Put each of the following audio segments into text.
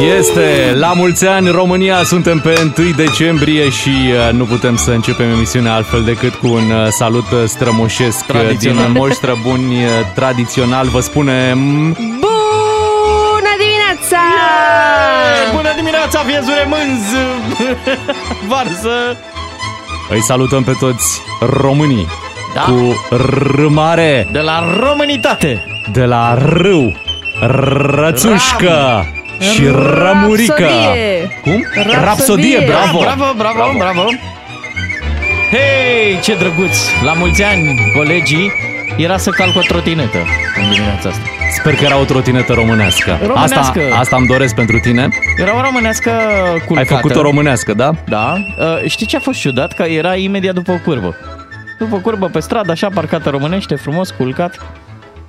Este la mulți ani România, suntem pe 1 decembrie și uh, nu putem să începem emisiunea altfel decât cu un uh, salut uh, strămoșesc uh, Tradițional. din Moș Străbuni uh, tradițional. Vă spunem Bună dimineața! Bună dimineața, viezure mânz! Varză! îi salutăm pe toți românii Da. cu râmare De la românitate! de la râu, rățușcă și rămurică. Rapsodie. Cum? Rapsodie. Rapsodie, bravo! Bravo, bravo, bravo! bravo. Hei, ce drăguț! La mulți ani, colegii, era să calc o trotinetă în dimineața asta. Sper că era o trotinetă românească. Asta, Românească. asta îmi doresc pentru tine. Era o românească culcată. Ai făcut-o românească, da? Da. Uh, știi ce a fost ciudat? Că era imediat după o curbă. După o curbă pe stradă, așa parcată românește, frumos, culcat.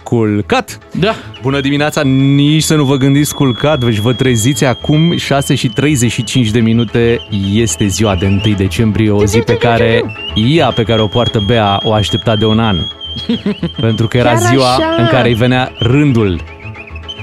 Culcat! Da. Bună dimineața, nici să nu vă gândiți culcat, deci vă treziți acum 6 și 35 de minute, este ziua de 1 decembrie, o zi pe care ea pe care o poartă Bea o aștepta de un an. Pentru că era Chiar ziua așa? în care îi venea rândul.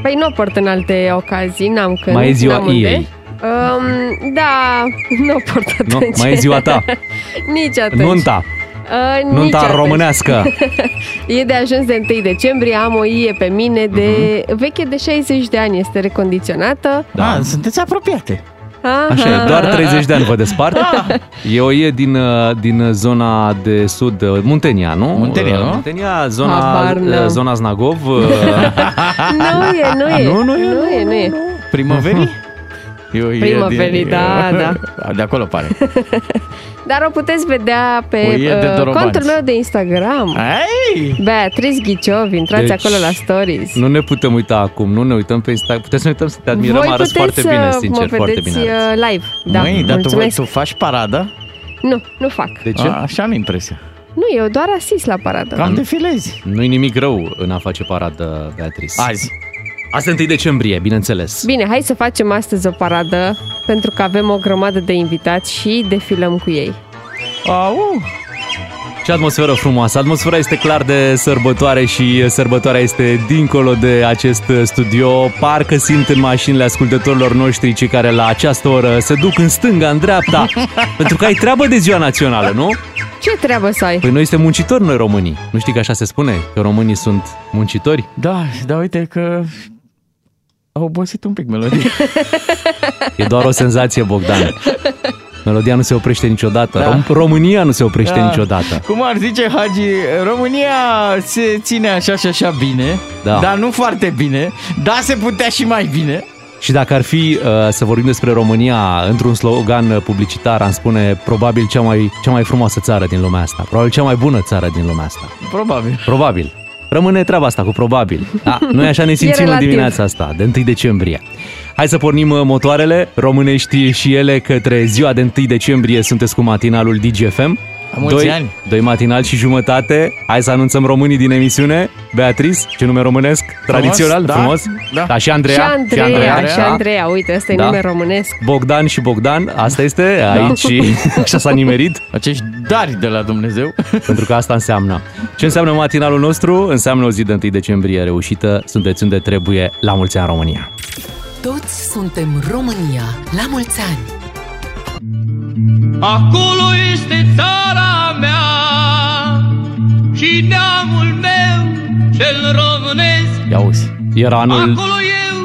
Păi nu o port în alte ocazii, n-am când. Mai e ziua n-am unde. ei. Um, da, nu o port Nu? atunci. Mai e ziua ta. Nici atunci. Nunta, Uh, nici nunta atunci. românească. E de ajuns de 1 decembrie, am o ie pe mine de Mhm. veche de 60 de ani, este recondiționată. Da. Ah, sunteți apropiate. Aha. Așa e, doar 30 de ani vă despart. E o ie din, uh, din zona de sud, uh, Muntenia, nu? Muntenia, Uh, nu? Muntenia, zona, Habar n-am. uh, zona Znagov. uh, Nu e, nu e. Nu, nu e, nu e, nu e. Primăverii? Eu, e Primăverii, din- da, da. De acolo pare. Dar o puteți vedea pe O ie de uh, dorobanți. contul meu de Instagram. Ei! Beatriz Ghiciovi, intrați Deci, acolo la stories. Nu ne putem uita acum, nu ne uităm pe Instagram. Putem să ne uităm să te admirăm, Voi arăți puteți foarte bine, să sincer, mă foarte vedeți bine arăți. uh, live. Da, Măi, dar tu, mulțumesc. tu faci paradă? Nu, nu fac. De ce? A, așa am impresia. Nu, eu doar asist la paradă. Cam defilezi. Nu-i nimic rău în a face paradă, Beatrice. Azi. Asta e 1 decembrie, bineînțeles. Bine, hai să facem astăzi o paradă, pentru că avem o grămadă de invitați și defilăm cu ei. Au! Ce atmosferă frumoasă. Atmosfera este clar de sărbătoare și sărbătoarea este dincolo de acest studio. Parcă simt în mașinile ascultătorilor noștri cei care la această oră se duc în stânga, în dreapta, pentru că ai treabă de ziua națională, nu? Ce treabă să ai? Păi noi suntem muncitori, noi românii. Nu știi că așa se spune? Că românii sunt muncitori? Da, da, uite că a obosit un pic melodia. E doar o senzație, Bogdan. Melodia nu se oprește niciodată. Da. Rom- România nu se oprește Da. niciodată. Cum ar zice Hagi, România se ține așa și așa bine, Da. dar nu foarte bine, dar se putea și mai bine. Și dacă ar fi uh, să vorbim despre România într-un slogan publicitar, am spune probabil cea mai, cea mai frumoasă țară din lumea asta. Probabil cea mai bună țară din lumea asta. Probabil. Probabil. Rămâne treaba asta cu probabil. Da, noi așa ne simțim în relativ. dimineața asta, de 1 decembrie. Hai să pornim uh, motoarele românești și ele către ziua de 1 decembrie. Sunteți cu matinalul DGFM. La mulți doi, ani. doi matinal și jumătate. Hai să anunțăm românii din emisiune. Beatrice, ce nume românesc? Tradițional, da, frumos. da. da și Andreea. și Andreea, și Andreea. Andreea, uite, ăsta e Da. nume românesc. Bogdan și Bogdan, asta este Da. aici și așa s-a nimerit, Acești dari de la Dumnezeu. pentru că asta înseamnă. Ce înseamnă matinalul nostru? Înseamnă o zi de 1 decembrie reușită, sunteți unde trebuie, la mulți ani România. Toți suntem România. La mulți ani! Acolo este țara mea și neamul meu cel românesc. Ia uzi. Era anul Acolo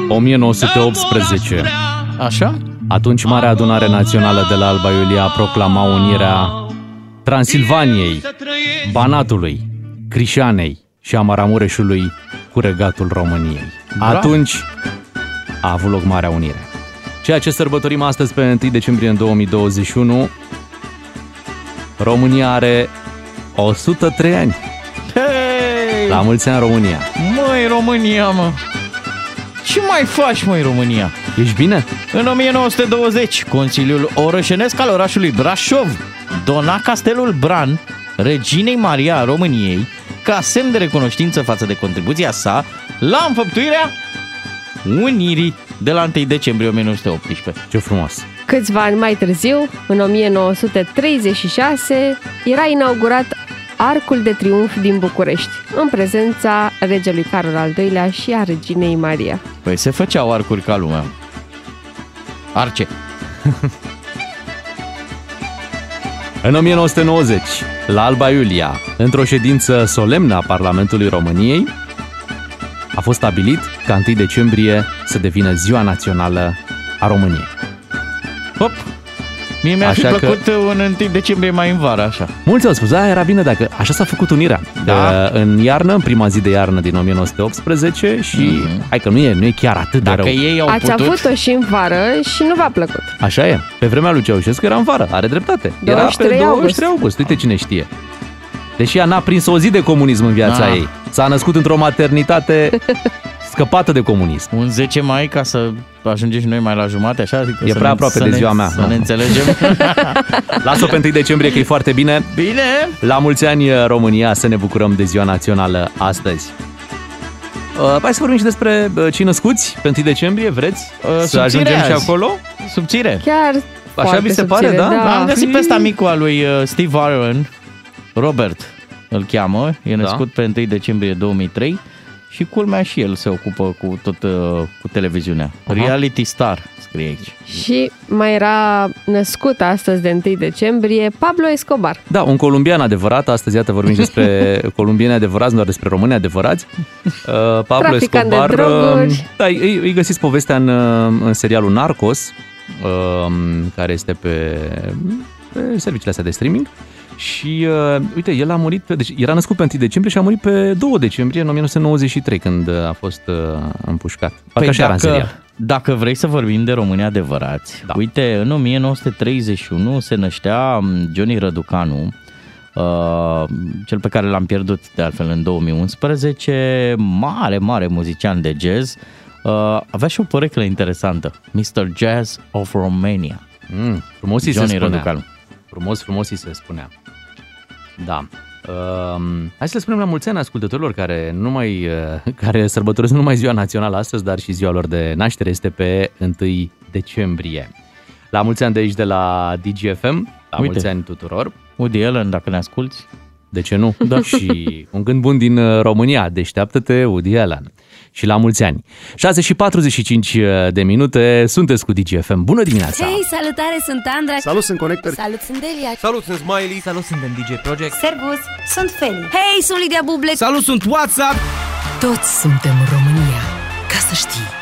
eu 1918. am o Așa? Atunci Marea Adunare Națională de la Alba Iulia proclama unirea Transilvaniei, să trăiesc. Banatului, Crișanei și a Maramureșului cu regatul României. Bravo. Atunci a avut loc Marea Unire. Ceea ce sărbătorim astăzi pe 1 decembrie în 2021, România are 103 ani. Hei! La mulți ani România. Măi, România, mă! Ce mai faci, măi, România? Ești bine? În 1920, Consiliul Orășenesc al orașului Brașov dona castelul Bran reginei Maria a României ca semn de recunoștință față de contribuția sa la înfăptuirea unirii de la 1 decembrie 1918. Ce frumos. Câțiva ani mai târziu, în 1936, era inaugurat Arcul de Triumf din București, în prezența regelui Carol al II-lea și a reginei Maria. Păi se făceau arcuri ca lumea. Arce. În 1990, la Alba Iulia, într-o ședință solemnă a Parlamentului României, a fost stabilit ca 1 decembrie să devină ziua națională a României. Hop! Mie mi-ar fi Așa că- plăcut un 1 decembrie mai în vară, așa. Mulți au spus, da, era bine dacă așa s-a făcut unirea. Da. Uh, În iarnă, în prima zi de iarnă din 1918 și hai că nu e, nu e chiar atât de Mhm. Dacă rău. ei au Ați putut... avut-o și în vară și nu v-a plăcut. Așa e. Pe vremea lui Ceaușescu era în vară, are dreptate. Era 23 pe august. 23 august, uite cine știe. Deși ea n-a prins o zi de comunism în viața Ah. ei. S-a născut într-o maternitate scăpată de comunism. Un 10 mai ca să ajungem și noi mai la jumate, așa? Adică E să prea ne- aproape să de ne- ziua mea. Să Nu. ne înțelegem. Lasă-o pe 1 decembrie că e foarte bine. Bine! La mulți ani România să ne bucurăm de ziua națională astăzi. Uh, hai să vorbim și despre uh, cei născuți pe 1 decembrie, vreți? Uh, să subțire ajungem și azi. acolo? Subțire. Chiar Așa foarte vi se pare, subțire, da? Am găsit Păi- pe ăsta micul al lui uh, Steve Iron, Robert îl cheamă, e Da. născut pe 1 decembrie 2003 și culmea și el se ocupă cu tot uh, cu televiziunea. Aha. Reality star, scrie aici. Și mai era născut astăzi de 1 decembrie Pablo Escobar. Da, un columbian adevărat. Astăzi, iată, vorbim și despre columbieni adevărați, nu doar despre români adevărați. Uh, Pablo Traficant de Escobar. droguri. uh, Da, îi, îi găsiți povestea în, uh, în serialul Narcos, uh, care este pe, pe serviciile astea de streaming. Și uh, uite, el a murit pe, deci era născut pe 1 decembrie și a murit pe 2 decembrie în 1993 când uh, a fost uh, împușcat. Parcă așa era în serial. dacă, dacă vrei să vorbim de români adevărați, Da. uite, în 1931 se năștea m, Johnny Răducanu, uh, cel pe care l-am pierdut de altfel în 2011, mare, mare muzician de jazz, uh, avea și o poreclă interesantă, Mr. Jazz of Romania, Mm, frumos îi se Johnny spunea. Răducanu. Frumos, frumos îi se spunea. Da. Um, hai să le spunem la mulți ani ascultătorilor care, nu mai, uh, care sărbătoresc nu numai ziua națională astăzi, dar și ziua lor de naștere este pe 1 decembrie. La mulți ani de aici de la DGFM, la Uite. mulți ani tuturor. Woody Allen, dacă ne asculti. De ce nu? Da. Și un gând bun din uh, România, deșteaptă-te Woody Allen. Și la mulți ani. 6 și 45 de minute, sunteți cu DGFM. Bună dimineața! Hei, salutare, sunt Andra. Salut, sunt Connector. Salut, sunt Delia. Salut, sunt Smiley. Salut, suntem DJ Project. Servus, sunt Feli. Hei, sunt Lidia Buble. Salut, sunt WhatsApp. Toți suntem România. Ca să știi.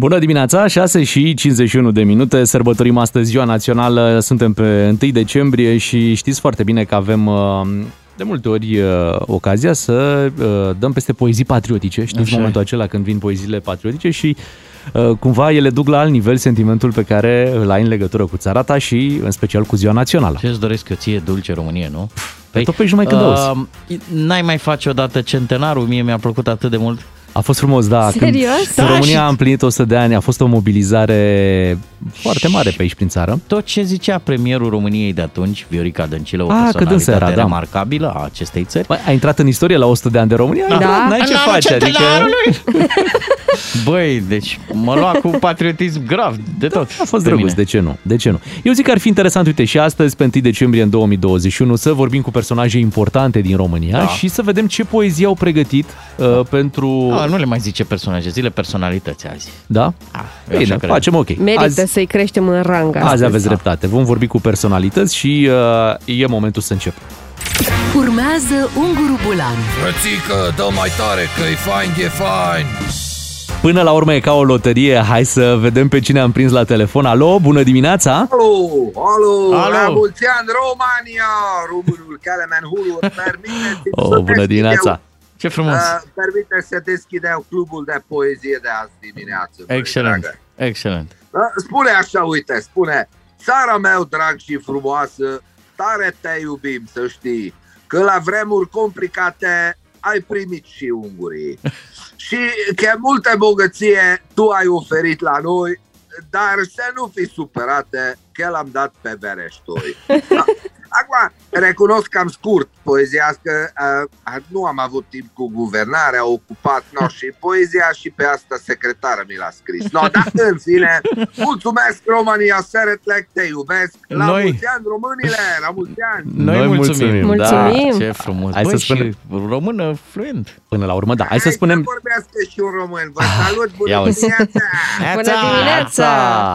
Bună dimineața, 6 și 51 de minute, sărbătorim astăzi ziua națională, suntem pe 1 decembrie și știți foarte bine că avem uh, de multe ori uh, ocazia să uh, dăm peste poezii patriotice, știți Așa e. momentul acela când vin poeziile patriotice și uh, cumva ele duc la alt nivel sentimentul pe care îl ai în legătură cu țara ta și în special cu ziua națională. Ce-ți doresc eu ție, dulce Românie, nu? Păi, tot pe aici numai când auzi. uh, N-ai mai face odată centenarul, mie mi-a plăcut atât de mult. A fost frumos, da. Serios? Când Da, România și- a împlinit 100 de ani, a fost o mobilizare foarte mare pe aici prin țară. Tot ce zicea premierul României de atunci, Viorica Dăncilă, o Ah, că dânsa personalitate era, da. remarcabilă a acestei țări. Băi, a intrat în istorie la 100 de ani de România? Da. N-ai ce În anul face, adică... centenarului. Băi, deci mă lua cu patriotism grav de tot. A fost pe drăguț, mine. de ce nu? De ce nu? Eu zic că ar fi interesant, uite, și astăzi, pe 1 decembrie în 2021, să vorbim cu personaje importante din România Da. și să vedem ce poezie au pregătit uh, pentru... Ah, nu le mai zice personaje, zile personalități azi. Da? Ah, eu Bine, așa cred. facem ok. Merită Azi, să-i creștem în rang azi astăzi. aveți dreptate. Vom vorbi cu personalități și uh, e momentul să începem. Urmează Unguru Bulan Frățică, dă mai tare că e fain, e fain. Până la urmă e ca o loterie. Hai să vedem pe cine am prins la telefon. Alo, bună dimineața! Alo, alo, Alo. la mulți ani, România, românul Kelemen Hulu, permiteți Oh, bună dimineața! Ce frumos. Uh, permite să deschidem clubul de poezie de azi dimineață. băi, Excelent, dragă. excelent. Uh, spune așa, uite, spune Țara meu drag și frumoasă, tare te iubim, să știi Că la vremuri complicate ai primit și ungurii Și că multe bogăție tu ai oferit la noi Dar să nu fi superate că l-am dat pe vereștoi Da. Acum, recunosc că am scurt poeziască. Uh, nu am avut timp cu guvernarea, a ocupat no, și poezia și pe asta secretară mi l-a scris. No, dar în fine, mulțumesc România, Seretlec, te iubesc. La Noi- mulți ani, românile, la mulți ani. Noi, Noi mulțumim. mulțumim, Mulțumim. Da, ce frumos. Hai Băi, să și spunem- română fluent. Până la urmă, da. Hai să Să spunem... vorbească și un român. Vă salut, bună Ia uzi. dimineața! Bună dimineața!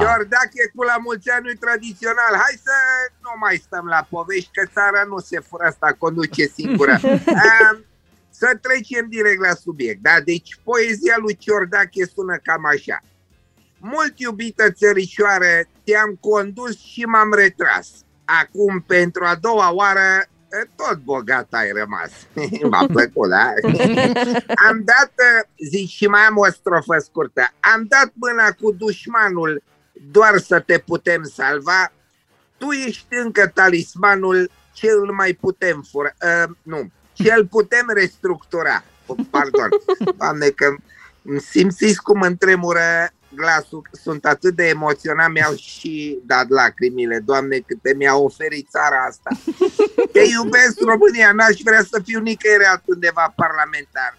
Iordache cu la mulți ani nu tradițional. Hai să nu mai stăm la povești, că țara nu se fură asta, conduce singură. Um, să trecem direct la subiect. Da? Deci poezia lui Ciordache sună cam așa. Mult iubită țărișoară, te-am condus și m-am retras. Acum, pentru a doua oară, tot bogat ai rămas. M-a plăcut, da? Am dat, zic și mai am o strofă scurtă, am dat mâna cu dușmanul doar să te putem salva. Tu ești încă talismanul ce îl mai putem fura, uh, nu, ce îl putem restructura. Pardon, doamne că îmi simțiți cum îmi tremură glasul, sunt atât de emoționat, mi-au și dat lacrimile, doamne, câte mi-a oferit țara asta. Te iubesc România, n-aș vrea să fiu nicăieri altundeva parlamentar.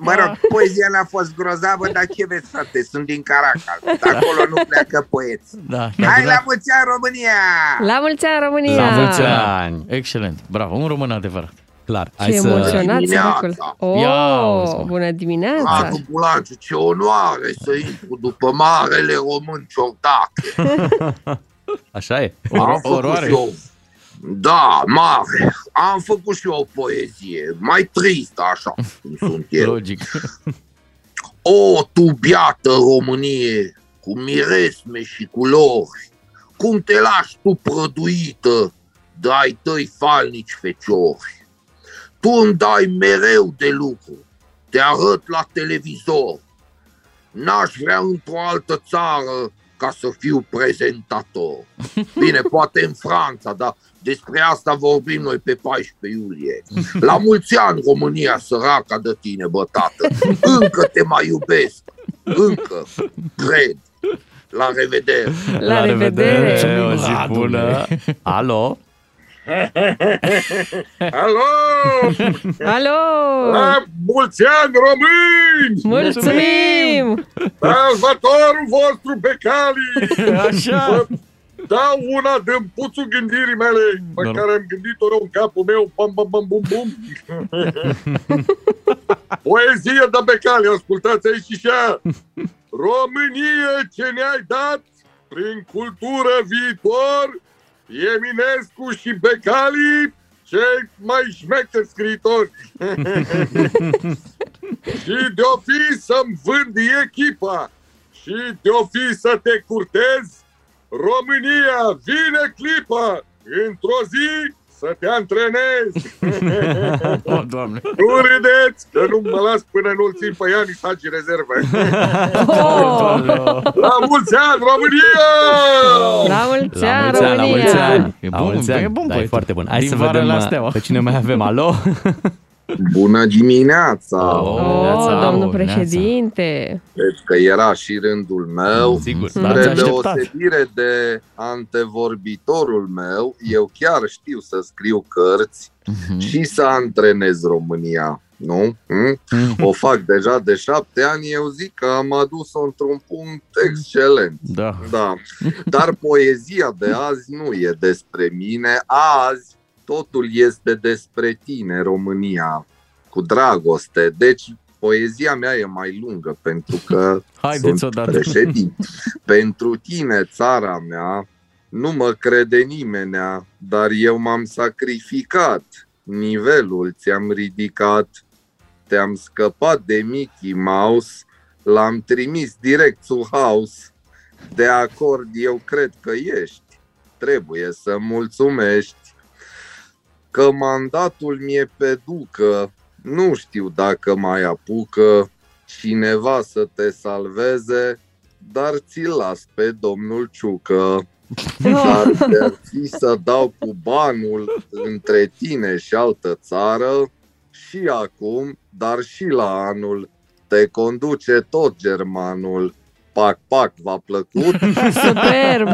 Mă rog, poezia n-a fost grozavă, dar ce vezi, frate, sunt din Caracal. De acolo nu pleacă poeți. Da. Hai la mulți ani, România! La mulți ani, România! La mulți ani! Excelent. Bravo, un român adevărat. Clar. Ce Hai să... emoționat Dimineața. săracul. Oh, Ia auzi, mă. bună dimineața! Marcu Bulanciu, ce onoare să intru după marele român ciordac. Așa e. Oro- Am făcut oroare. Și eu. Da, mare. Am făcut și eu o poezie. Mai tristă, așa cum sunt eu. Logic. O, tu biată Românie, cu miresme și culori, cum te lași tu prăduită de ai tăi falnici feciori. Tu îmi dai mereu de lucru, te arăt la televizor. N-aș vrea într-o altă țară ca să fiu prezentator. Bine, poate în Franța, dar despre asta vorbim noi pe 14 iulie. La mulți ani, România săraca de tine, bă, tată. Încă te mai iubesc. Încă. Cred. La revedere. La revedere! O zi Radule. bună! Alo? Alo! Alo! La mulți ani, români! Mulțumim! Salvatorul vostru pe cali! Așa. Vă dau una din puțul gândirii mele, pe Normal. care am gândit-o eu în capul meu, pam, pam, pam, bum, bum. Poezie de becali, ascultați aici și așa. Românie ce ne-ai dat, prin cultură viitor, Eminescu și Becali, cei mai șmecheri scriitori. și de-o fi să-mi vând echipa și de-o fi să te curtez, România, vine clipa, într-o zi să te antrenezi. Oh, doamne. nu râdeți, că nu mă las până nu-l țin pe Iani Sagi rezervă. Oh! La mulți ani, România! La mulți La ani, mulți ani, la mulți România! ani! E La bun, mulți e ani. bun Da, e poetul. foarte bun. Hai Din să vară vedem la uh, steaua. pe cine mai avem. Alo? Bună dimineața! Oh. Oh, Neața, domnul neața. președinte! Cred că era și rândul meu. Sigur. L-ați Spre așteptat. deosebire de antevorbitorul meu, eu chiar știu să scriu cărți Mhm. și să antrenez România. Nu? Hm? O fac deja de șapte ani, eu zic că am adus-o într-un punct excelent. Da. Da, dar poezia de azi nu e despre mine. Azi totul este despre tine, România, cu dragoste. Deci poezia mea e mai lungă pentru că Haideți sunt odată. președinte. pentru tine, țara mea, nu mă crede nimenea, dar eu m-am sacrificat. Nivelul ți-am ridicat. Te-am scăpat de Mickey Mouse, l-am trimis direct su house. De acord, eu cred că ești. Trebuie să mulțumești că mandatul mi-e pe ducă. Nu știu dacă mai apucă cineva să te salveze, dar ți-l las pe domnul Ciucă. Dar de fi să dau cu banul între tine și altă țară și acum, dar și la anul, te conduce tot germanul. Pac, pac, v-a plăcut? Superb!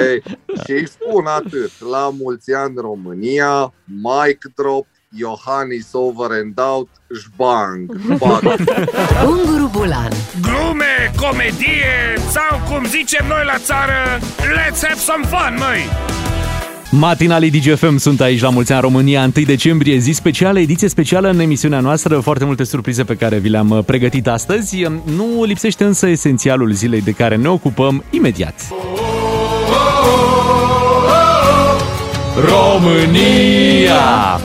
Ei, și îi spun atât. La mulți ani România, mic drop, Iohannis over and out, șbang, pac. Unguru Bulan Glume, comedie sau cum zicem noi la țară, let's have some fun, măi! Matinalii DGFM sunt aici la mulți ani România, 1 decembrie, zi specială, ediție specială în emisiunea noastră, foarte multe surprize pe care vi le-am uh, pregătit astăzi. Nu lipsește însă esențialul zilei de care ne ocupăm imediat. România!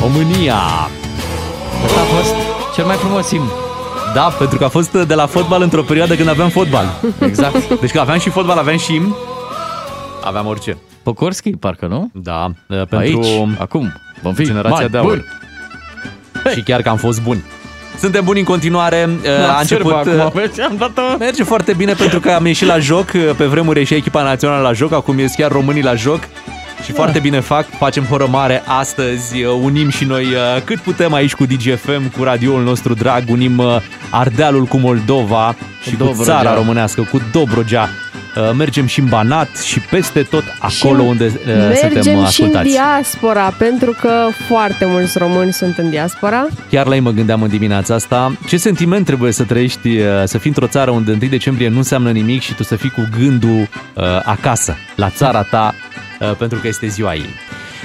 România! Ăsta a fost cel mai frumos sim. Da, pentru că a fost de la fotbal într-o perioadă când aveam fotbal. Exact. Deci că aveam și fotbal, aveam și imn, aveam orice. Pokorski, parcă, nu? Da, pentru Aici, acum. Vom fi generația mari, de aur. buni. Și chiar că am fost buni. Suntem buni în continuare. Da, A început... Acum, vezi, am dat-o. Merge foarte bine pentru că am ieșit la joc. Pe vremuri ieșea echipa națională la joc, acum ies chiar românii la joc. Și foarte bine fac, facem horă mare astăzi, unim și noi uh, cât putem aici cu DGFM, cu radioul nostru drag, unim uh, Ardealul cu Moldova și cu Dobrogea. țara românească, cu Dobrogea. Uh, Mergem și în Banat și peste tot acolo Și unde uh, Mergem suntem și în ascultați. diaspora, pentru că foarte mulți români sunt în diaspora. Chiar la ei mă gândeam în dimineața asta. Ce sentiment trebuie să trăiești, uh, să fii într-o țară unde 1 decembrie nu înseamnă nimic și tu să fii cu gândul uh, acasă, la țara ta, uh, pentru că este ziua ei.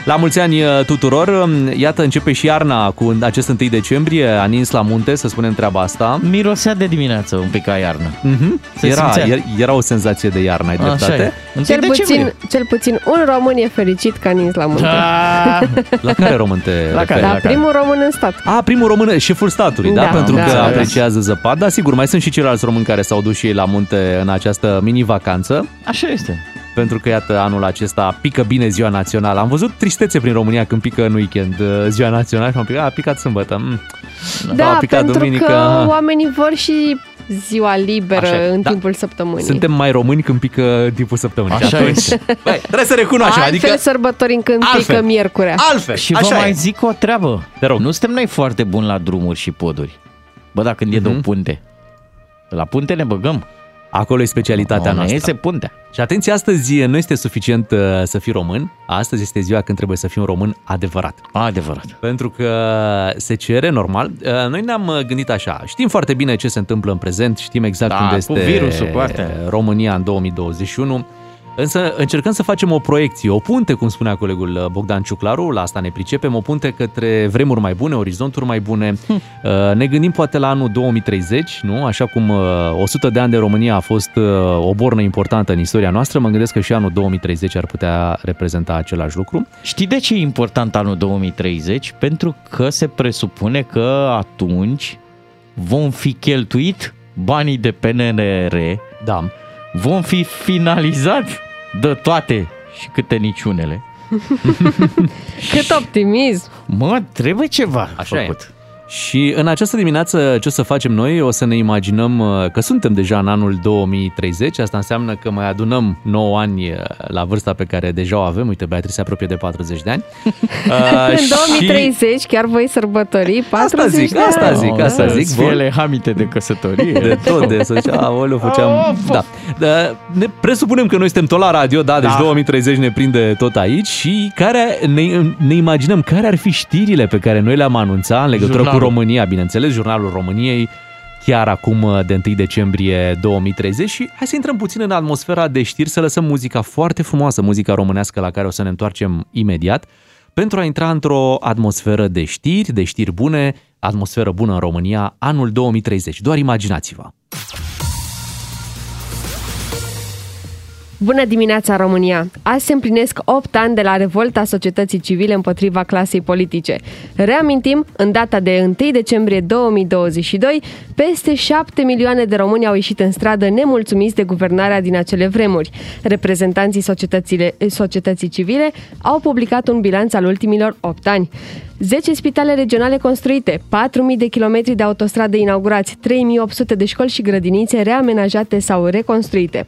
La mulți ani uh, tuturor! Um, Iată, începe și iarna cu acest 1 decembrie, a nins la munte, să spunem treaba asta. Mirosea de dimineață un pic ca iarnă. Mhm. Se Era, simțea. era o senzație de iarnă, ai Așa e. dreptate. Întâi Cel puțin, decembrie. cel puțin un român e fericit ca nins la munte. Da. La care român te La referi? care? Da, la primul român în stat. A, primul român, șeful statului, da? Da, Pentru da, că da. apreciază zăpada. Sigur, mai sunt și ceilalți români care s-au dus și ei la munte în această mini-vacanță. Așa este. Pentru că, iată, anul acesta pică bine ziua națională. Am văzut tristețe prin România când pică în weekend uh, ziua națională și m-am picat, a picat sâmbătă. Mm. Da, a picat pentru duminică. că oamenii vor și ziua liberă Așa e, în da. timpul săptămânii. Suntem mai români când pică timpul săptămânii. Așa și atunci, este. băi, trebuie să recunoaștem. Altfel Adică, sărbătorim când Altfel. pică miercurea. altfel. Și așa vă mai e. zic o treabă. Te rog. Nu suntem noi foarte buni la drumuri și poduri. Bă, dacă când e de o Mhm. punte. La punte ne băgăm. Acolo e specialitatea Nu, ne noastră. iese puntea. Și atenție, astăzi nu este suficient uh, să fii român. Astăzi este ziua când trebuie să fii un român adevărat. Adevărat. Pentru că se cere normal. Uh, Noi ne-am uh, gândit așa, știm foarte bine ce se întâmplă în prezent, știm exact Da, unde cu este virusul, cu astea. România în 2021. Însă încercăm să facem o proiecție, o punte, cum spunea colegul uh, Bogdan Ciuclaru, la asta ne pricepem, o punte către vremuri mai bune, orizonturi mai bune. Hm. Uh, Ne gândim poate la anul 2030, nu? Așa cum uh, 100 de ani de România a fost uh, o bornă importantă în istoria noastră, mă gândesc că și anul 2030 ar putea reprezenta același lucru. Știi de ce e important anul 2030? Pentru că se presupune că atunci vom fi cheltuit banii de PNR, Da, vom fi finalizat de toate și câte niciunele. Cât optimism! Mă, trebuie ceva Așa e. făcut. Și în această dimineață ce o să facem noi? O să ne imaginăm uh, că suntem deja în anul 2030. Asta înseamnă că mai adunăm 9 ani uh, la vârsta pe care deja o avem. Uite, Beatrice se apropie de 40 de ani. Uh, În și- 2030 chiar voi sărbători 40 Asta zic, de asta ani. zic, asta zic. Îți Vor- fie le hamite de căsătorie. De tot, de să zicea, aoleu, făceam... Da. da. Ne presupunem că noi suntem tot la radio, da, deci Da. 2030 ne prinde tot aici și care ne, ne imaginăm care ar fi știrile pe care noi le-am anunțat în legătură Jurnalul. Cu România, bineînțeles, jurnalul României, chiar acum de 1 decembrie 2030 și hai să intrăm puțin în atmosfera de știri, să lăsăm muzica foarte frumoasă, muzica românească la care o să ne întoarcem imediat, pentru a intra într-o atmosferă de știri, de știri bune, atmosferă bună în România, anul 2030. Doar imaginați-vă! Bună dimineața, România! Azi se împlinesc 8 ani de la revolta societății civile împotriva clasei politice. Reamintim, în data de 1 decembrie 2022, peste 7 milioane de români au ieșit în stradă nemulțumiți de guvernarea din acele vremuri. Reprezentanții societățile- societății civile au publicat un bilanț al ultimilor 8 ani. 10 spitale regionale construite, 4.000 de kilometri de autostradă inaugurați, 3.800 de școli și grădinițe reamenajate sau reconstruite.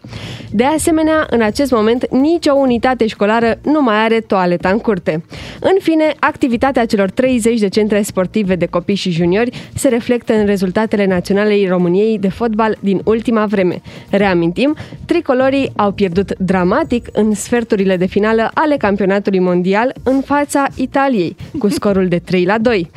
De asemenea, în acest moment, nicio unitate școlară nu mai are toaleta în curte. În fine, activitatea celor 30 de centre sportive de copii și juniori se reflectă în rezultatele naționalei României de fotbal din ultima vreme. Reamintim, tricolorii au pierdut dramatic în sferturile de finală ale campionatului mondial în fața Italiei, cu scorul de 3 la 2.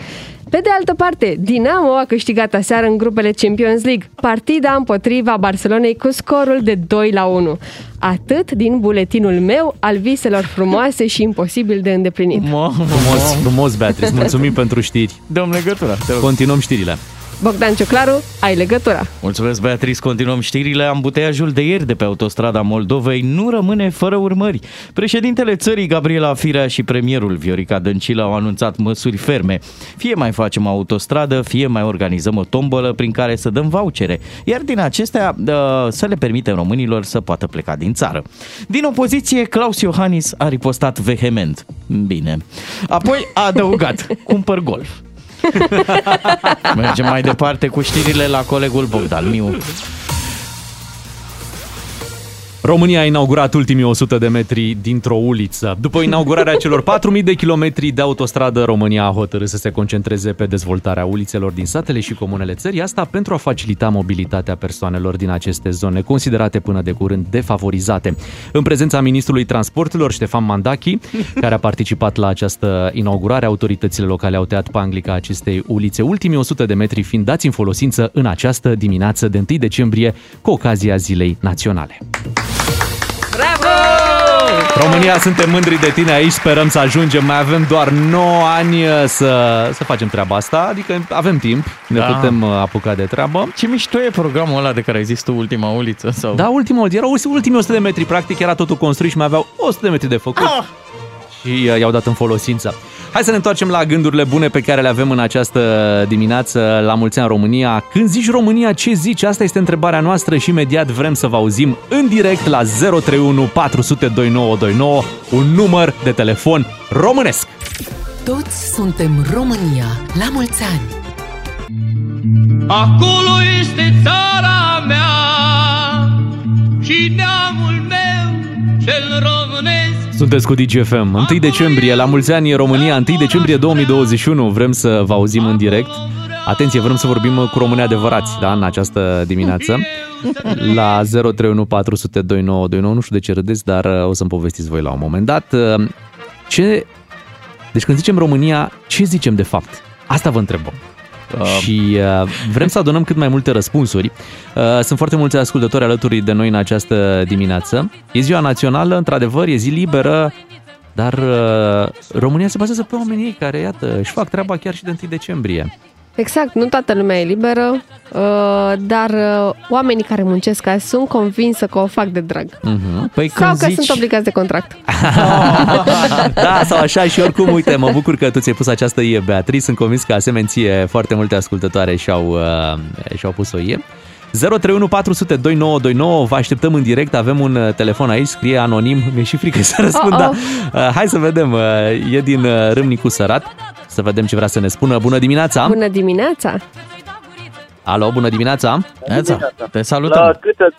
Pe de altă parte, Dinamo a câștigat aseară în grupele Champions League, partida împotriva Barcelonei cu scorul de 2 la 1. Atât din buletinul meu al viselor frumoase și imposibil de îndeplinit. Mă, Frumos, frumos, Beatrice. Mulțumim pentru știri. Dăm legătura. te rog. Continuăm știrile. Bogdan Ciuclaru, ai legătura. Mulțumesc, Beatrice. Continuăm știrile. Ambuteiajul de ieri de pe autostrada Moldovei nu rămâne fără urmări. Președintele țării, Gabriela Firea și premierul Viorica Dăncilă au anunțat măsuri ferme. Fie mai facem autostradă, fie mai organizăm o tombolă prin care să dăm vouchere, iar din acestea uh, să le permitem românilor să poată pleca din țară. Din opoziție, Claus Iohannis a ripostat vehement. Bine. Apoi a adăugat, cumpăr golf. Mergem mai departe cu știrile la colegul Bogdan Miu. România a inaugurat ultimii 100 de metri dintr-o uliță. După inaugurarea celor 4.000 de kilometri de autostradă, România a hotărât să se concentreze pe dezvoltarea ulițelor din satele și comunele țării, asta pentru a facilita mobilitatea persoanelor din aceste zone, considerate până de curând defavorizate. În prezența ministrului transporturilor, Ștefan Mandachi, care a participat la această inaugurare, autoritățile locale au tăiat panglica acestei ulițe, ultimii 100 de metri fiind dați în folosință în această dimineață de 1 decembrie, cu ocazia Zilei Naționale. România, suntem mândri de tine aici, sperăm să ajungem. Mai avem doar 9 ani uh, să, să facem treaba asta, adică avem timp, ne Da. putem uh, apuca de treabă. Ce mișto e programul ăla de care ai zis tu, ultima uliță? Sau... Da, ultimul, erau ultimii 100 de metri, practic era totul construit și mai aveau 100 de metri de făcut. Ah! Și uh, i-au dat în folosință. Hai să ne întoarcem la gândurile bune pe care le avem în această dimineață la Mulți Ani România. Când zici România, ce zici? Asta este întrebarea noastră și imediat vrem să vă auzim în direct la 031 400 2929, un număr de telefon românesc. Toți suntem România. La mulți ani! Acolo este țara mea și neamul meu cel românesc. Sunteți cu DGFM. 1 decembrie, la mulți ani România, 1 decembrie 2021. Vrem să vă auzim în direct. Atenție, vrem să vorbim cu români adevărați, da, în această dimineață. La 031 400 2929, nu știu de ce râdeți, dar uh, o să-mi povestiți voi la un moment dat. Uh, Ce... Deci când zicem România, ce zicem de fapt? Asta vă întrebăm. Uh, și uh, vrem să adunăm cât mai multe răspunsuri. Uh, sunt foarte mulți ascultători alături de noi în această dimineață. E ziua națională, într-adevăr, e zi liberă, dar uh, România se bazează pe oamenii ei care, iată, își fac treaba chiar și de 1 decembrie. Exact, nu toată lumea e liberă, uh, dar uh, oamenii care muncesc azi sunt convinsă că o fac de drag. Uh-huh. Păi Sau când că zici... sunt obligați de contract. da, sau așa și oricum, uite, mă bucur că tu ți-ai pus această ie, Beatrice. Sunt convins că asemenea ție foarte multe ascultătoare și-au, uh, și-au pus o ie. 031 400 2929, vă așteptăm în direct, avem un uh, telefon aici, scrie anonim, mi-e și frică să răspund, Oh, da. oh. Uh, hai să vedem, uh, e din uh, Râmnicu Sărat, să vedem ce vrea să ne spună. Bună dimineața! Bună dimineața! Alo, bună dimineața! Neața, te La salutăm. câtă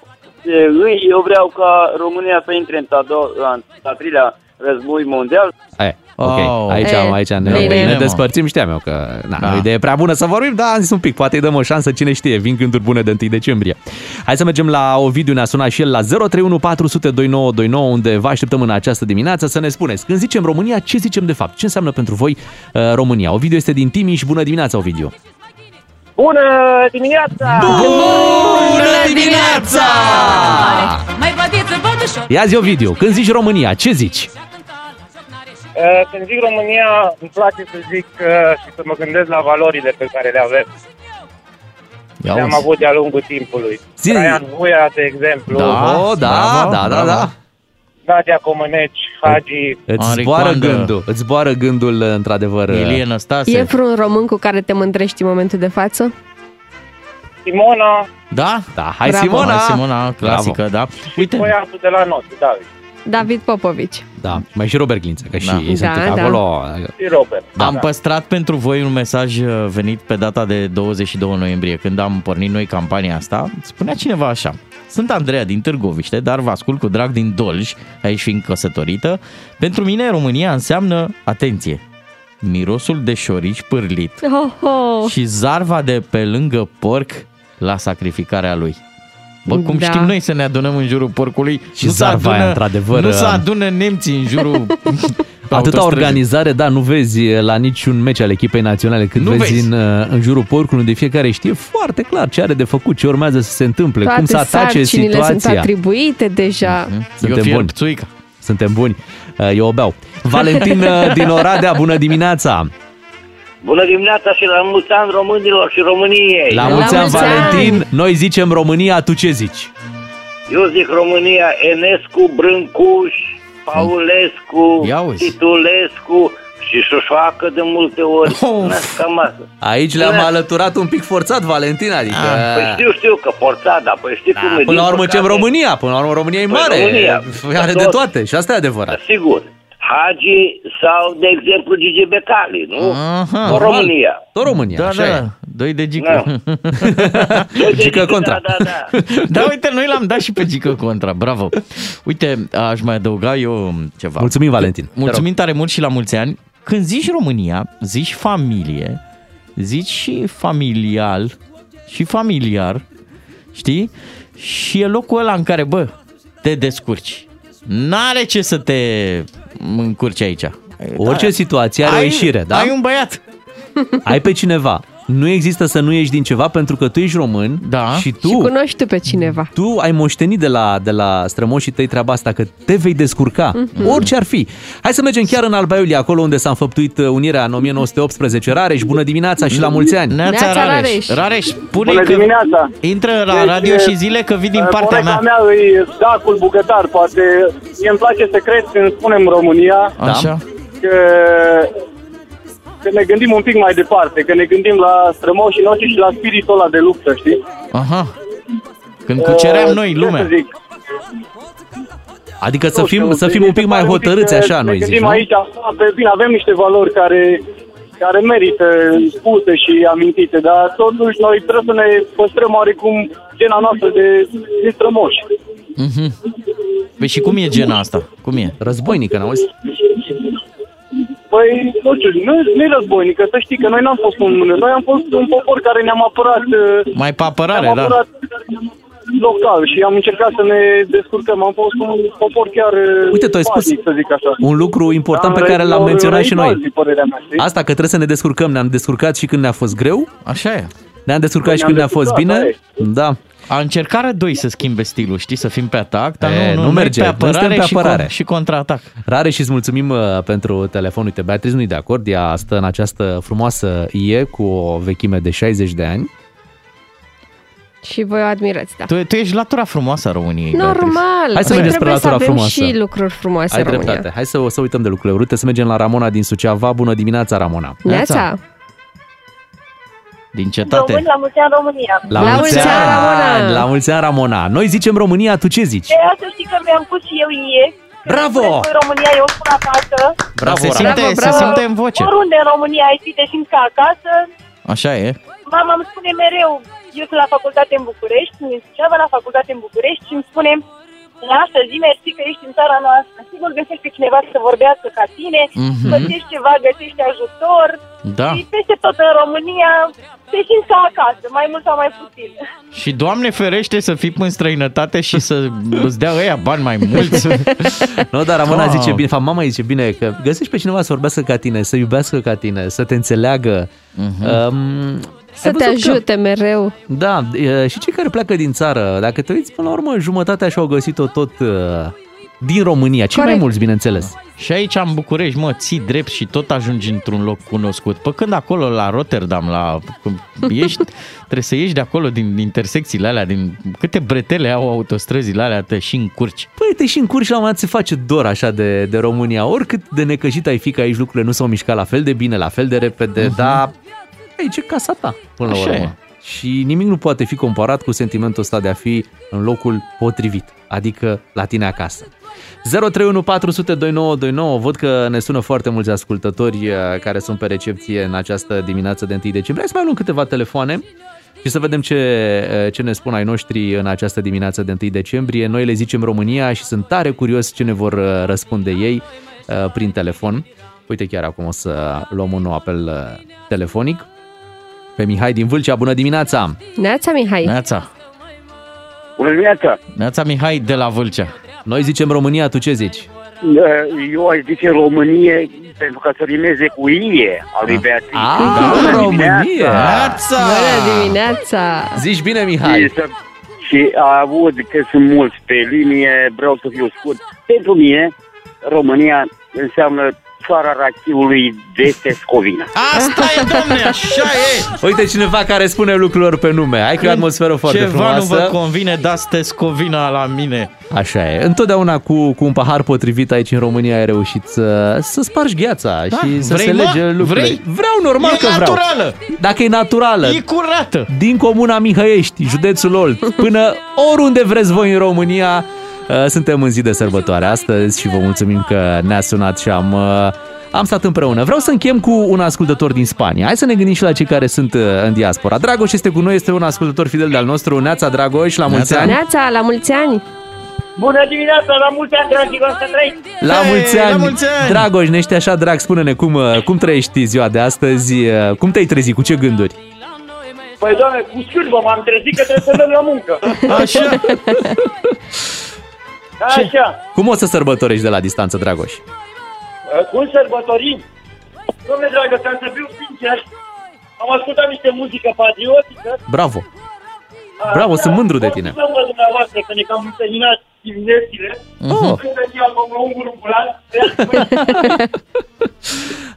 îi eu vreau ca România să intre în a, doua, în a treilea război mondial. E, ok, Oh. aici, E, aici ne, bine. ne despărțim, știam eu că na, Da. da. o idee prea bună să vorbim, dar am zis un pic, poate îi dăm o șansă, cine știe, vin gânduri bune de 1 decembrie. Hai să mergem la Ovidiu, ne-a sunat și el la 031 400 2929, unde vă așteptăm în această dimineață să ne spuneți, când zicem România, ce zicem de fapt? Ce înseamnă pentru voi uh, România? Ovidiu este din Timiș, bună dimineața, Ovidiu! Bună dimineața! Bună dimineața! Mai bădiță, bădușor! Ia zi, Ovidiu, când zici România, ce zici? Uh, Când zic România, îmi place să zic uh, și să mă gândesc la valorile pe care le avem. Ia Le-am auzi. avut de-a lungul timpului. Zi- Traian Vuia, de exemplu, Da. oh, da, bravo, da, da, bravo. da. Nadia Comăneci, Hagi, Îți Henri zboară Coandă. gândul, îți zboară gândul, într-adevăr. Ilie Năstase. E vreun român cu care te mândrești în momentul de față? Simona, Da? Da, hai Bravo. Simona! Hai, Simona, clasică, da. Uite, băiatul de la noi, David. David Popovici. Da, mai și Robert Glință, că și Da. ei sunt Da, da. acolo. Și Robert. Da. Am păstrat pentru voi un mesaj uh, venit pe data de 22 noiembrie, când am pornit noi campania asta. Spunea cineva așa. Sunt Andreea din Târgoviște, dar vă ascult cu drag din Dolj, aici fiind căsătorită. Pentru mine România înseamnă, atenție, mirosul de șorici pârlit Oh, oh. și zarva de pe lângă porc la sacrificarea lui. Bă, cum Da. știm noi să ne adunăm în jurul porcului, Și nu se zarva aia, adună, într-adevăr, nu se uh, adună nemții în jurul Atâta autostrăzii. organizare, da, nu vezi la niciun meci al echipei naționale când Nu vezi, vezi. În, uh, în jurul porcului, unde fiecare știe foarte clar ce are de făcut, ce urmează să se întâmple, Toate cum să atace sarcinile sunt situația. atribuite deja. Eu Suntem fierb buni. țuica. Suntem buni. Uh, Eu o beau. Valentin uh, din Oradea, bună dimineața! Bună dimineața și la mulți ani românilor și României. La La mulți ani, mulți ani! Valentin! Noi zicem România, tu ce zici? Eu zic România, Enescu, Brâncuș, Paulescu, Ia uzi. Titulescu și Șoșoacă de multe ori. Of. Na, Cam asta. Aici le-am Da. alăturat un pic forțat, Valentin, adică... Păi știu, știu că forțat, dar păi știi Da, cum e. până la din urmă ce păcate- România, până la urmă România e Păi, mare, România. are de Tot. toate și asta e adevărat. Sigur. Hagi sau, de exemplu, Gigi Becali, nu? Aha. O România. Tot România, Da, așa da, e. doi de gică. Gică contra. Da, da, da. Da, uite, noi l-am dat și pe gică contra, bravo. Uite, aș mai adăuga eu ceva. Mulțumim, Valentin. Te Mulțumim tare mult și la mulți ani. Când zici România, zici familie, zici și familial și familiar, știi? Și e locul ăla în care, bă, te descurci. N-are ce să te încurci aici. Orice situație are o Ai- ieșire, da? Ai un băiat. Ai pe cineva. Nu există să nu ieși din ceva pentru că tu ești român Da. și tu, Și cunoști tu pe cineva. tu ai moștenit de la, de la strămoșii tăi treaba asta, că te vei descurca, Mhm. orice ar fi. Hai să mergem chiar în Alba Iulia, acolo unde s-a înfăptuit uh, unirea în 1918. Rareș, bună dimineața și la mulți ani! Neața Neața, Rareș. Rareș. Rareș, spune Bună că dimineața! intră la Deci, radio și zile că vii din partea Porecla mea. mea e Dacul Bucătar, poate mie îmi place să cred când spunem România Așa. că, că ne gândim un pic mai departe, că ne gândim la strămoșii noștri și la spiritul ăla de luptă, știi? Aha. Când cuceream Uh, noi ce lumea. Să zic? Adică să Nu fim, știu, să mi fim se un pic mai pare hotărâți că așa, ne noi zici, gândim nu? aici, pe bine, avem niște valori care, care merită spuse și amintite, dar totuși noi trebuie să ne păstrăm oarecum gena noastră de, de strămoși. Mhm. Păi și cum e gena asta? Cum e? Războinică, n-auzi? Păi, nu știu, nu, nu e războinică, să știi că noi n-am fost un... Noi am fost un popor care ne-am apărat... uh, Mai pe apărare, ne-am da. apărat local și am încercat să ne descurcăm. Am fost un popor chiar uh, Uite, tu ai spus pașnic, să zic așa. Un lucru important pe Am care l-am re- menționat și răit noi. alții, părerea mea, știi? Asta că trebuie să ne descurcăm. Ne-am descurcat și când ne-a fost greu, Așa e. ne-am descurcat și Ne-am când ne-a fost descurcat, bine. Da. A încercat Rădoi să schimbe stilul, știi, să fim pe atac, dar E, nu, nu, nu noi merge. pe Noi suntem apărare, pe și, apărare. con- și contraatac. Rare și îți mulțumim uh, pentru telefon. Uite, Beatriz nu-i de acord. Ea stă în această frumoasă ie cu o vechime de 60 de ani. Și voi o admirați, da. Tu, tu ești latura frumooasă a României, Beatrice. Normal. Hai să Noi mergem spre trebuie să latura avem frumoasă. și lucruri frumoase Ai în România. dreptate. Hai să, să uităm de lucrurile urâte, să mergem la Ramona din Suceava. Bună dimineața, Ramona! Neața. Din cetate. Români la mulți ani România. La mulți ani, Ramona! La mulți ani, Ramona! Noi zicem România, tu ce zici? De asta știi că mi-am pus și eu ie. Bravo! În România eu spun acasă. Bravo, se Ramona! simte, se simte în voce. Oriunde în România ai fi, te simți ca acasă. Așa e. Mama îmi spune mereu, eu sunt la facultate în București, în Suceava la facultate în București și îmi spune Lasă, zi mersi că ești în țara noastră. Sigur găsești pe cineva să vorbească ca tine, Mhm. găsești ceva, găsești ajutor. Da. Și peste tot în România te simți ca acasă, mai mult sau mai puțin. Și Doamne ferește să fii în străinătate și să îți dea ăia bani mai mulți. Nu, dar Ramona Wow. zice bine, fapt, mama zice bine că găsești pe cineva să vorbească ca tine, să iubească ca tine, să te înțeleagă. Um, Să ai te văzut că- ajute mereu. Da, e, și cei care pleacă din țară, dacă te uiți, până la urmă, jumătatea și-au găsit-o tot uh, din România. Cei mai Corect. mulți, bineînțeles. Și aici în București, mă, ții drept și tot ajungi într-un loc cunoscut. Pe când acolo la Rotterdam, la ești, trebuie să ieși de acolo din intersecțiile alea, din câte bretele au autostrăzile alea, te și încurci. Păi te și în curs și la un moment dat se face dor așa de, de România. Oricât de necăjit ai fi că aici lucrurile nu s-au mișcat la fel de bine, la fel de repede, uh-huh. dar aici e casa ta, până la Așa urmă. e. și nimic nu poate fi comparat cu sentimentul ăsta de a fi în locul potrivit, adică la tine acasă. 031 văd că ne sună foarte mulți ascultători uh, care sunt pe recepție în această dimineață de 1 decembrie. Hai să mai luăm câteva telefoane și să vedem ce, uh, ce ne spun ai noștri în această dimineață de 1 decembrie. Noi le zicem România și sunt tare curios ce ne vor uh, răspunde ei prin telefon. Uite, chiar acum o să luăm un nou apel telefonic. Pe Mihai din Vâlcea, bună dimineața! Neața, Mihai! Neața! Bună dimineața! Neața Mihai de la Vâlcea. Noi zicem România, tu ce zici? Eu aș zice Românie pentru că să rimeze cu IE a lui Beatrice. Ah, Bună România! Neața! Bună dimineața! Zici bine, Mihai! Și, să, și aud că sunt mulți pe linie, vreau să fiu scurt. Pentru mine, România înseamnă țara rachiului de Tescovina. Asta e, domne, așa e! Uite cineva care spune lucrurilor pe nume. Ai că e o atmosferă foarte Ceva frumoasă. nu vă convine, dați Tescovina la mine. Așa e. Întotdeauna cu, cu un pahar potrivit aici în România ai reușit să, să spargi gheața Da, și să vrei, se mă? lege lucrurile. Vrei? Vreau, normal E că vreau. naturală. Dacă e naturală. E curată. Din comuna Mihăiești, județul Olt, până oriunde vreți voi în România, uh, suntem în zi de sărbătoare astăzi și vă mulțumim că ne-a sunat și am, uh, am stat împreună. Vreau să închem cu un ascultător din Spania. Hai să ne gândim și la cei care sunt uh, în diaspora. Dragoș este cu noi, este un ascultător fidel de-al nostru. Neața Dragoș, la mulți Neața. ani. Neața, la mulți ani! Bună dimineața, la mulți ani, dragilor, să trăiți! La Hei, mulți la ani! mulți ani! Dragoș, ne ești așa drag, spune-ne cum, uh, cum trăiești ziua de astăzi, uh, cum te-ai trezit, cu ce gânduri? Păi, doamne, cu scârbă m-am trezit că trebuie să merg la muncă. Așa. Așa. Cum o să sărbătorești de la distanță, Dragoș? Cum sărbătorim? Domnule dragă, ca să fiu sincer, am ascultat niște muzică patriotică. Bravo! Bravo, sunt mândru de tine. Să vă dumneavoastră că ne cam terminat diminețile. Oh. Când să fie acum un gurumbulan.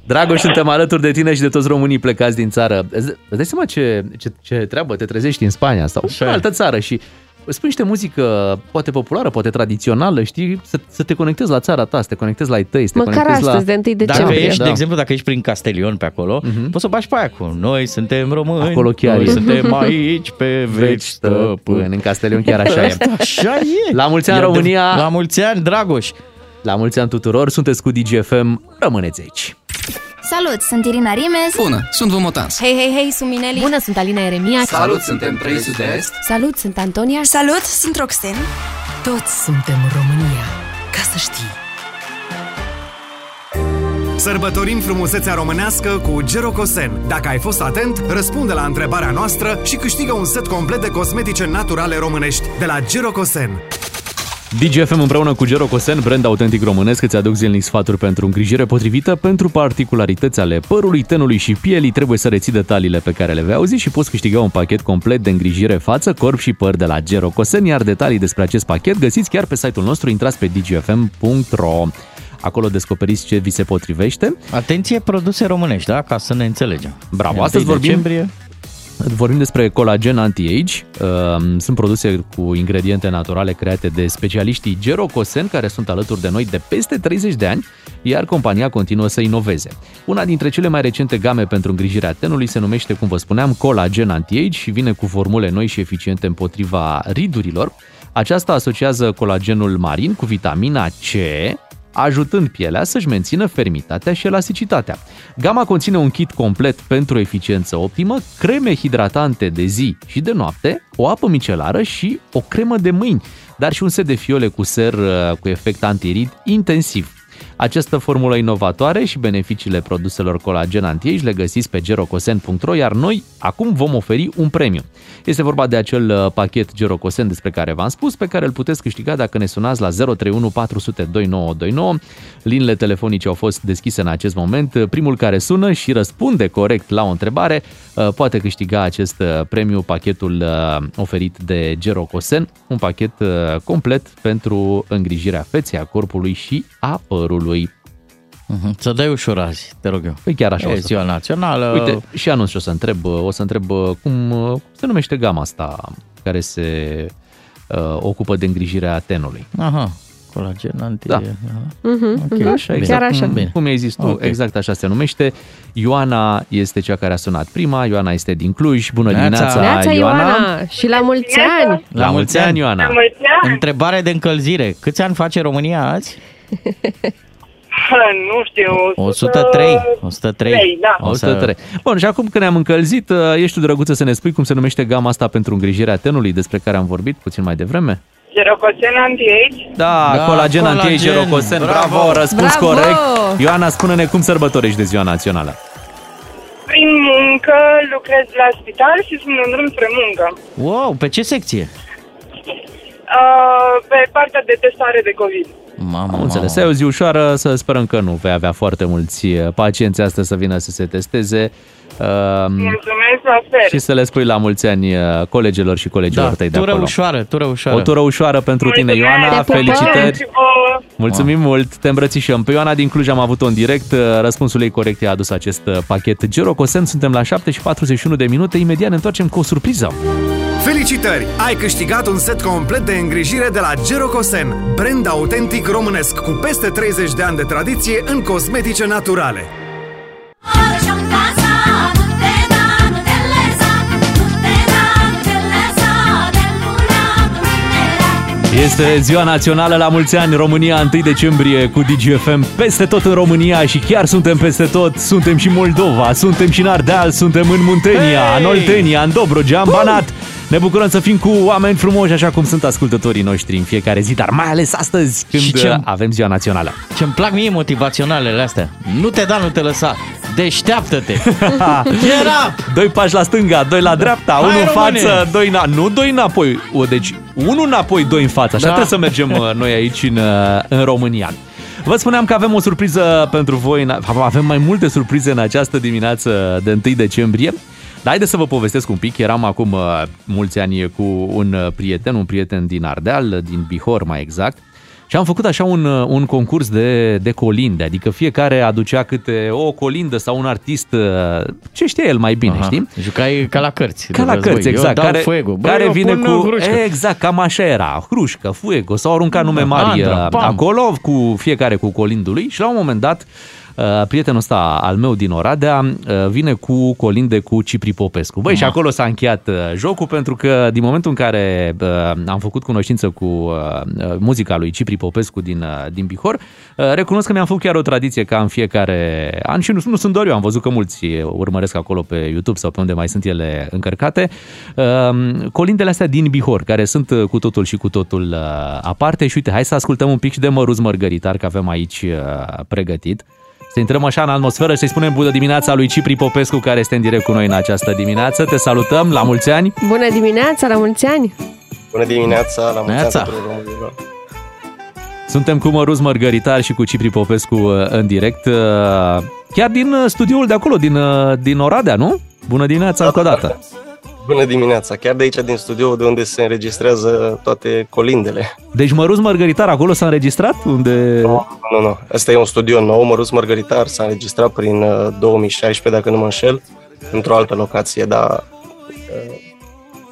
Dragoș, suntem alături de tine și de toți românii plecați din țară. Îți îți dai seama ce, ce, ce treabă te trezești în Spania sau Așa în e. altă țară și spui niște muzică poate populară, poate tradițională, știi, să, să te conectezi la țara ta, să te conectezi la ai tăi, să te Măcar conectezi astăzi, la... de 1 Dacă decembrie. ești, da. de exemplu, dacă ești prin Castelion pe acolo, Mhm. poți să bași pe aia cu Noi suntem români, Acolo chiar noi e. suntem aici pe Veci veci stăpân, stăpân. în Castelion chiar așa e. Așa e. La mulți ani, E adev- România! La mulți ani, Dragoș! La mulți ani tuturor, sunteți cu DGFM, rămâneți aici. Salut, sunt Irina Rimes. Bună, sunt Vomotans. Hei, hei, hei, sunt Mineli. Bună, sunt Alina Eremia. Salut, suntem 3 Sud-Est. Salut, sunt Antonia. Salut, sunt Roxen. Toți suntem România, ca să știi. Sărbătorim frumusețea românească cu Gerocosen. Dacă ai fost atent, răspunde la întrebarea noastră și câștigă un set complet de cosmetice naturale românești de la Gerocosen. DGFM împreună cu Gero Cosen, brand autentic românesc, îți aduc zilnic sfaturi pentru îngrijire potrivită pentru particularități ale părului, tenului și pielii. Trebuie să reții detaliile pe care le vei auzi și poți câștiga un pachet complet de îngrijire față, corp și păr de la Gero Cosen, iar detalii despre acest pachet găsiți chiar pe site-ul nostru, intrați pe dgfm.ro. Acolo descoperiți ce vi se potrivește. Atenție, produse românești, da? Ca să ne înțelegem. Bravo, E astăzi 1 vorbim Decembrie. Vorbim despre colagen anti-age. Um, Sunt produse cu ingrediente naturale create de specialiștii Gerocosen, care sunt alături de noi de peste 30 de ani, iar compania continuă să inoveze. Una dintre cele mai recente game pentru îngrijirea tenului se numește, cum vă spuneam, colagen anti-age și vine cu formule noi și eficiente împotriva ridurilor. Aceasta asociază colagenul marin cu vitamina C, ajutând pielea să-și mențină fermitatea și elasticitatea. Gama conține un kit complet pentru eficiență optimă, creme hidratante de zi și de noapte, o apă micelară și o cremă de mâini, dar și un set de fiole cu ser uh, cu efect antirid intensiv. Această formulă inovatoare și beneficiile produselor colagen anti le găsiți pe gerocosen.ro, iar noi acum vom oferi un premiu. Este vorba de acel uh, pachet Gerocosen despre care v-am spus, pe care îl puteți câștiga dacă ne sunați la 031 400 2929. Liniile telefonice au fost deschise în acest moment. Primul care sună și răspunde corect la o întrebare uh, poate câștiga acest uh, premiu, pachetul uh, oferit de Gerocosen, un pachet uh, complet pentru îngrijirea feței, a corpului și a părului. Mhm, Să dai ușor azi, te rog eu. Păi chiar așa E o să ziua fac. națională. Uite, și anunț și o să întreb, o să întreb uh, cum uh, se numește gama asta care se uh, ocupă de îngrijirea tenului. Aha. Colagen anti... Da. Mhm, Ok, mhm. așa e. Chiar așa. Cum, cum ai zis tu, Ok. exact așa se numește. Ioana este cea care a sunat prima, Ioana este din Cluj. Bună Neața. dimineața, Neața Ioana și la mulți ani! La mulți ani, Ioana. Întrebare de încălzire. Câți ani face România azi? Nu știu. 103. 103. Trei, da. 103. Bun, și acum că ne-am încălzit, uh, ești tu drăguță să ne spui cum se numește gama asta pentru îngrijirea tenului despre care am vorbit puțin mai devreme? Gerococen anti-age. Da, Da, colagen, colagen. anti-age, rocosen, bravo, Bravo. răspuns Bravo. corect. Ioana, spune-ne cum sărbătorești de ziua națională. Prin muncă lucrez la spital și sunt în drum spre muncă. Wow, pe ce secție? Uh, pe partea de testare de COVID. Mamă, Am înțeles. E o zi ușoară, să sperăm că nu vei avea foarte mulți uh, pacienți astăzi să vină să se testeze. Uh, Mulțumesc la fel. și să le spui la mulți ani uh, colegilor și colegilor Da, tăi de tură acolo. ușoară, tură ușoară. O tură ușoară pentru tine, Mulțumesc. Ioana. Te pupăm. Felicitări. Și vouă. Mulțumim mult, te îmbrățișăm. Pe Ioana din Cluj am avut-o în direct, uh, răspunsul ei corect i-a adus acest uh, pachet Gerocosen. Suntem la 7 și 41 de minute, imediat ne întoarcem cu o surpriză. Felicitări! Ai câștigat un set complet de îngrijire de la Gerocosen, brand autentic românesc cu peste 30 de ani de tradiție în cosmetice naturale. Este ziua națională la mulți ani, România 1 decembrie cu DGFM peste tot în România și chiar suntem peste tot. Suntem și în Moldova, suntem și în Ardeal, suntem în Muntenia, Hey! în Oltenia, în Dobrogea, în Banat. Ne bucurăm să fim cu oameni frumoși, așa cum sunt ascultătorii noștri în fiecare zi, dar mai ales astăzi, când Și ce- avem ziua națională. Ce-mi plac mie motivaționalele astea. Nu te da, nu te lăsa. Deșteaptă-te. Get up! Doi pași la stânga, doi la dreapta, Hai, unul în române! față, doi na... Nu doi înapoi, o, deci unul înapoi, doi în față. Așa Da. trebuie să mergem uh, noi aici în, uh, în România. Vă spuneam că avem o surpriză pentru voi, în- avem mai multe surprize în această dimineață de 1 decembrie. Dar haideți să vă povestesc un pic. Eram acum uh, mulți ani cu un uh, prieten, un prieten din Ardeal, din Bihor mai exact, și am făcut așa un, uh, un concurs de, de colinde, adică fiecare aducea câte o colindă sau un artist, uh, ce știe el mai bine, Aha. știi? Jucai ca la cărți. Ca de la război. cărți, exact. Eu dau care fuego. Bă, care eu vine pun cu... hrușcă. Exact, cam așa era. Hrușcă, fuego, sau aruncat nume mari Andra, uh, pam. acolo, cu fiecare cu colindul lui și la un moment dat uh, prietenul ăsta al meu din Oradea uh, vine cu colinde cu Cipri Popescu. Băi, și acolo s-a încheiat uh, jocul pentru că din momentul în care uh, am făcut cunoștință cu uh, uh, muzica lui Cipri Popescu din, uh, din Bihor, uh, recunosc că mi-am făcut chiar o tradiție ca în fiecare an și nu, nu sunt doar eu, am văzut că mulți urmăresc acolo pe YouTube sau pe unde mai sunt ele încărcate. Uh, colindele astea din Bihor, care sunt uh, cu totul și cu totul uh, aparte și uite, hai să ascultăm un pic și de Măruz Mărgăritar, că avem aici uh, pregătit. Să intrăm așa în atmosferă și să-i spunem bună dimineața lui Cipri Popescu, care este în direct cu noi în această dimineață. Te salutăm, la mulți ani! Bună dimineața, la mulți ani! Bună dimineața, la mulți ani Neața. tuturor românilor. Suntem cu Măruz Mărgăritar și cu Cipri Popescu uh, în direct, uh, chiar din uh, studioul de acolo, din, uh, din Oradea, nu? Bună dimineața încă o dată! Bună dimineața, chiar de aici din studio de unde se înregistrează toate colindele. Deci Măruz Mărgăritar acolo s-a înregistrat? Unde... Nu, nu, nu. Asta e un studio nou, Mărus Mărgăritar, s-a înregistrat prin uh, 2016, dacă nu mă înșel, într-o altă locație, dar uh,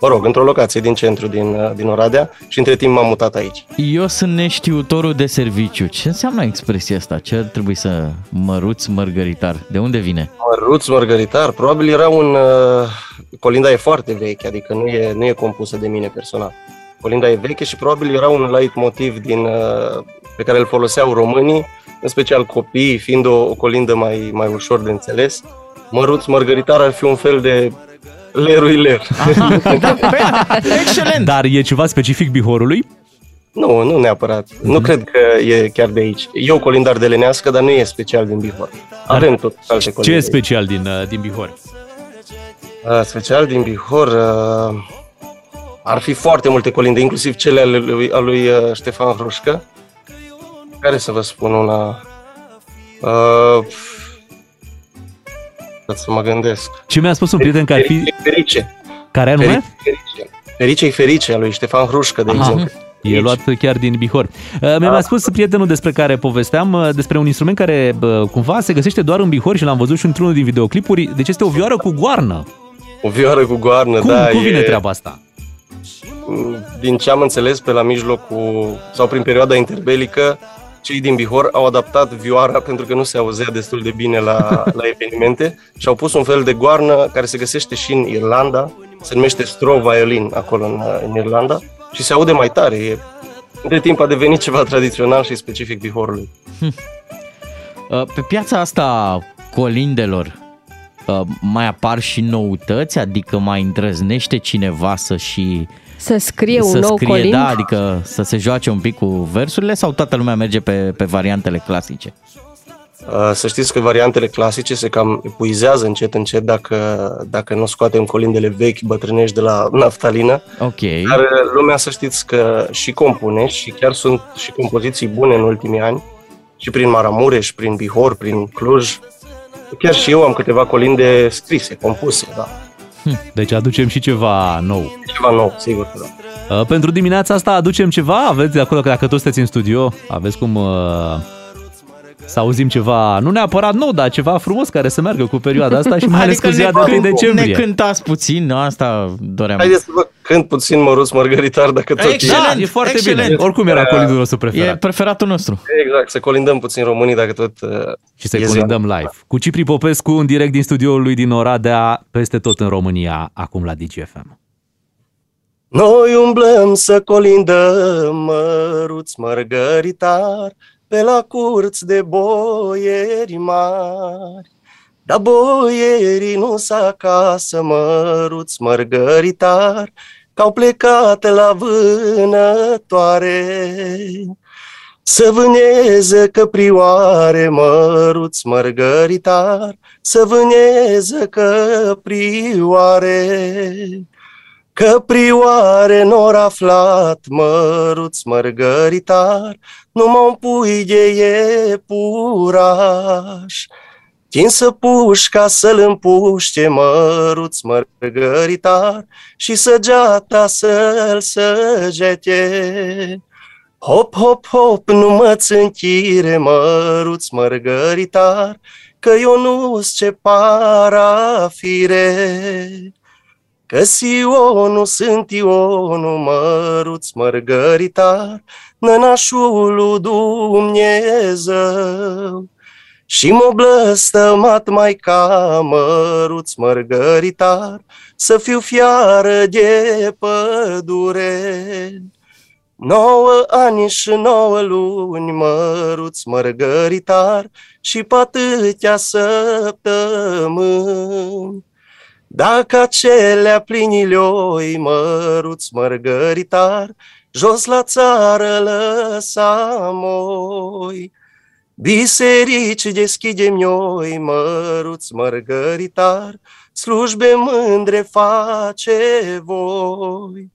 mă rog, într-o locație din centru din, uh, din Oradea și între timp m-am mutat aici. Eu sunt neștiutorul de serviciu. Ce înseamnă expresia asta? Ce ar trebui să măruți mărgăritar? De unde vine? Măruț Mărgăritar, probabil era un... Uh, colinda e foarte veche, adică nu e, nu e compusă de mine personal. Colinda e veche și probabil era un light motiv din, uh, pe care îl foloseau românii, în special copiii, fiind o, o colindă mai, mai ușor de înțeles. Măruț Mărgăritar ar fi un fel de lerui ler. Excelent! Dar e ceva specific Bihorului? Nu, nu neapărat. Nu cred că e chiar de aici. E o colindă ardelenească, dar nu e special din Bihor. Avem tot alte Ce colinde. e special din, uh, din Bihor? Uh, special din Bihor uh, ar fi foarte multe colinde, inclusiv cele ale lui, a lui uh, Ștefan Hrușcă. Care să vă spun una? Uh, să mă gândesc. Ce mi-a spus un prieten că ar fi... Ferice. Care anume? Ferice. Ferice Ferice a lui Ștefan Hrușcă, de Aha. exemplu. E luat chiar din Bihor. Uh, Mi-a mai spus prietenul despre care povesteam, uh, despre un instrument care bă, cumva se găsește doar în Bihor și l-am văzut și într-unul din videoclipuri. Deci este o vioară cu goarnă. O vioară cu goarnă, Cum, da. cum e... vine treaba asta? din ce am înțeles pe la mijlocul sau prin perioada interbelică, cei din Bihor au adaptat vioara pentru că nu se auzea destul de bine la, la evenimente și au pus un fel de goarnă care se găsește și în Irlanda, se numește straw violin acolo în, în Irlanda și se aude mai tare. E, de timp a devenit ceva tradițional și specific Bihorului. Uh, Pe piața asta colindelor uh, mai apar și noutăți? Adică mai îndrăznește cineva să și Să scrie un să nou scrie, colind? da, adică să se joace un pic cu versurile sau toată lumea merge pe, pe variantele clasice? Uh, Să știți că variantele clasice se cam epuizează încet, încet dacă, dacă nu scoatem colindele vechi, bătrânești de la naftalină. Ok. Dar uh, lumea să știți că și compune și chiar sunt și compoziții bune în ultimii ani și prin Maramureș, prin Bihor, prin Cluj. Chiar și eu am câteva colinde scrise, compuse, da. Deci aducem și ceva nou. Ceva nou, sigur că da. Uh, Pentru dimineața asta aducem ceva? Aveți de acolo, că dacă toți sunteți în studio, aveți cum uh, să auzim ceva, nu neapărat nou, dar ceva frumos care să meargă cu perioada asta și mai ales cu ziua de 1 Adică ne decembrie. cântați puțin, asta doream. Haideți să vă cânt puțin Măruț Mărgăritar, dacă tot Excelent, Da, e foarte excelent. bine. Oricum era colindul nostru E preferat. preferatul nostru. Exact, să colindăm puțin românii, dacă tot uh, Și să-i e ziua. colindăm live. Cu Cipri Popescu în direct din studioul lui din Oradea, peste tot în România, acum la DGFM. Noi umblăm să colindăm măruț mărgăritar pe la curți de boieri mari. Dar boierii nu s acasă, măruț mărgăritar, că-au plecat la vânătoare. Să vâneze căprioare, măruț mărgăritar, să vâneze căprioare. Căprioare nor aflat, măruț mărgăritar, numai un pui de iepuraș. Tinsă pușca să-l împuște, măruț mărgăritar, și săgeata să-l săgete. Hop, hop, hop, nu mă țânchire, măruț mărgăritar, că eu nu-s ce parafire. Că Sionul sunt Ionul, măruț mărgăritar, nănașul lui Dumnezeu. Și m-o blăstămat mai ca măruț mărgăritar, să fiu fiară de pădure. Nouă ani și nouă luni, măruț mărgăritar, și pe atâtea săptămâni. Dacă acelea plinilioi, măruț mărgăritar, jos la țară lăsamoi. Biserici deschidem noi, măruț mărgăritar, slujbe mândre face voi.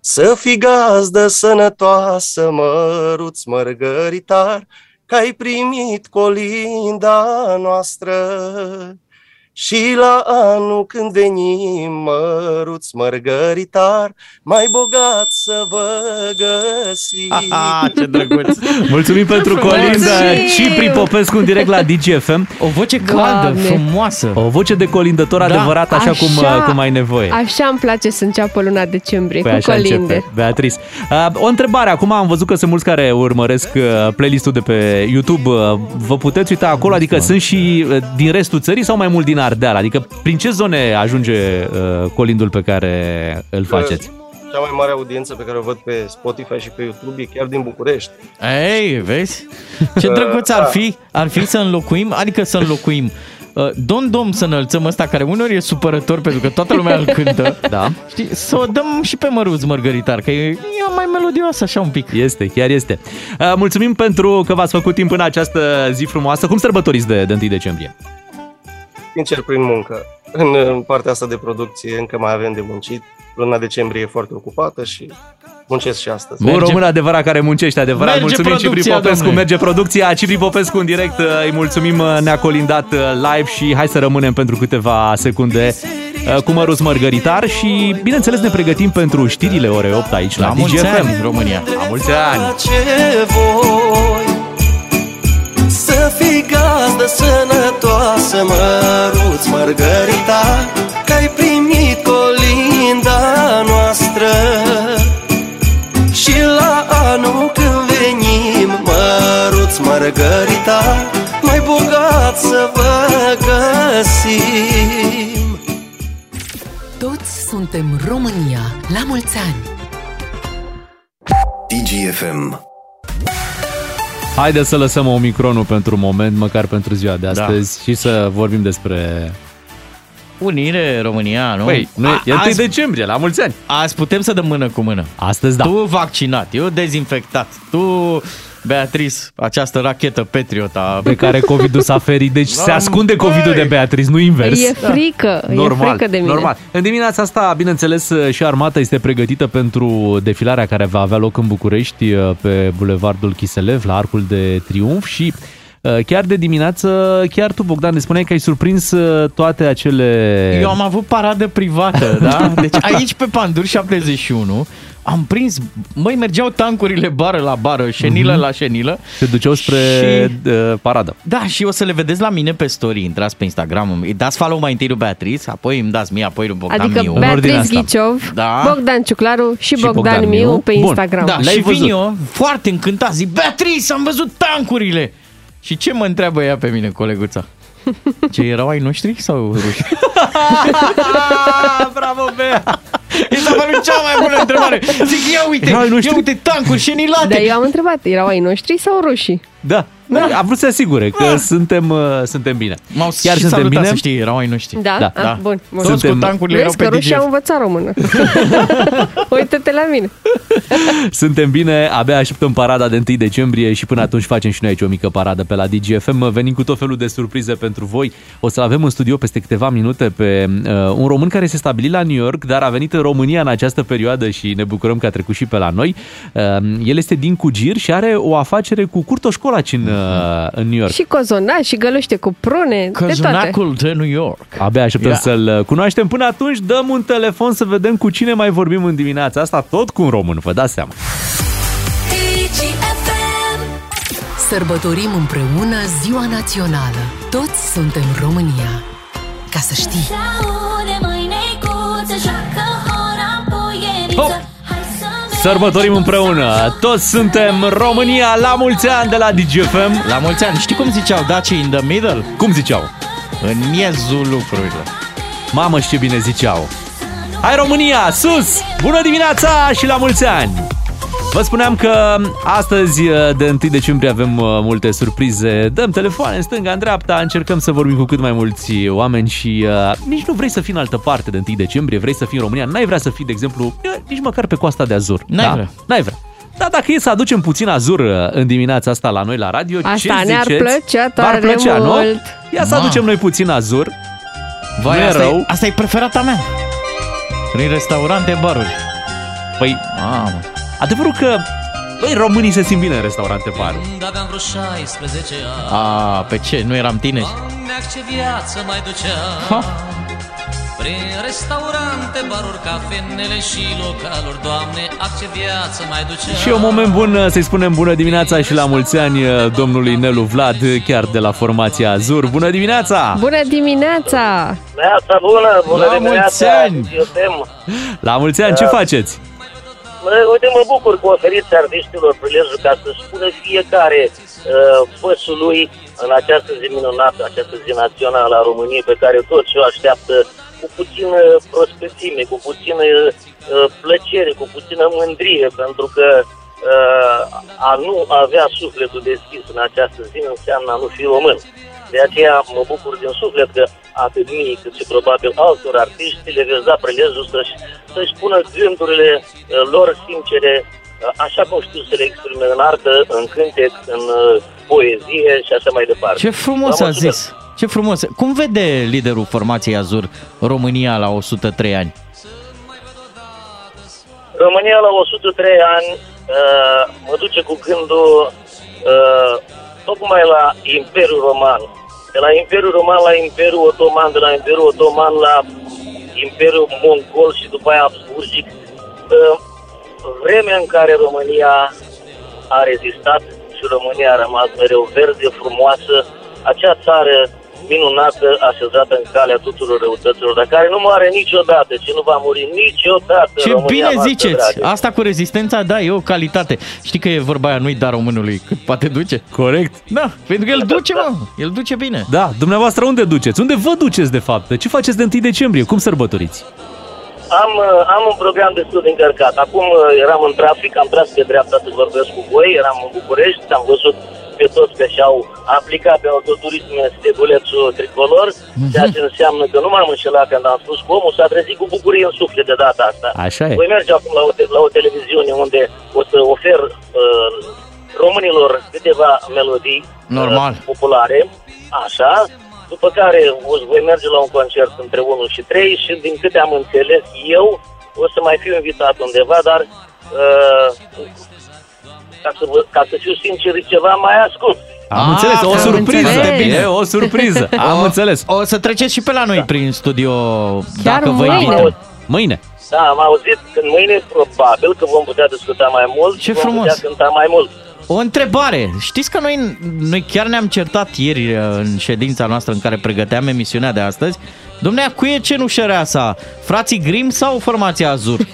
Să fi gazdă sănătoasă, măruț mărgăritar, că ai primit colinda noastră. Și la anul când venim, măruț mărgăritar, mai bogat să vă găsim. Ah, ce drăguț! Mulțumim pentru colindă, Mulțumim! Cipri Popescu în direct la DGFM. O voce caldă, Doamne. frumoasă. O voce de colindător adevărat, așa, cum, Așa- cum ai nevoie. Așa îmi place să înceapă luna decembrie, Păi cu așa colinde. începe, Beatrice. Uh, o întrebare, acum am văzut că sunt mulți care urmăresc uh, playlistul de pe YouTube. Uh, vă puteți uita acolo, adică sunt și uh, din restul țării sau mai mult din Ardeal? Adică prin ce zone ajunge uh, colindul pe care îl faceți? Cea mai mare audiență pe care o văd pe Spotify și pe YouTube e chiar din București. Ei, vezi? Ce drăguț ar fi, ar fi să înlocuim, adică să înlocuim uh, Don Dom să înălțăm ăsta care uneori e supărător pentru că toată lumea îl cântă. Da. Știi, să o dăm și pe Măruț Mărgăritar, că e, e mai melodioasă așa un pic. Este, chiar este. Uh, mulțumim pentru că v-ați făcut timp în această zi frumoasă. Cum sărbătoriți de, de 1 decembrie? Sincer, prin muncă. În, în partea asta de producție încă mai avem de muncit. Luna decembrie e foarte ocupată și muncesc și astăzi. Un român adevărat care muncește adevărat. Merge mulțumim Cipri producția, Popescu, domnule. merge producția. Cipri Popescu în direct, uh, îi mulțumim, uh, ne-a colindat uh, live și hai să rămânem pentru câteva secunde uh, cu Mărus Mărgăritar și bineînțeles ne pregătim pentru știrile ore 8 aici la, La mulți DGFM. ani, România. La mulți ani! ce voi Să fii gazdă sănătoasă, măruț, Margarita Că ai primit colinda noastră. Și la anul când venim Măruți Margarita Mai bogat să vă găsim. Toți suntem România La mulți ani. DGFM Haideți să lăsăm omicronul pentru un moment, măcar pentru ziua de da. astăzi da. și să vorbim despre Unire România, nu? Păi, nu e, e 1 azi, decembrie, la mulți ani. azi putem să dăm mână cu mână. Astăzi da. Tu vaccinat, eu dezinfectat, tu Beatrice, această rachetă Patriot a... Pe care COVID-ul s-a ferit, deci se ascunde COVID-ul de Beatrice, nu invers. E frică, Normal, e frică de mine. normal. În dimineața asta, bineînțeles, și armata este pregătită pentru defilarea care va avea loc în București pe Bulevardul Chiselev, la Arcul de Triunf și uh, Chiar de dimineață, chiar tu, Bogdan, ne spuneai că ai surprins uh, toate acele... Eu am avut paradă privată, da? Deci aici pe Pandur 71 am prins, măi, mergeau tancurile bară la bară, șenilă Mhm. la șenilă. Se duceau spre Și- uh, paradă. Da, și o să le vedeți la mine pe story, intrați pe Instagram, îi dați follow mai întâi lui Beatrice, apoi îmi dați mie, apoi lui Bogdan Adică Miu. Beatrice Ghiciov, Da. Bogdan Ciuclaru și, Și Bogdan, Bogdan Miu Miu. pe Bun. Instagram. Da, și vin eu foarte încântat, zic, Beatrice, am văzut tancurile! Și ce mă întreabă ea pe mine, coleguța? Ce erau ai noștri sau ruși? Bravo, Bea! Mi s-a părut cea mai bună întrebare. Zic, ia uite, Erau ai noștri? ia uite tancuri și nilate. Dar eu am întrebat, erau ai noștri sau rușii? Da. Da. A vrut să se asigure că suntem, uh, suntem bine. M-au Chiar și suntem salutat, bine. să știi, erau ai noștri. Da? Da. Ah, Da. Bun, bun. Toți Suntem- cu tancurile erau Vezi că pe rușii au DGF. învățat română. Uită-te la mine. Suntem bine, abia așteptăm parada de 1 decembrie și până atunci facem și noi aici o mică paradă pe la DGFM. Venim cu tot felul de surprize pentru voi. O să-l avem în studio peste câteva minute pe uh, un român care se stabilit la New York, dar a venit în România în această perioadă și ne bucurăm că a trecut și pe la noi. Uh, el este din Cugir și are o afacere cu curtoșcolaci în, uh, în New York. Și cozonac, și găluște cu prune, de toate. Căzunacul de New York. Abia așteptăm Ia. să-l cunoaștem. Până atunci dăm un telefon să vedem cu cine mai vorbim în dimineața asta, tot cu un român, vă dați seama. Sărbătorim împreună Ziua Națională. Toți suntem România. Ca să știi. Sărbătorim împreună. Toți suntem România la mulți ani de la DGFM. La mulți ani. Știi cum ziceau Daci in the middle? Cum ziceau? În miezul lucrurilor. Mamă, și ce bine ziceau. Hai România, sus! Bună dimineața și la mulți ani! Vă spuneam că astăzi, de 1 decembrie, avem uh, multe surprize. Dăm telefoane în stânga, în dreapta, încercăm să vorbim cu cât mai mulți oameni și uh, nici nu vrei să fii în altă parte de 1 decembrie, vrei să fii în România, n-ai vrea să fii, de exemplu, eh, nici măcar pe coasta de Azur. N-ai da? vrea. N-ai vrea. Da, dacă e să aducem puțin azur uh, în dimineața asta la noi la radio, ce Asta ne-ar ziceți? plăcea V-ar tare plăcea, nu? mult. Ia să Ma. aducem noi puțin azur. Vai, Nu e asta, rău. e, asta e preferata mea. Prin restaurante, baruri. Păi, Mamă. Adevărul că Băi, românii se simt bine în restaurante, baruri. Când aveam vreo 16 ani A, pe ce? Nu eram tineri? Doamne, ce viață mai ducea Ha. Prin restaurante, baruri, cafenele și localuri Doamne, ac ce viață mai ducea Și e un moment bun uh, să-i spunem bună dimineața și la mulți ani uh, domnului Nelu Vlad, uh, chiar de la formația Azur. Bună dimineața! Bună dimineața! Neața bună, bună La mulți dimineața. ani! Eu tem. La mulți ani, ce faceți? Mă, uite, mă bucur că oferiți artiștilor prilejul ca să spună fiecare uh, păsul lui în această zi minunată, această zi națională a României pe care toți o așteaptă cu puțină prospețime, cu puțină uh, plăcere, cu puțină mândrie, pentru că uh, a nu avea sufletul deschis în această zi înseamnă a nu fi român. De aceea mă bucur din suflet că atât mie cât și probabil altor artiști le veți da prilejul să-și, să-și pună gândurile uh, lor sincere uh, așa cum știu să le exprime în artă, în cântec, în uh, poezie și așa mai departe. Ce frumos Vă a mulțumesc. zis. Ce frumos. Cum vede liderul formației Azur România la 103 ani? România la 103 ani uh, mă duce cu gândul uh, tocmai la Imperiul Roman. De la Imperiul Roman la Imperiul Otoman, de la Imperiul Otoman la Imperiul Mongol și după aia Habsburgic. Uh, vremea în care România a rezistat și România a rămas mereu verde, frumoasă, acea țară minunată, așezată în calea tuturor răutăților, dar care nu moare niciodată și nu va muri niciodată Ce România bine noastră ziceți! dragă. Asta cu rezistența, da, e o calitate. Știi că e vorba aia, nu-i da românului cât poate duce? Corect. Da, pentru că el duce, mă, el duce bine. Da, dumneavoastră unde duceți? Unde vă duceți, de fapt? Ce faceți de 1 decembrie? Cum sărbătoriți? Am, uh, am un program destul de încărcat. Acum uh, eram în trafic, am tras pe dreapta să vorbesc cu voi, eram în București, am văzut pe toți că și-au aplicat pe autoturism stegulețul tricolor, ceea ce înseamnă că nu m-am înșelat când am spus că omul s-a trezit cu bucurie în suflet de data asta. Așa e. Voi merge acum la o, te- la o televiziune unde o să ofer uh, românilor câteva melodii Normal. uh, populare, așa, după care o să voi merge la un concert între 1 și 3 și din câte am înțeles eu, o să mai fiu invitat undeva, dar uh, ca, să vă, ca să fiu sincer, e ceva mai ascult. Am înțeles, o am surpriză. înțeles. E o surpriză. Am O- înțeles. O să treceți și pe la noi prin studio Chiar dacă vă mâine. invităm. Mâine. Da, am auzit că mâine probabil că vom putea discuta mai mult Ce vom frumos. putea cânta mai mult. O întrebare. Știți că noi, noi chiar ne-am certat ieri uh, în ședința noastră în care pregăteam emisiunea de astăzi. Domnea, cu e cenușăreasa? Frații Grim sau formația Azur?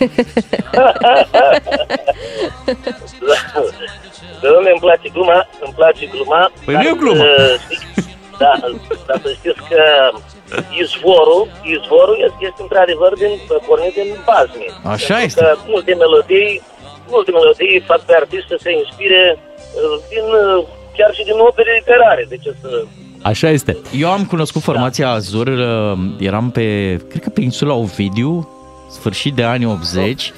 Dom'le, îmi place gluma, îmi place gluma. Păi dar, nu e o glumă. uh, știi- Da, dar să știți că izvorul, izvorul este, este într-adevăr din, pornit din bazme. Așa Pentru este. Că multe melodii, multe melodii fac pe artist să se inspire uh, din, uh, chiar și din opere literare. De ce să... Așa este. Eu am cunoscut formația Azur, uh, eram pe, cred că pe insula Ovidiu, sfârșit de anii 80.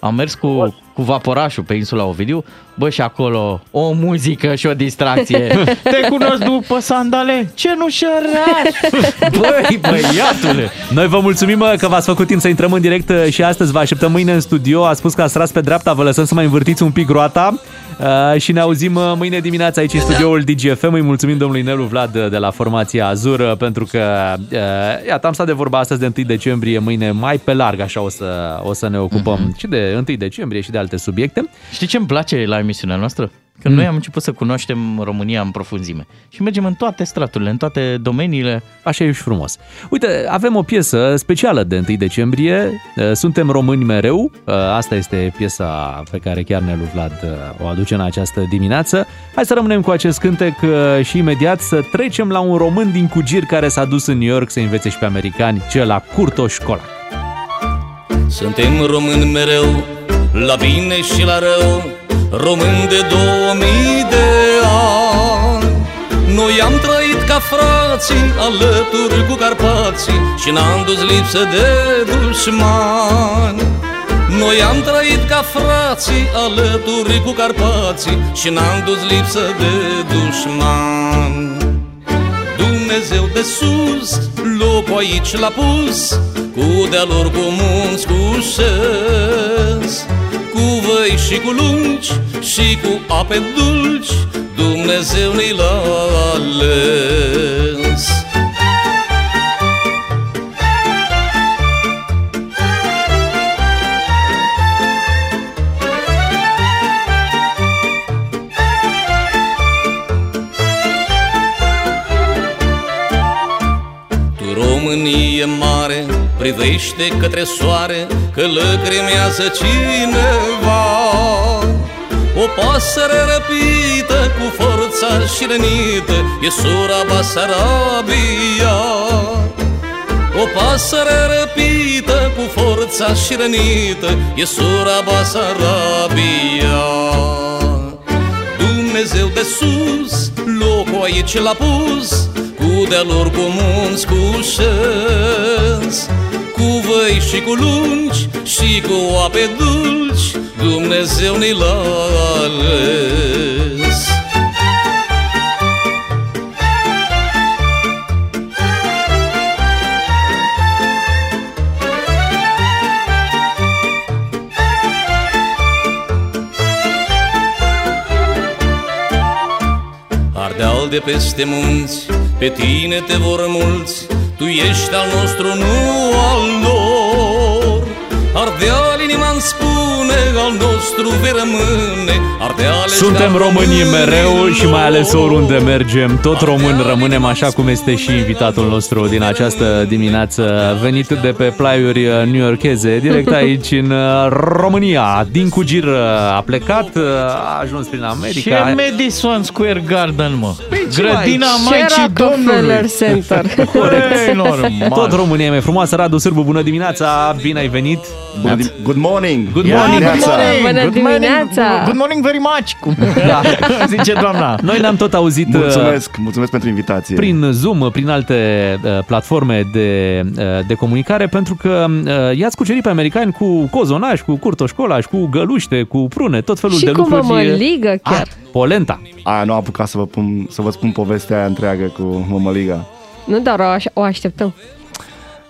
Am mers cu, cu vaporașul pe insula Ovidiu, bă, și acolo o muzică și o distracție. Te cunosc după sandale? Ce nu șăraș! Băi, băiatule! Noi vă mulțumim mă, că v-ați făcut timp să intrăm în direct uh, și astăzi vă așteptăm mâine în studio. A spus că ați tras pe dreapta, vă lăsăm să mai învârtiți un pic roata uh, și ne auzim uh, mâine dimineața aici în studioul DGFM. Îi mulțumim domnului Nelu Vlad uh, de la formația Azur uh, pentru că, uh, iată, am stat de vorba astăzi de 1 decembrie, mâine mai pe larg așa o să, o să ne ocupăm și de 1 decembrie și de alte subiecte. Știi ce îmi place la emisiunea noastră? Că Mm. noi am început să cunoaștem România în profunzime. Și mergem în toate straturile, în toate domeniile. Așa e și frumos. Uite, avem o piesă specială de 1 decembrie. Uh, Suntem români mereu. Uh, Asta este piesa pe care chiar Nelu Vlad uh, o aduce în această dimineață. Hai să rămânem cu acest cântec uh, și imediat să trecem la un român din Cugir care s-a dus în New York să învețe și pe americani, cel la Curtoș Școla. Suntem români mereu, la bine și la rău, români de 2000 de ani. Noi am trăit ca frații, alături cu Carpații și n-am dus lipsă de dușmani. Noi am trăit ca frații, alături cu Carpații și n-am dus lipsă de dușmani. Dumnezeu de sus, locul aici l-a pus, cu dealuri, cu munți, cu șes, cu văi și cu lungi și cu ape dulci, Dumnezeu ne l-a ales. Privește către soare Că lăcrimează cineva. O pasăre răpită cu forța și rănită E sora Basarabia. O pasăre răpită cu forța și rănită E sora Basarabia. Dumnezeu de sus, locul aici l-a pus Cu dealuri, cu munți, cu șens Cu văi și cu lungi și cu ape dulci Dumnezeu ne l-a ales Ardeal de peste munți, pe tine te vor mulți, Tu ești al nostru, nu al lor. Ardeal inima îmi spune, al nostru vei rămâne Ardeale Suntem românii mereu și mai ales oriunde mergem. Tot român rămânem așa cum este și invitatul nostru din această dimineață, venit de pe plaiuri new-yorkeze, direct aici în uh, România. Din Cugir uh, a plecat, uh, a ajuns prin Ce America. Madison Square Garden, mă? ce Grădina mai- Maicii Ce Rockefeller Domnului. Center. Corect. normal. Tot România e mai frumoasă. Radu Sârbu, bună dimineața, bine ai venit. Good, good morning! Good Yeah, morning. good morning. Bună good morning. dimineața. Good morning very much. Cum Da. zice doamna. Noi ne-am tot auzit uh, Mulțumesc, mulțumesc pentru invitație. prin Zoom, prin alte uh, platforme de, uh, de comunicare, pentru că uh, i-ați cucerit pe americani cu cozonaș, cu curtoșcolaș, cu găluște, cu prune, tot felul Și de cu lucruri. mămăligă chiar. Ah, polenta. A, nu am apucat să vă, pun, să vă spun povestea aia întreagă cu Mămăliga. Nu doar o, aș- o așteptăm.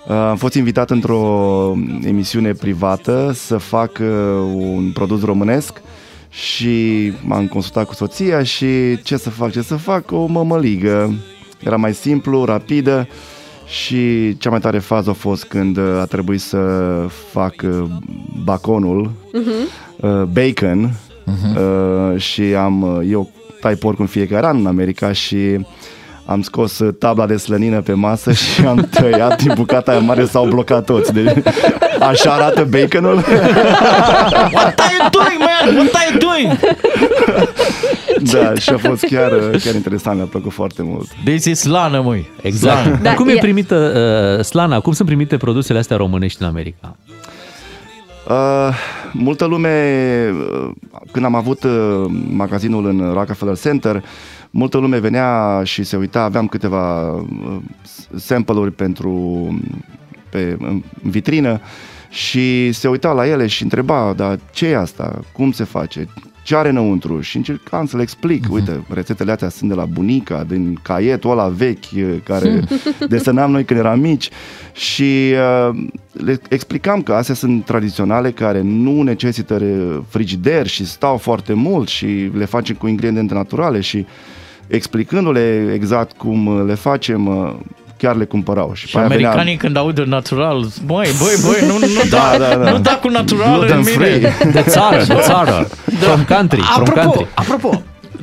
Uh, Am fost invitat într-o emisiune privată să fac uh, un produs românesc și m-am consultat cu soția și ce să fac, ce să fac, o mămăligă. Era mai simplu, rapidă și cea mai tare fază a fost când uh, a trebuit să fac uh, baconul, uh, bacon uh, și am, uh, eu tai porc în fiecare an în America și am scos uh, tabla de slănină pe masă și am tăiat din bucata aia mare s-au blocat toți. Deci, așa arată baconul. What are you doing, man? What are you doing? da, și a fost chiar, uh, chiar interesant, mi-a plăcut foarte mult. This is slană, măi. Exact. Slană. Dar Da, cum e e- primită, uh, Slana, cum sunt primite produsele astea românești în America? Uh, multă lume, uh, când am avut uh, magazinul în Rockefeller Center, multă lume venea și se uita, aveam câteva uh, sample-uri pentru pe, în vitrină și se uita la ele și întreba, dar ce e asta? Cum se face? Ce are înăuntru? Și încercam să le explic. Uite, rețetele astea sunt de la bunica, din caietul ăla vechi uh, care desenam noi când eram mici și uh, le explicam că astea sunt tradiționale care nu necesită re- frigider și stau foarte mult și le facem cu ingrediente naturale și explicându-le exact cum le facem, uh, chiar le cumpărau. Și, Și pe aia venea- americanii când aud natural, băi, băi, băi, nu, nu, Da, da, da, da. nu da cu natural Gluten în mine. free. De țară, de țară. From country, from apropo, country. apropo,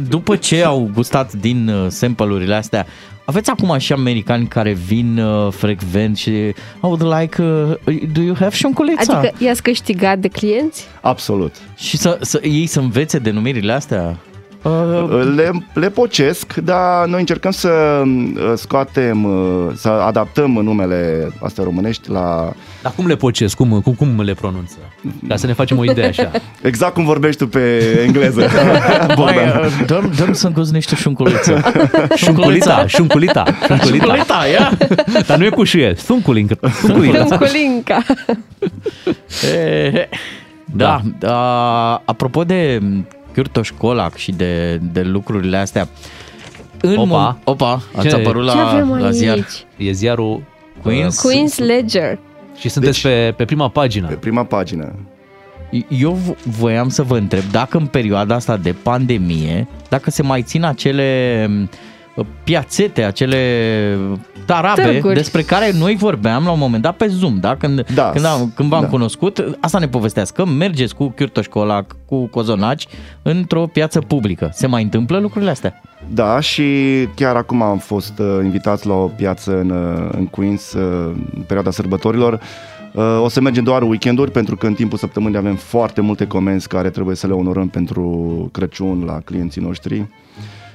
după ce au gustat din uh, sample-urile astea, aveți acum și americani care vin uh, frecvent și I would like, uh, do you have șunculița? Adică i-ați câștigat de clienți? Absolut. Și să, să ei să învețe denumirile astea? Uh, Le, le pocesc, dar noi încercăm să uh, scoatem, uh, să adaptăm numele astea românești la Dar cum le pocesc? Cum, cum, cum le pronunță? Ca să ne facem o idee așa. exact cum vorbești tu pe engleză. Mai, Bogdan. uh, dăm, dăm să gust niște șunculiță. Șunculita, șunculita, șunculita. Șunculita, ia! Dar nu e cu șuie, sunculincă. Sunculincă. Tunculinca. E, Da, da. apropo de Kürtoș Colac și de, de lucrurile astea, în Opa. Opa, opa ați Ce- apărut Ce la, avem la ziar. aici? E ziarul Queens? Queen's Ledger. și sunteți Deci- pe, pe prima pagină. Pe prima pagină. Eu vo- voiam să vă întreb dacă în perioada asta de pandemie, dacă se mai țin acele m, piațete, acele tarabe Târguri. despre care noi vorbeam la un moment dat pe Zoom, da? Când, Da, când, am, când v-am da. cunoscut, asta ne povesteați, că mergeți cu Kürtoș Colac, cu cozonaci, într-o piață publică. Se mai întâmplă lucrurile astea? Da, și chiar acum am fost uh, invitați la o piață în, uh, în Queens uh, în perioada sărbătorilor. Uh, o să mergem doar weekenduri pentru că în timpul săptămânii avem foarte multe comenzi care trebuie să le onorăm pentru Crăciun la clienții noștri.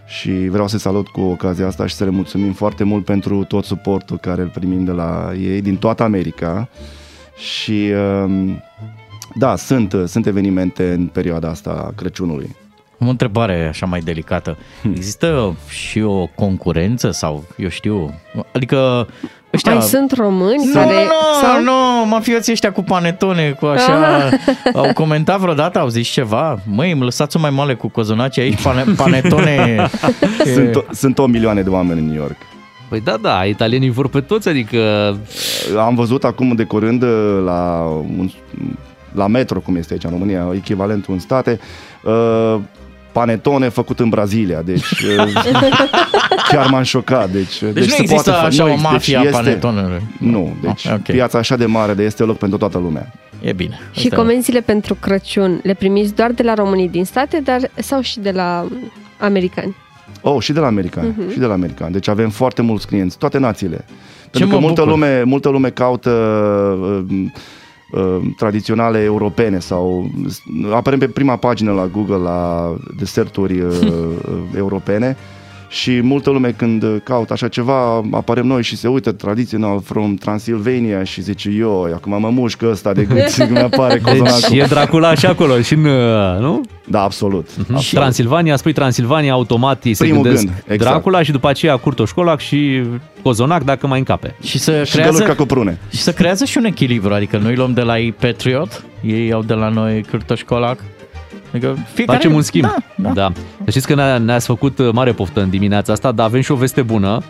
Și vreau să salut cu ocazia asta și să le mulțumim foarte mult pentru tot suportul care îl primim de la ei din toată America. Și um, da, sunt, sunt evenimente în perioada asta a Crăciunului. Am o întrebare așa mai delicată. Există și o concurență sau, eu știu, adică ăștia... Mai sunt români Nu, care... nu, sau- nu, mafioții ăștia cu panetone, cu așa, au comentat vreodată, au zis ceva? Măi, îmi lăsați-o mai male cu cozonaci aici, pane, panetone. Sunt, o- sunt o milioane de oameni în New York. Păi da, da, italienii vor pe toți, adică Am văzut acum de curând uh, la, un, la metro, cum este aici în România, echivalentul în state, uh, panetone făcut în Brazilia, deci uh, chiar m-am șocat. Deci, deci, nu se există poate fa- așa nu o există. mafie a Deci este- panetonelor. Nu, deci Ah, ok. piața așa de mare, de este loc pentru toată lumea. E bine. Și Asta- comenzile pentru Crăciun le primiți doar de la românii din state, dar sau și de la americani? Oh, și de la americani, Mhm. și de la americani. Deci avem foarte mulți clienți, toate națiile. Pentru mă că multă bucur. lume, multă lume caută uh, uh, tradiționale europene sau apărăm pe prima pagină la Google la deserturi uh, uh, europene și multă lume când caută așa ceva, apărem noi și se uită traditional from Transylvania și zice, eu, acum mă mușcă ăsta de gât și mi apare Deci cozonacul. e Dracula și acolo, și în, uh, nu? Da, absolut. Și absolut. Transilvania, spui Transilvania, automat ei se Primul gândesc gând, exact. Dracula și după aceea Curtoșcolac și Cozonac dacă mai încape. Și să Și creează, găluri ca cuprune. și să creează și un echilibru, adică noi luăm de la ei Patriot, ei au de la noi Cârtoșcolac. Adică fiecare... Facem un schimb. Da, da. da. Să știți că ne- ne-ați făcut uh, mare poftă în dimineața asta, dar avem și o veste bună.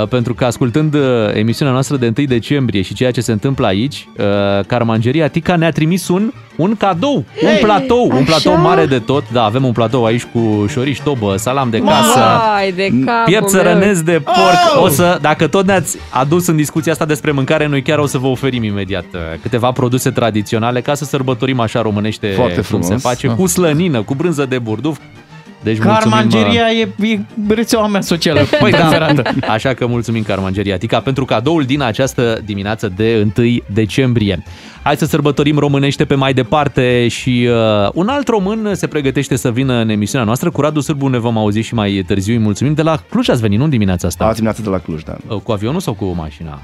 Uh, Pentru că ascultând uh, emisiunea noastră de 1 decembrie și ceea ce se întâmplă aici, uh, Carmangeria Tica ne-a trimis un, un cadou, un Hey, platou, un așa? platou mare de tot. Da, avem un platou aici cu șoriș, tobă, salam de casă, Vai de capul piept meu. țărănesc de porc. Oh! O să, dacă tot ne-ați adus în discuția asta despre mâncare, noi chiar o să vă oferim imediat uh, câteva produse tradiționale ca să sărbătorim așa românește Foarte cum frumos. se face, Ah. cu slănină, cu brânză de burduf. Deci mulțumim, Carmangeria e, e rețeaua mea socială Păi da, preferată. așa că mulțumim Carmangeria Tica pentru cadoul din această dimineață de 1 decembrie. Hai să sărbătorim românește pe mai departe și uh, un alt român se pregătește să vină în emisiunea noastră. Cu Radu Sârbu ne vom auzi și mai târziu. Îi mulțumim. De la Cluj ați venit, nu în dimineața asta? Azi dimineața de la Cluj, da. Uh, Cu avionul sau cu mașina?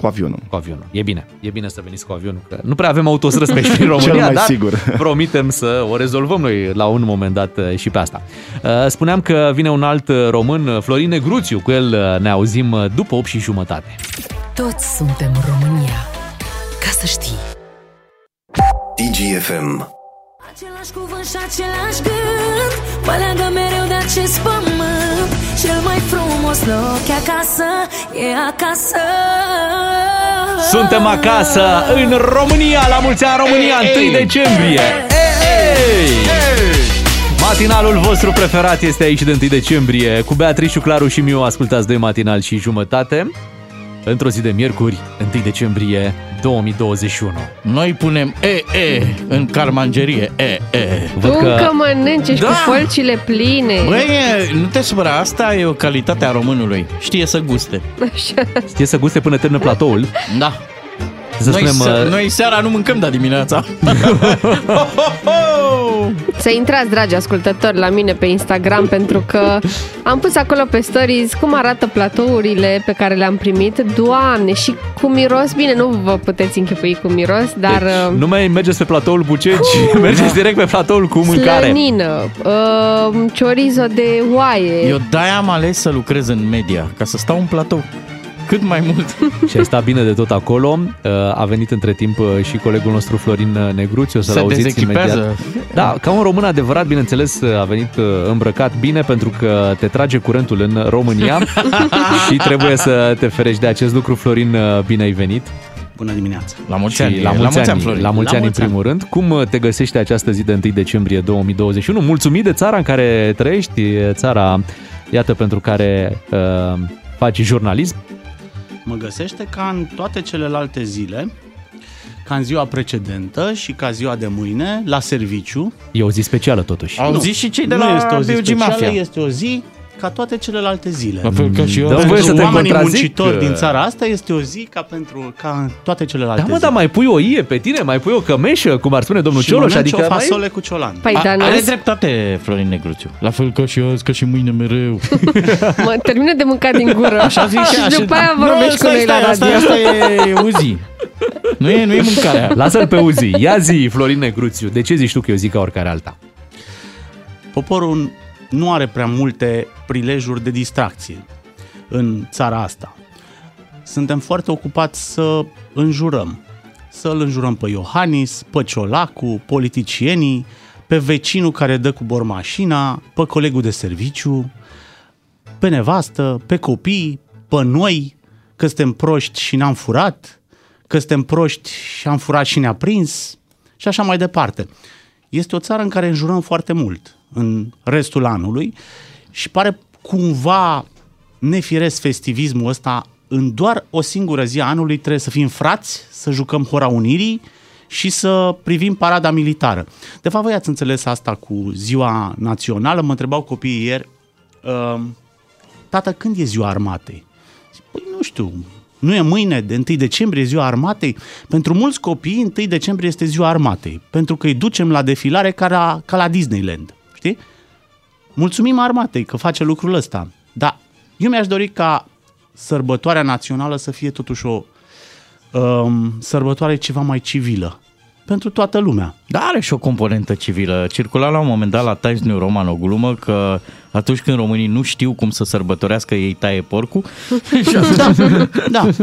Cu avionul. Cu avionul. E bine. E bine să veniți cu avionul. Că nu prea avem autostrăzi pe știri în România, Cel mai dar sigur. promitem să o rezolvăm noi la un moment dat uh, și pe asta. Uh, Spuneam că vine un alt uh, român, uh, Florin Negruțiu. Cu el uh, ne auzim uh, după 8 și jumătate. Toți suntem România. Ca să știi. DGFM. Același cuvânt și același gând Mă leagă mereu de acest pământ Cel mai frumos loc e acasă E acasă Suntem acasă în România, la mulți ani România, 1 decembrie. Ei! Matinalul vostru preferat este aici de 1 decembrie. Cu Beatrice, Claru și Miu ascultați doi matinal și jumătate. Într-o zi de miercuri, 1 decembrie 2021. Noi punem E-E în carmangerie. E-E. Tu încă mănânci, ești Da. cu folcile pline. Băi, e, nu te supăra, asta e o calitate a românului. Știe să guste. Așa. Știe să guste până termină platoul. Da. Să noi, spunem, se- uh, noi seara nu mâncăm, dar dimineața. Să intrați, dragi ascultători, la mine pe Instagram pentru că am pus acolo pe stories cum arată platourile pe care le-am primit. Doamne, și cu miros, bine, nu vă puteți închipui cu miros, dar uh, Nu mai mergeți pe platoul Buceci, mergeți direct pe platoul cu mâncare. slănină, uh, chorizo de oaie. Eu de-aia am ales să lucrez în media, ca să stau în platou. Cât mai mult. Și ai stat bine de tot acolo. Uh, A venit între timp uh, și colegul nostru Florin uh, Negruțiu, o să-l Se auziți dezechipează. imediat. Da, ca un român adevărat, bineînțeles, uh, a venit uh, îmbrăcat bine pentru că te trage curentul în România și trebuie să te ferești de acest lucru. Florin, uh, bine ai venit. Bună dimineața! La mulți Și ani. la mulți, ani, Florin. La mulți La ani în mulți ani. primul rând. Cum uh, te găsește această zi de 1 decembrie 2021? Mulțumit de țara în care trăiești, e țara, iată, pentru care uh, faci jurnalism. Mă găsește ca în toate celelalte zile, ca în ziua precedentă și ca ziua de mâine, la serviciu. E o zi specială totuși. Au Nu, zis și cei de nu la este o zi BUG specială, Mafia. este o zi ca toate celelalte zile. La fel ca și eu. Dă-mi Pentru voie să te oamenii contrazic muncitori că- din țara asta este o zi ca pentru ca în toate celelalte Da, mă, zile. dar mai pui o ie pe tine, mai pui o cămeșă, cum ar spune domnul și Cioloș, mănânci adică o mai... fasole cu ciolan. Păi, A, dar nu are dreptate Florin Negruțiu. La fel ca și azi, ca și mâine mereu. mă termină de mâncat din gură. Așa zic și și așa. după aia Nu, vorbești cu stai, noi la stai, asta, radio. asta e Uzi. Nu e, nu e mâncarea. Lasă-l pe Uzi. Ia zi, Florin Negruțiu, de ce zici tu că e o zi ca oricare alta? Poporul nu are prea multe prilejuri de distracție în țara asta. Suntem foarte ocupați să înjurăm. Să îl înjurăm pe Iohannis, pe Ciolacu, politicienii, pe vecinul care dă cu bormașina, pe colegul de serviciu, pe nevastă, pe copii, pe noi, că suntem proști și n-am furat, că suntem proști și am furat și ne-a prins și așa mai departe. Este o țară în care înjurăm foarte mult în restul anului și pare cumva nefiresc festivismul ăsta în doar o singură zi a anului trebuie să fim frați, să jucăm Hora Unirii, și să privim parada militară. De fapt, voi ați înțeles asta cu ziua națională, mă întrebau copiii ieri, uh, tată, când e ziua armatei? Zic, Păi nu știu, nu e mâine, de 1 decembrie, ziua armatei? Pentru mulți copii, 1 decembrie este ziua armatei, pentru că îi ducem la defilare ca la, ca la Disneyland, știi? Mulțumim armatei că face lucrul ăsta, dar eu mi-aș dori ca sărbătoarea națională să fie totuși o um, sărbătoare ceva mai civilă pentru toată lumea. Dar are și o componentă civilă. Circula la un moment dat la Times New Roman o glumă că atunci când românii nu știu cum să sărbătorească, ei taie porcul. da, da.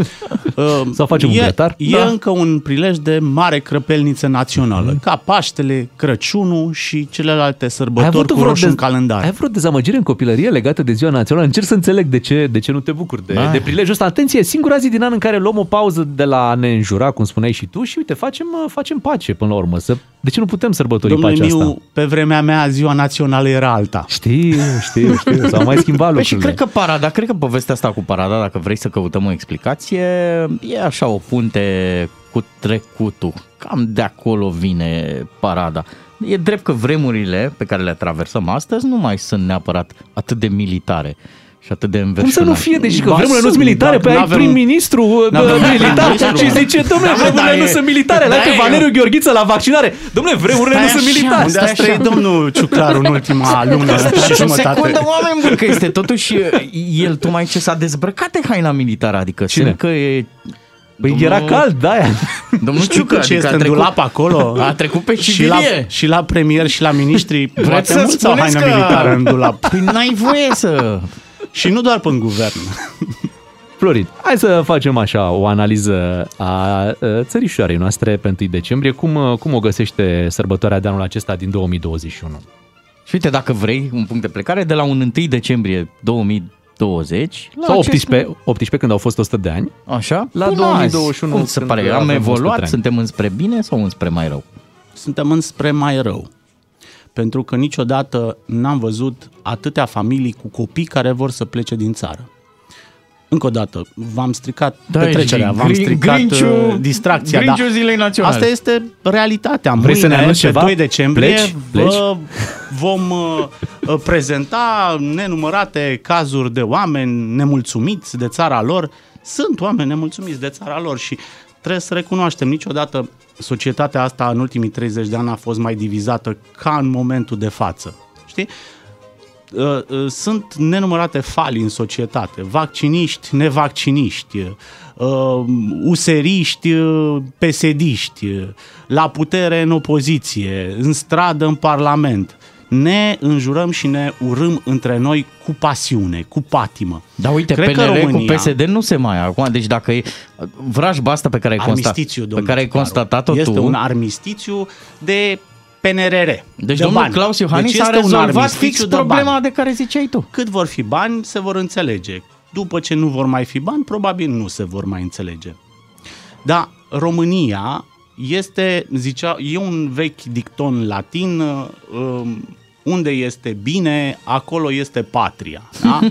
Uh, Sau facem un e, grătar. E Da. încă un prilej de mare crăpelniță națională, mm. ca Paștele, Crăciunul și celelalte sărbători cu roșu în calendar. ai vreo dezamăgire în copilărie legată de ziua națională? Încerc să înțeleg de ce, de ce nu te bucuri de, Ai. de prilejul ăsta. Atenție, e singura zi din an în care luăm o pauză de la a ne înjura, cum spuneai și tu, și uite, facem, uh, facem pace până la urmă. Să, de ce nu putem sărbători Domnule pacea Miu, asta? pe vremea mea ziua națională era alta. Știu, știu, știu. S-au mai schimbat Păi și lucrurile. cred că parada, cred că povestea asta cu parada, dacă vrei să căutăm o explicație, e așa o punte cu trecutul. Cam de acolo vine parada. E drept că vremurile pe care le traversăm astăzi nu mai sunt neapărat atât de militare și atât de Cum să înverșunate. nu fie? Deci că Ba, vremurile nu sunt sunt, militare, dar pe ai n-avem- prim-ministru uh, n-avem militar prim-ministru. și zice, domnule, Da, mă, vremurile da, nu e- sunt militare, da, la pe e- Valeriu Gheorghiță la vaccinare. Domnule, vremurile nu Stai sunt așa, militare. Unde ați trăit domnul Ciuclaru în ultima lună și Stați o jumătate? secundă, oameni buni, că este totuși el tocmai ce s-a dezbrăcat de haina militară, adică Cine? semn că e... Păi era cald, da aia. Domnul Știu că Ciucă, ce adică este a în trecut, dulap acolo. a trecut pe și la, civilie. și la premier și la ministri. Poate să mulți au spuneți haină că- militară în dulap. Păi n-ai voie să... Și nu doar pe guvern. Florin, hai să facem așa o analiză a uh, țărișoarei noastre pe 1 decembrie. Cum, uh, cum o găsește sărbătoarea de anul acesta din 2021? Și uite, dacă vrei, un punct de plecare, de la un 1 decembrie 2020... la Sau acest 18, 18 când au fost 100 de ani. Așa? La Până 2021 azi. Cum se când pare? Am avem 100 de evoluat? ani. Suntem înspre bine sau înspre mai rău? Suntem înspre mai rău. Pentru că niciodată n-am văzut atâtea familii cu copii care vor să plece din țară. Încă o dată, v-am stricat Da, petrecerea, ești v-am grin- stricat grinciu- uh, distracția. grinciu zilei naționale. Asta este realitatea. Vrei să ne Mâine, anunți pe ceva? 2 decembrie, Pleci? Pleci? vă vom uh, uh, prezenta nenumărate cazuri de oameni nemulțumiți de țara lor. Sunt oameni nemulțumiți de țara lor și trebuie să recunoaștem, niciodată societatea asta în ultimii 30 de ani a fost mai divizată ca în momentul de față. Știi? Uh, uh, sunt nenumărate fali în societate, vacciniști, nevacciniști, uh, useriști, uh, pesediști, uh, la putere în opoziție, în stradă, în parlament. Ne înjurăm și ne urâm între noi cu pasiune, cu patimă. Dar uite, Cred că PNR România- cu PSD nu se mai acum, deci dacă e vrajba asta pe care ai, constat, Armistițiu, pe domnule care ai Ciucaru. constatat-o Este tu, un armistițiu de PNRR. deci de domnul bani. Claus Iohannis Deci a este un rezolvat armistițiu fix de problema bani. de care ziceai tu. Cât vor fi bani, se vor înțelege. După ce nu vor mai fi bani, probabil nu se vor mai înțelege. Dar România este, zicea, e un vechi dicton latin, um, unde este bine, acolo este patria. Da?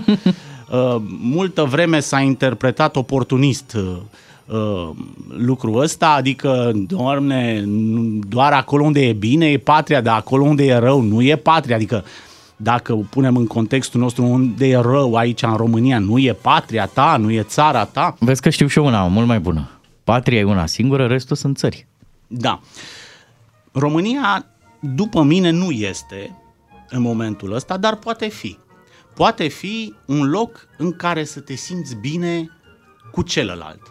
Uh, multă vreme s-a interpretat oportunist uh, uh, lucrul ăsta, adică, doamne, nu- doar acolo unde e bine e patria, dar acolo unde e rău nu e patria, adică dacă o punem în contextul nostru unde e rău aici în România, nu e patria ta, nu e țara ta. Vezi că știu și eu una mult mai bună. Patria e una singură, restul sunt țări. Da. România, după mine, nu este în momentul ăsta, dar poate fi. Poate fi un loc în care să te simți bine cu celălalt.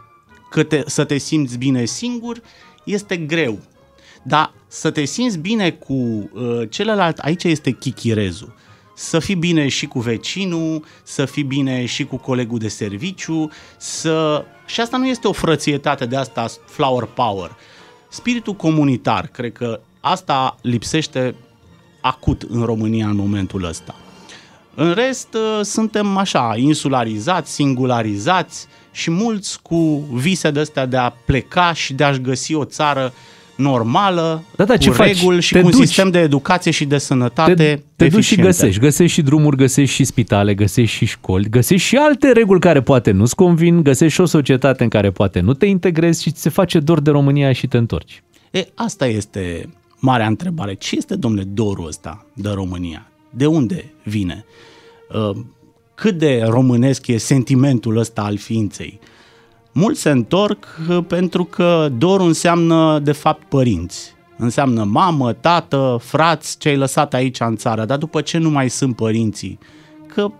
Că te, să te simți bine singur este greu. Dar să te simți bine cu uh, celălalt, aici este chichirezul. Să fii bine și cu vecinul, să fii bine și cu colegul de serviciu, să... și asta nu este o frățietate de asta flower power. Spiritul comunitar, cred că asta lipsește acut în România în momentul ăsta. În rest, uh, suntem așa, insularizați, singularizați și mulți cu vise de astea de a pleca și de a-și găsi o țară normală, Da, da, cu ce faci? reguli și Te cu un duci. sistem de educație și de sănătate Te, te duci și eficiente. găsești. Găsești și drumuri, găsești și spitale, găsești și școli, găsești și alte reguli care poate nu-ți convin, găsești și o societate în care poate nu te integrezi și ți se face dor de România și te întorci. E, asta este marea întrebare. Ce este, domnule, dorul ăsta de România? De unde vine? Uh, Cât de românesc e sentimentul ăsta al ființei? Mulți se întorc uh, pentru că dorul înseamnă, de fapt, părinți. Înseamnă mamă, tată, frați, ce ai lăsat aici în țară. Dar după ce nu mai sunt părinții? Că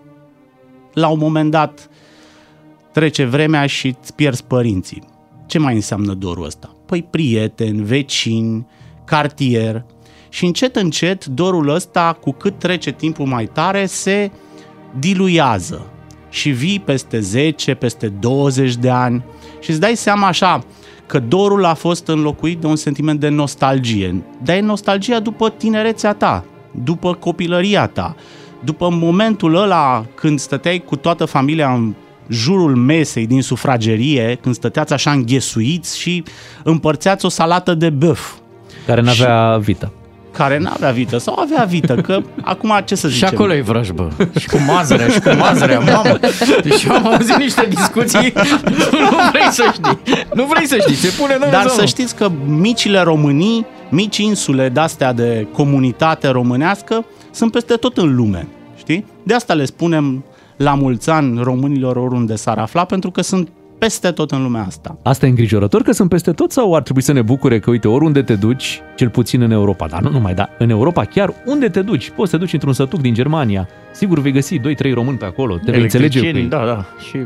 la un moment dat trece vremea și îți pierzi părinții. Ce mai înseamnă dorul ăsta? Păi prieteni, vecini, cartier. Și încet, încet, dorul ăsta, cu cât trece timpul mai tare, se diluiază. Și vii peste 10, peste 20 de ani și îți dai seama așa că dorul a fost înlocuit de un sentiment de nostalgie. Dar e nostalgia după tinerețea ta, după copilăria ta, după momentul ăla când stăteai cu toată familia în jurul mesei din sufragerie, când stăteați așa înghesuiți și împărțeați o salată de băf. Care n-avea vită. Care n-avea vită sau avea vită, că acum ce să Și zicem? acolo e vrăjbă. Și cu mazărea, și cu mazărea, mamă. Deci eu am auzit niște discuții, nu vrei să știi. Nu vrei să știi, se pune Dar Dumnezeu. să știți că micile Românii, mici insule de-astea de comunitate românească, sunt peste tot în lume, știi? De asta le spunem la mulți ani românilor oriunde s-ar afla, pentru că sunt peste tot în lumea asta. Asta e îngrijorător că sunt peste tot sau ar trebui să ne bucure că, uite, oriunde te duci, cel puțin în Europa, dar nu numai, dar în Europa chiar, unde te duci? Poți să te duci într-un sătuc din Germania, sigur vei găsi 2-3 români pe acolo, te vei înțelege cu ei. Electricieni, Da, da. Și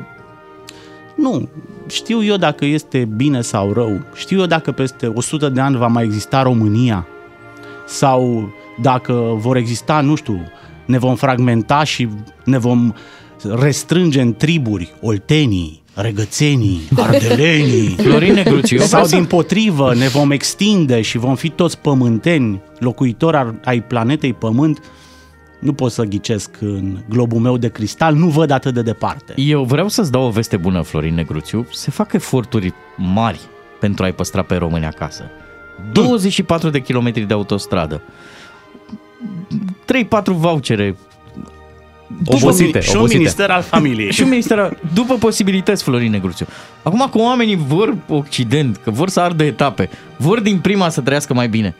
Nu, știu eu dacă este bine sau rău. Știu eu dacă peste 100 de ani va mai exista România sau dacă vor exista, nu știu, ne vom fragmenta și ne vom restrânge în triburi, oltenii, regățenii, ardelenii. Florin Negruțiu, eu Sau vreau să- din potrivă ne vom extinde și vom fi toți pământeni, locuitori ar- ai planetei Pământ. Nu pot să ghicesc în globul meu de cristal, nu văd atât de departe. Eu vreau să-ți dau o veste bună, Florin Negruțiu. Se fac eforturi mari pentru a-i păstra pe români acasă. 24 de kilometri de autostradă. 3-4 vouchere. Obosite, Și un obosite. minister al familiei. și un minister al... După posibilități, Florin Negruțiu. Acum că oamenii vor Occident, că vor să ardă etape, vor din prima să trăiască mai bine,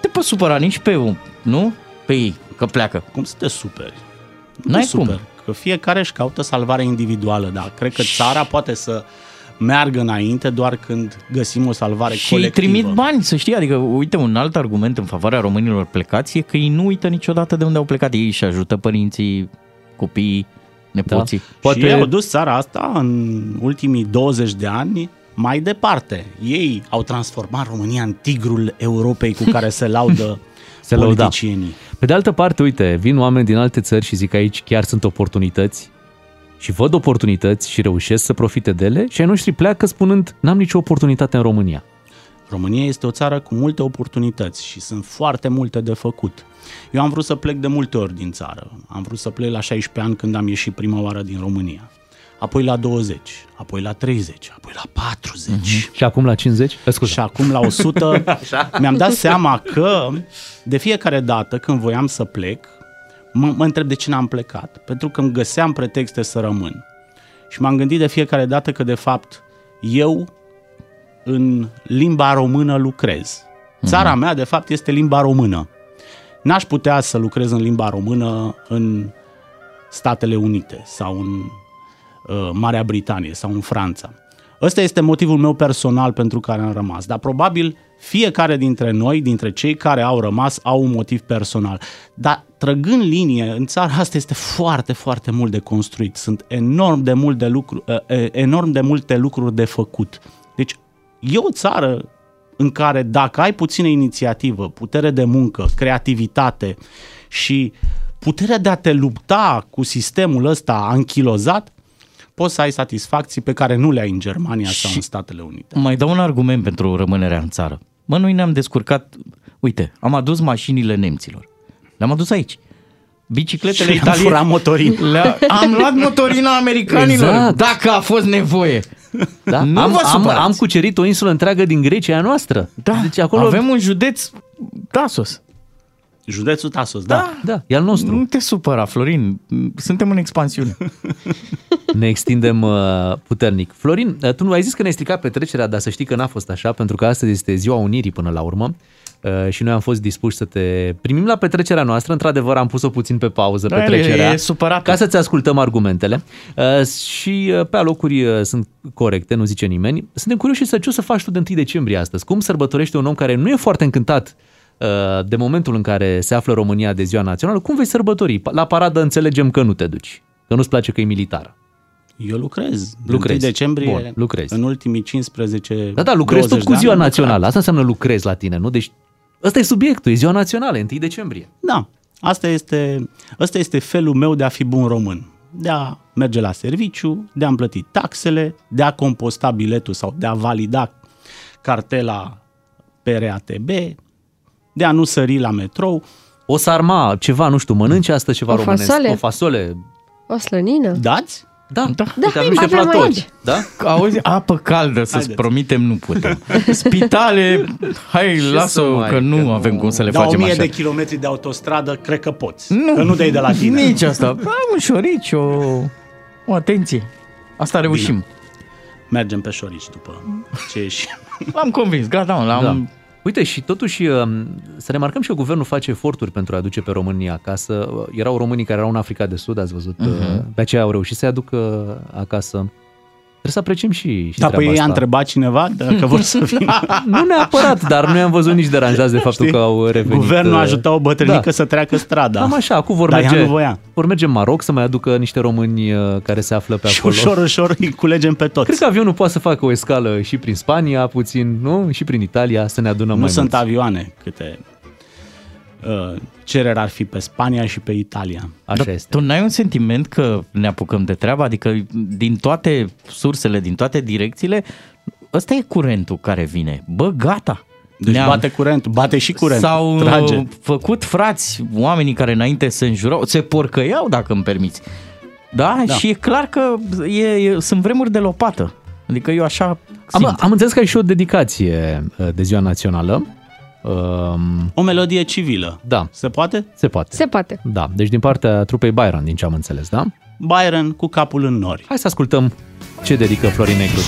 te poți supăra nici pe un, nu? Pe ei, că pleacă. Cum să te superi? N-ai Nu cum. super, Că fiecare își caută salvare individuală, dar cred că țara poate să meargă înainte doar când găsim o salvare Și îi colectivă. trimit bani, să știi, adică uite un alt argument în favoarea românilor plecați e că ei nu uită niciodată de unde au plecat. Ei își ajută părinții, copiii, nepoții. Poate... Și ei au dus țara asta în ultimii 20 de ani mai departe. Ei au transformat România în tigrul Europei cu care se laudă Se lăuda. politicienii. Pe de altă parte, uite, vin oameni din alte țări și zic că aici chiar sunt oportunități și văd oportunități și reușesc să profite de ele și ai noștri pleacă spunând n-am nicio oportunitate în România. România este o țară cu multe oportunități și sunt foarte multe de făcut. Eu am vrut să plec de multe ori din țară. Am vrut să plec la 16 ani când am ieșit prima oară din România. Apoi la 20, apoi la 30, apoi la 40. Mm-hmm. Și acum la 50? Scuze. Și acum la 100 mi-am dat seama că de fiecare dată când voiam să plec, mă, mă întreb de ce n-am plecat. Pentru că îmi găseam pretexte să rămân. Și m-am gândit de fiecare dată că de fapt eu în limba română lucrez. Țara mea de fapt este limba română. N-aș putea să lucrez în limba română în Statele Unite sau în uh, Marea Britanie sau în Franța. Ăsta este motivul meu personal pentru care am rămas, dar probabil fiecare dintre noi, dintre cei care au rămas, au un motiv personal. Dar trăgând linie, în țara asta este foarte, foarte mult de construit. Sunt enorm de, mult de lucru, uh, uh, enorm de multe lucruri de făcut. Deci e o țară în care dacă ai puțină inițiativă, putere de muncă, creativitate și puterea de a te lupta cu sistemul ăsta anchilozat, poți să ai satisfacții pe care nu le ai în Germania sau în Statele Unite. Mai dau un argument pentru rămânerea în țară. Mă, noi ne-am descurcat, uite, am adus mașinile nemților. Le-am adus aici. Bicicletele Și am italiene. furat motorini. Le-a, am luat motorina americanilor, Exact. dacă a fost nevoie. Da? Nu am, vă am, supărați. am cucerit o insulă întreagă din Grecia a noastră. Da, Deci acolo... avem un județ Tasos. Județul Tasos, da. Da, e al nostru. Nu te supăra, Florin. Suntem în expansiune. ne extindem uh, puternic. Florin, uh, tu nu ai zis că ne-ai stricat petrecerea, dar să știi că n-a fost așa, pentru că astăzi este ziua Unirii până la urmă uh, și noi am fost dispuși să te primim la petrecerea noastră. Într-adevăr, am pus-o puțin pe pauză, Da, petrecerea, e- e supărat. ca să-ți ascultăm argumentele. Uh, Și uh, pe alocuri uh, sunt corecte, nu zice nimeni. Suntem curioși să ce o să faci tu de 1 decembrie astăzi. Cum sărbătorește un om care nu e foarte încântat uh, de momentul în care se află România de ziua națională? Cum vei sărbători? La paradă înțelegem că nu te duci, că nu-ți place că e militară. Eu lucrez. De Lucrezi. 1 decembrie, Bun, lucrezi. în ultimii 15 Da, da, lucrezi tot 20 cu de ziua ani, am națională. lucrat. Asta înseamnă lucrezi la tine, nu? Deci ăsta e subiectul, e ziua națională, 1 decembrie. Da, asta este, asta este felul meu de a fi bun român. De a merge la serviciu, de a-mi plăti taxele, de a composta biletul sau de a valida cartela pe RATB, de a nu sări la metrou. O sarma, ceva, nu știu, mănânci astăzi ceva O românesc? fasole. O fasole. O slănină? Dați? Da, Da, Uite, hai, avem niște avem platouri. aici. Da? Auzi, apă caldă, să-ți Haideți. promitem, nu putem. Spitale, hai, Ce lasă să mai- că nu că nu- avem cum să le La facem 1000 așa. de kilometri de autostradă, cred că poți. Nu, Că nu dai de la tine. Nici asta. Am un șorici, o, o atenție. Asta reușim. Mergem pe șorici după ce ieși. L-am convins, gata, mă, l-am... Da. Uite, și totuși um, să remarcăm și că guvernul face eforturi pentru a aduce pe România acasă. Erau românii care erau în Africa de Sud, ați văzut, Mhm. uh pe aceea au reușit să-i aducă acasă. Trebuie să apreciem și, și Da, treaba păi i-a asta. întrebat cineva dacă vor să vină. Nu neapărat, dar noi am văzut nici deranjați de faptul Știi? că au revenit. Guvernul uh, ajuta o bătrânică da. să treacă strada. Cam așa, acum vor Dar ea merge, nu voia. vor merge în Maroc să mai aducă niște români uh, care se află pe Și acolo. ușor, ușor îi culegem pe toți. Cred că avionul poate să facă o escală și prin Spania, puțin, nu? Și prin Italia, să ne adunăm nu mai sunt mulți. avioane câte uh, cereri ar fi pe Spania și pe Italia. Așa Dar este. Tu n-ai un sentiment că ne apucăm de treabă? Adică din toate sursele, din toate direcțiile, ăsta e curentul care vine. Bă, gata! Deci Ne-am- bate curentul, bate și curentul. S-au Trage. uh, făcut frați, oamenii care înainte se înjurau, se porcăiau, dacă îmi permiți. Da? Da. da. Și e clar că e, e, sunt vremuri de lopată. Adică eu așa simt. Am, am înțeles că ai și o dedicație uh, de ziua națională. Um, O melodie civilă. Da. Se poate? Se poate. Se poate. Da, deci din partea trupei Byron, din ce am înțeles, da? Byron cu capul în nori. Hai să ascultăm ce dedică Florin Negru.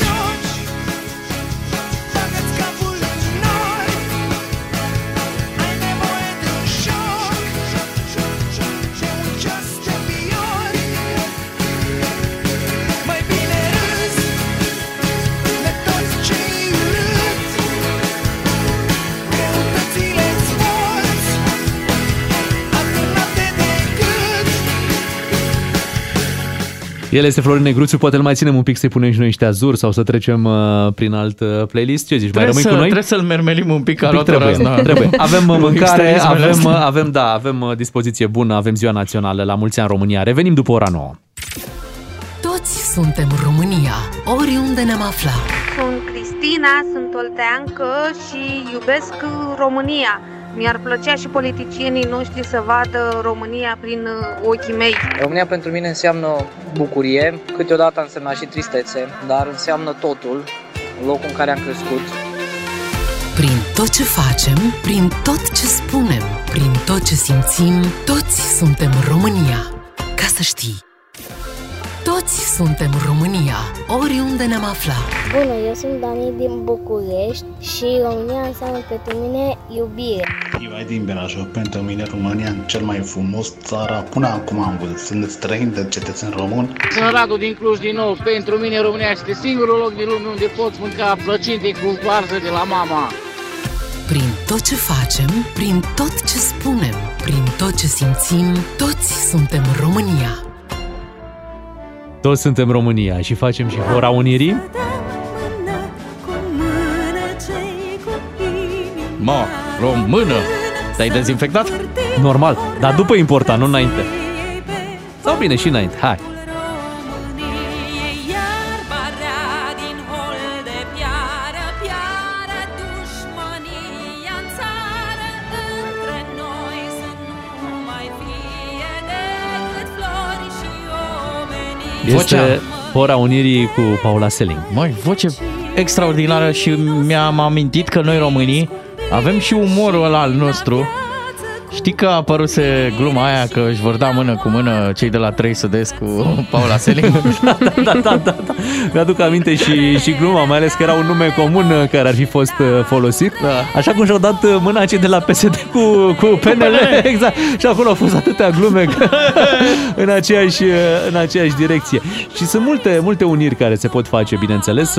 El este Florin Negruțiu, poate îl mai ținem un pic să-i punem și noi niște azur sau să trecem uh, prin alt uh, playlist. Ce zici, mai Trebuie, rămâi să, cu noi? trebuie să-l mermelim un pic ca Un pic luat trebuie, razna. trebuie. Avem uh, Cu mâncare, extremismele avem, astea. uh, avem, da, avem uh, dispoziție bună, avem ziua națională la mulți ani în România. Revenim după ora 9. Toți suntem România, oriunde ne-am aflat. Sunt Cristina, sunt olteancă și iubesc România. Mi-ar plăcea și politicienii noștri să vadă România prin uh, ochii mei. România pentru mine înseamnă bucurie, câteodată a însemnat și tristețe, dar înseamnă totul, locul în care am crescut. Prin tot ce facem, prin tot ce spunem, prin tot ce simțim, toți suntem România. Ca să știi. Toți suntem România, oriunde ne-am aflat. Bună, eu sunt Dani din București și România înseamnă pentru mine iubire. Ioai din Berajov, pentru mine România cel mai frumos țara până acum am văzut. Sunt străin de cetățen român. Sunt Radu din Cluj din nou. Pentru mine România este singurul loc din lume unde poți mânca plăcinte cu varză de la mama. Prin tot ce facem, prin tot ce spunem, prin tot ce simțim, toți suntem România. Toți suntem România și facem și Hora Unirii. Mă, română! Te-ai dezinfectat? Normal, dar după important, nu înainte. Sau bine, și înainte. Hai. Omenii. Este Hora Unirii cu Paula Selling. Măi, voce extraordinară și mi-am amintit că noi românii avem și umorul ăla al nostru Știi că a apăruse gluma aia că își vor da mână cu mână cei de la 3 Sudesc cu Paula Selin? da, da, da, da, da. Mi-aduc aminte și, și gluma, mai ales că era un nume comun uh, care ar fi fost uh, folosit. Da. Așa cum și-au dat uh, mâna cei de la PSD cu, cu PNL. exact. Și acolo au fost atâtea glume că, în, aceeași, uh, în aceeași direcție. Și sunt multe, multe uniri care se pot face, bineînțeles.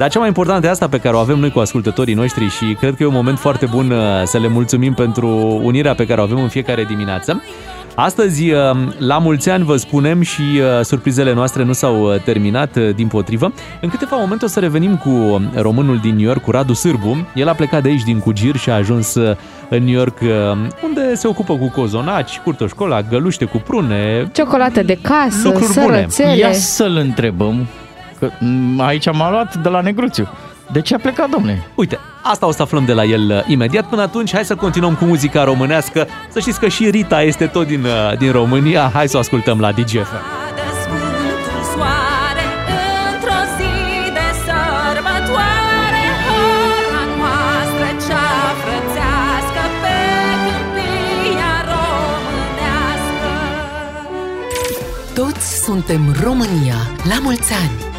Uh, Dar cea mai importantă e asta pe care o avem noi cu ascultătorii noștri și cred că e un moment foarte bun uh, să le mulțumim pentru unirea pe care o avem în fiecare dimineață. Astăzi, uh, la mulți ani, vă spunem și uh, surprizele noastre nu s-au uh, terminat, uh, din potrivă. În câteva momente o să revenim cu românul din New York, cu Radu Sârbu. El a plecat de aici, din Cugir, și a ajuns uh, în New York, uh, unde se ocupă cu cozonaci, curtoșcola, găluște cu prune. Ciocolată de casă, Lucruri bune. sărățele. Ia să-l întrebăm, că m, aici m-a luat de la Negruțiu. De ce a plecat, domne? Uite, asta o să aflăm de la el uh, imediat. Până atunci, hai să continuăm cu muzica românească. Să știți că și Rita este tot din, uh, din România. Hai să o ascultăm la DGFM. Sfântul soare într-o zi de sărbătoare Ora noastră cea frățească pe câmpia românească Toți suntem România. La mulți ani!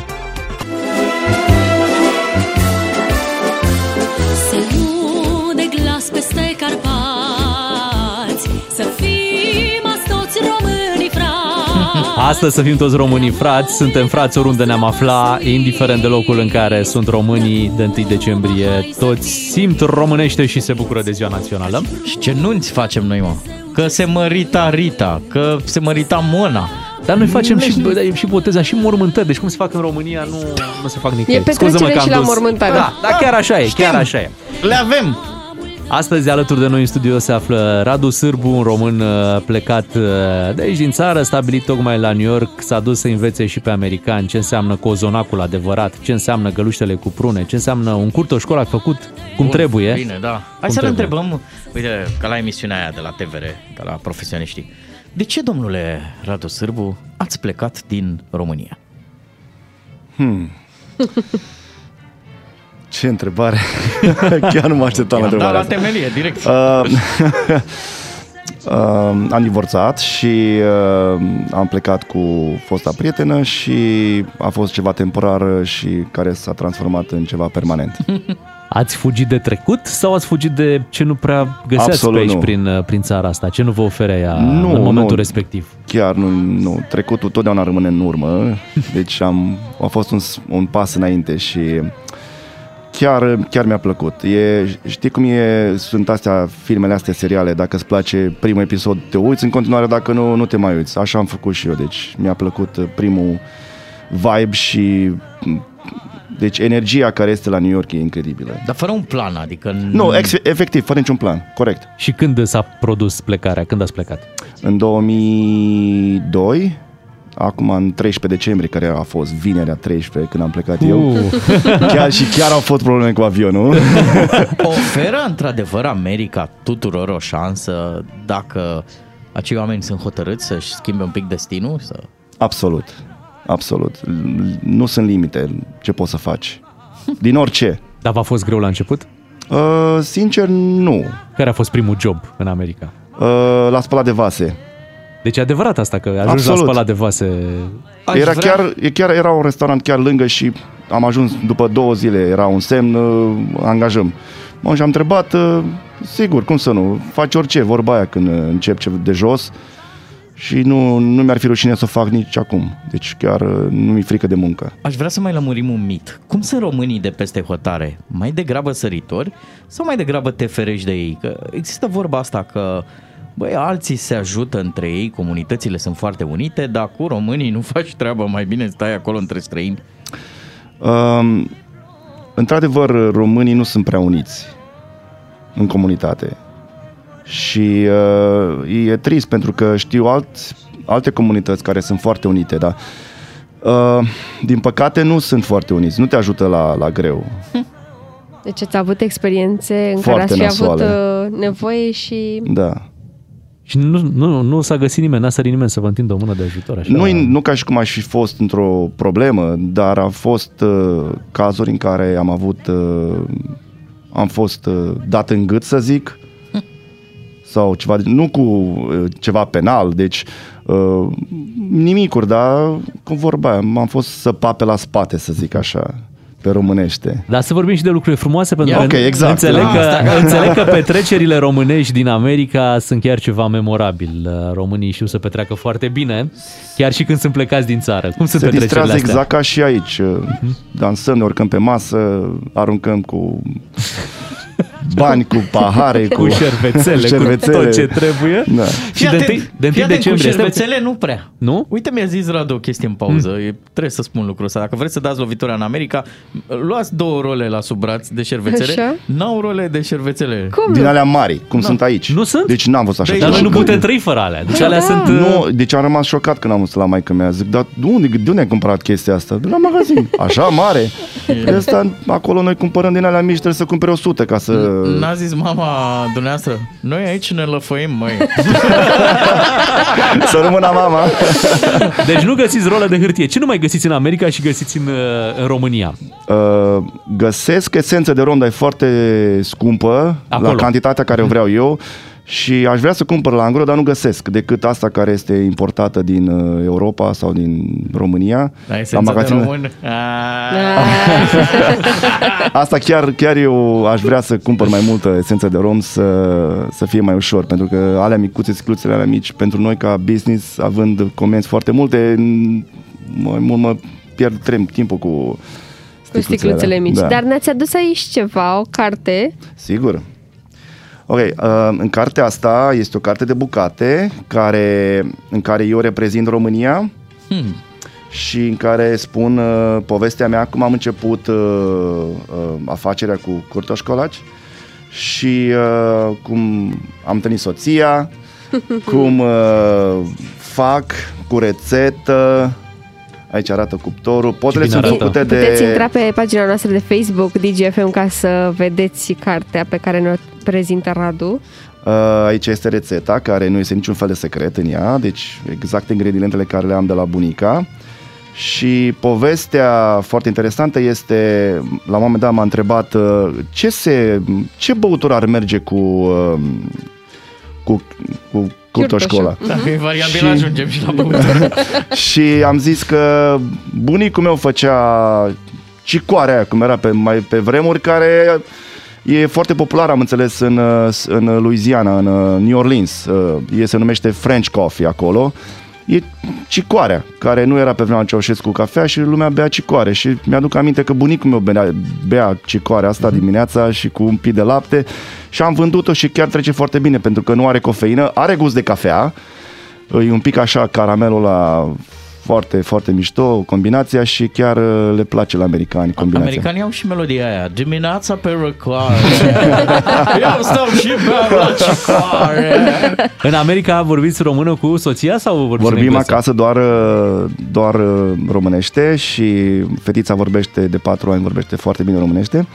Să lude glas peste Carpați Să fim azi toți românii frați Astăzi să fim toți românii frați, suntem frați oriunde ne-am afla, indiferent de locul în care sunt românii de 1 decembrie. Toți simt românește și se bucură de ziua națională. Și ce nunți facem noi, mă? Că se mărita Rita, că se mărita Mona. Dar noi facem și, bă, și boteza și mormântări, deci cum se fac în România nu, nu se fac nicăieri. E petrecere Scuză-mă că am și la dus- mormântare. Da, da, chiar așa e, chiar așa e. Le avem! Astăzi alături de noi în studio se află Radu Sârbu, un român uh, plecat uh, de aici din țară, stabilit tocmai la New York, s-a dus să învețe și pe americani ce înseamnă cozonacul adevărat, ce înseamnă găluștele cu prune, ce înseamnă un curto școlat făcut cum Bun, trebuie. Bine, da. Hai Cum să-l trebuie. întrebăm, uite, ca la emisiunea aia de la TVR, de la profesioniștii. De ce, domnule Radu Sârbu, ați plecat din România? Hmm. Ce întrebare! Chiar nu mă așteptam la I-am dat întrebarea la asta. temelie, direct. Uh, uh, am divorțat și uh, am plecat cu fosta prietenă și a fost ceva temporar și care s-a transformat în ceva permanent. Ați fugit de trecut sau ați fugit de ce nu prea găseați Absolut pe aici nu. prin, uh, prin țara asta? Ce nu vă oferea ea Nu, în momentul nu. respectiv? Chiar nu, nu, trecutul totdeauna rămâne în urmă, deci am, a fost un, s- un pas înainte și chiar, chiar mi-a plăcut. E, știi cum e, sunt astea, filmele astea, seriale, dacă îți place primul episod, te uiți, în continuare, dacă nu, nu te mai uiți. Așa am făcut și eu, deci mi-a plăcut uh, primul vibe și m, deci energia care este la New York e incredibilă. Dar fără un plan, adică... Nu, ex- efectiv, fără niciun plan, corect. Și când s-a produs plecarea? Când ați plecat? În 2002, acum în 13 decembrie, care a fost vinerea 13 când am plecat eu, Uh. chiar și chiar au fost probleme cu avionul. Oferă într-adevăr America tuturor o șansă dacă acei oameni sunt hotărâți să-și schimbe un pic destinul? Să... Absolut, absolut. Nu sunt limite ce poți să faci. Din orice. Dar v-a fost greu la început? Uh, sincer, nu. Care a fost primul job în America? Uh, la spălat de vase. Deci e adevărat asta, că ajungi Absolut. la spălat de vase. Era chiar, e chiar era un restaurant chiar lângă și am ajuns după două zile, era un semn, uh, angajăm. Mă, și am întrebat, uh, sigur, cum să nu, faci orice, vorba aia când uh, încep ce de jos și nu, nu mi-ar fi rușine să o fac nici acum. Deci chiar uh, nu mi-e frică de muncă. Aș vrea să mai lămurim un mit. Cum sunt românii de peste hotare? Mai degrabă săritori sau mai degrabă te ferești de ei? Că există vorba asta că Băi, alții se ajută între ei, comunitățile sunt foarte unite, dar cu românii nu faci treaba, mai bine stai acolo între străini. Um, într-adevăr, românii nu sunt prea uniți în comunitate. Și uh, e trist pentru că știu alți, alte comunități care sunt foarte unite, dar uh, din păcate nu sunt foarte uniți, nu te ajută la, la greu. Deci ați avut experiențe în Foarte care ați fi avut nasoale. uh, nevoie și... Da. Și nu, nu, nu s-a găsit nimeni, n-a sărit nimeni să vă întindă o mână de ajutor. Așa. Nu, nu ca și cum aș fi fost într-o problemă, dar au fost uh, cazuri în care am avut, uh, am fost uh, dat în gât, să zic, sau ceva, de- nu cu uh, ceva penal, deci uh, nimicuri, dar cum vorba aia, m-am fost săpat pe la spate, să zic așa, pe românește. Dar să vorbim și de lucruri frumoase, pentru Ia, că ok, exact. înțeleg, Ah, că, asta, gata. înțeleg că petrecerile românești din America sunt chiar ceva memorabil. Românii știu să petreacă foarte bine, chiar și când sunt plecați din țară. Cum sunt Se petrecerile distrează astea? exact ca și aici. Dansăm, ne urcăm pe masă, aruncăm cu bani, cu pahare, cu, Cu șervețele, cu tot ce trebuie. Da. Și de întâi- de întâi decembrie, Cu stai- șervețele nu prea. Nu? Uite, mi-a zis Radu o chestie în pauză. E, trebuie să spun lucrul ăsta. Dacă vreți să dați lovitura în America, luați două role la sub braț de șervețele. Așa? N-au role de șervețele. Cum Din alea mari, cum Da. sunt aici. Nu sunt? Deci n-am văzut așa. Dar noi ceva. nu putem trăi fără alea. Deci Da, alea da. sunt... Nu, deci am rămas șocat când am văzut la maică mea. Zic, dar de unde, de unde ai cumpărat chestia asta? De la magazin. Așa mare? De asta, acolo noi cumpărăm din alea mici, trebuie să cumpere 100 ca să... N-a zis mama dumneavoastră, noi aici ne lăfăim, măi. să rămână mama. Deci nu găsiți rolă de hârtie. Ce nu mai găsiți în America și găsiți în, uh, în România? Uh, găsesc esență de rom, dar e foarte scumpă Acolo. la cantitatea care o vreau eu și aș vrea să cumpăr la angro, dar nu găsesc decât asta care este importată din uh, Europa sau din România. La esență de român. Asta chiar, chiar eu aș vrea să cumpăr mai multă esență de rom să, să fie mai ușor, pentru că alea micuțe, sticluțele alea mici, pentru noi ca business, având comenzi foarte multe, mai mult mă pierd trem timpul cu Cu sticluțele sticluțele alea. mici. Da. Dar ne-ați adus aici ceva, o carte. Sigur. Ok, uh, în cartea asta este o carte de bucate care, în care eu reprezint România Hmm. și în care spun uh, povestea mea, cum am început uh, uh, afacerea cu curtoșcolaci și uh, cum am întâlnit soția, cum uh, fac cu rețetă, aici arată cuptorul, potele bine sunt arată. făcute de... Puteți intra pe pagina noastră de Facebook DGFM ca să vedeți cartea pe care ne-o prezintă Radu. Uh, Aici este rețeta, care nu este niciun fel de secret în ea, deci exact ingredientele care le am de la bunica. Și povestea foarte interesantă este, la un moment dat m-a întrebat uh, ce, se, ce băutură ar merge cu, uh, cu, cu curtoșcola. Dacă e variabil, Și- ajungem și la băutură. și am zis că bunicul meu făcea cicoarea aia, cum era pe, mai pe vremuri, care e foarte popular, am înțeles, în, uh, în Louisiana, în uh, New Orleans. Uh, E se numește French Coffee acolo. E cicoarea, care nu era pe vremea Ceaușescu cafea și lumea bea cicoare. Și mi-aduc aminte că bunicul meu bea, bea cicoarea asta dimineața și cu un pic de lapte și am vândut-o și chiar trece foarte bine pentru că nu are cofeină, are gust de cafea, E un pic așa caramelul la foarte, foarte mișto combinația și chiar uh, le place la americani combinația. Americanii au și melodia aia. Dimineața pe răcoare. Eu stau și beau la cicoare. În America vorbiți română cu soția sau vorbiți în Vorbim engleză? acasă doar, uh, doar uh, românește și fetița vorbește de 4 ani, vorbește foarte bine românește.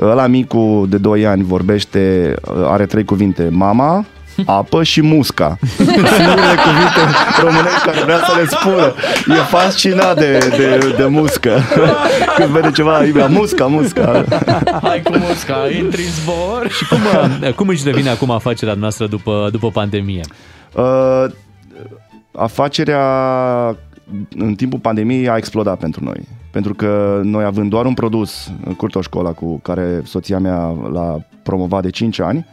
Ăla micu de 2 ani vorbește, uh, are trei cuvinte, mama, apă și musca. Singurele cuvinte românești care vrea să le spună. E fascinat de, de, de muscă. Când vede ceva, îi vrea musca, musca. Hai cu musca, intri în zbor. Și cum, uh, cum își devine acum afacerea noastră după, după pandemie? Uh, afacerea în timpul pandemiei a explodat pentru noi. Pentru că noi având doar un produs, Curtoșcola, cu care soția mea l-a promovat de 5 ani,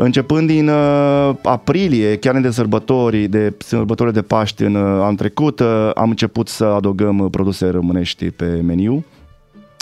Începând din uh, aprilie, chiar de sărbători, de sărbătorile de Paști în uh, anul trecut, uh, am început să adăugăm uh, produse românești pe meniu.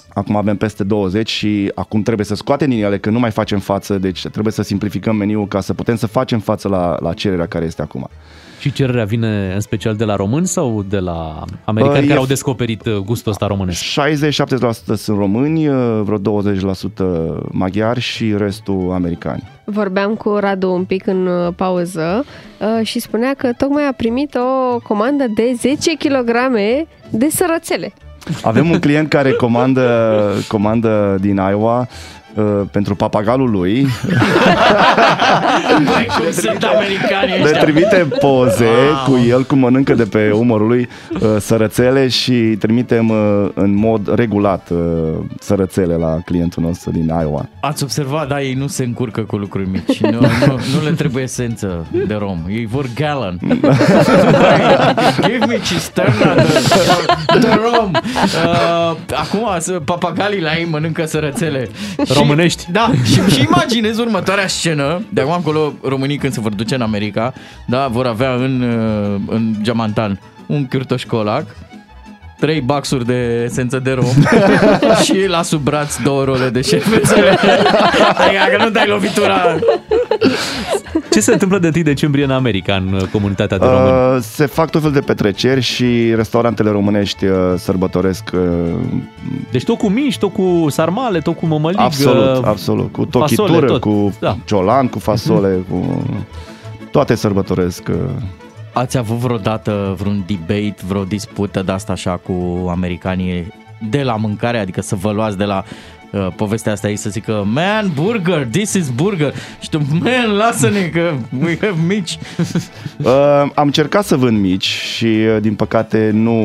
Acum avem peste 20 și acum trebuie să scoatem din ele că nu mai facem față, deci trebuie să simplificăm meniul ca să putem să facem față la, la cererea care este acum. Și cererea vine în special de la români sau de la americani Uh, e care au f- descoperit uh, gustul ăsta românesc? 60-70% sunt români, uh, vreo 20% maghiari și restul americani. Vorbeam cu Radu un pic în uh, pauză uh, și spunea că tocmai a primit o comandă de 10 kg de sărățele. Avem un client care comandă, comandă din Iowa uh, pentru papagalul lui. Băi, cum sunt americanii Le ăștia. trimite poze Wow. cu el cum mănâncă de pe umărul lui uh, sărățele și trimitem uh, în mod regulat uh, sărățele la clientul nostru din Iowa. Ați observat, da, ei nu se încurcă cu lucruri mici. Nu, nu, nu le trebuie esență de rom. Ei vor gallon. Give me cisterna de, de rom. Uh, acum, să- papagalii la ei mănâncă sărățele. Românești. Și, da, și, și imaginez următoarea scenă. De acum încolo, românii când se vor duce în America, da, vor avea în, uh, în geamantan un cârtoș colac, trei baxuri de esență de rom și la sub braț două role de șervețele. Adică că nu dai lovitura. Ce se întâmplă de 1 decembrie în America, în uh, comunitatea de români? Uh, se fac tot fel de petreceri și restaurantele românești uh, sărbătoresc uh, Deci tot cu mici, tot cu sarmale, tot cu mămăligă. absolut, absolut, cu tochitură, fasole, tot. cu Da. ciolan, cu fasole, cu toate sărbătoresc. uh. Ați avut vreodată vreun debate, vreo dispută de asta așa cu americanii de la mâncare, adică să vă luați de la uh, povestea asta ei să zică Man, burger, this is burger Și tu, man, lasă-ne că we have mici Uh, am încercat să vând mici și uh, din păcate nu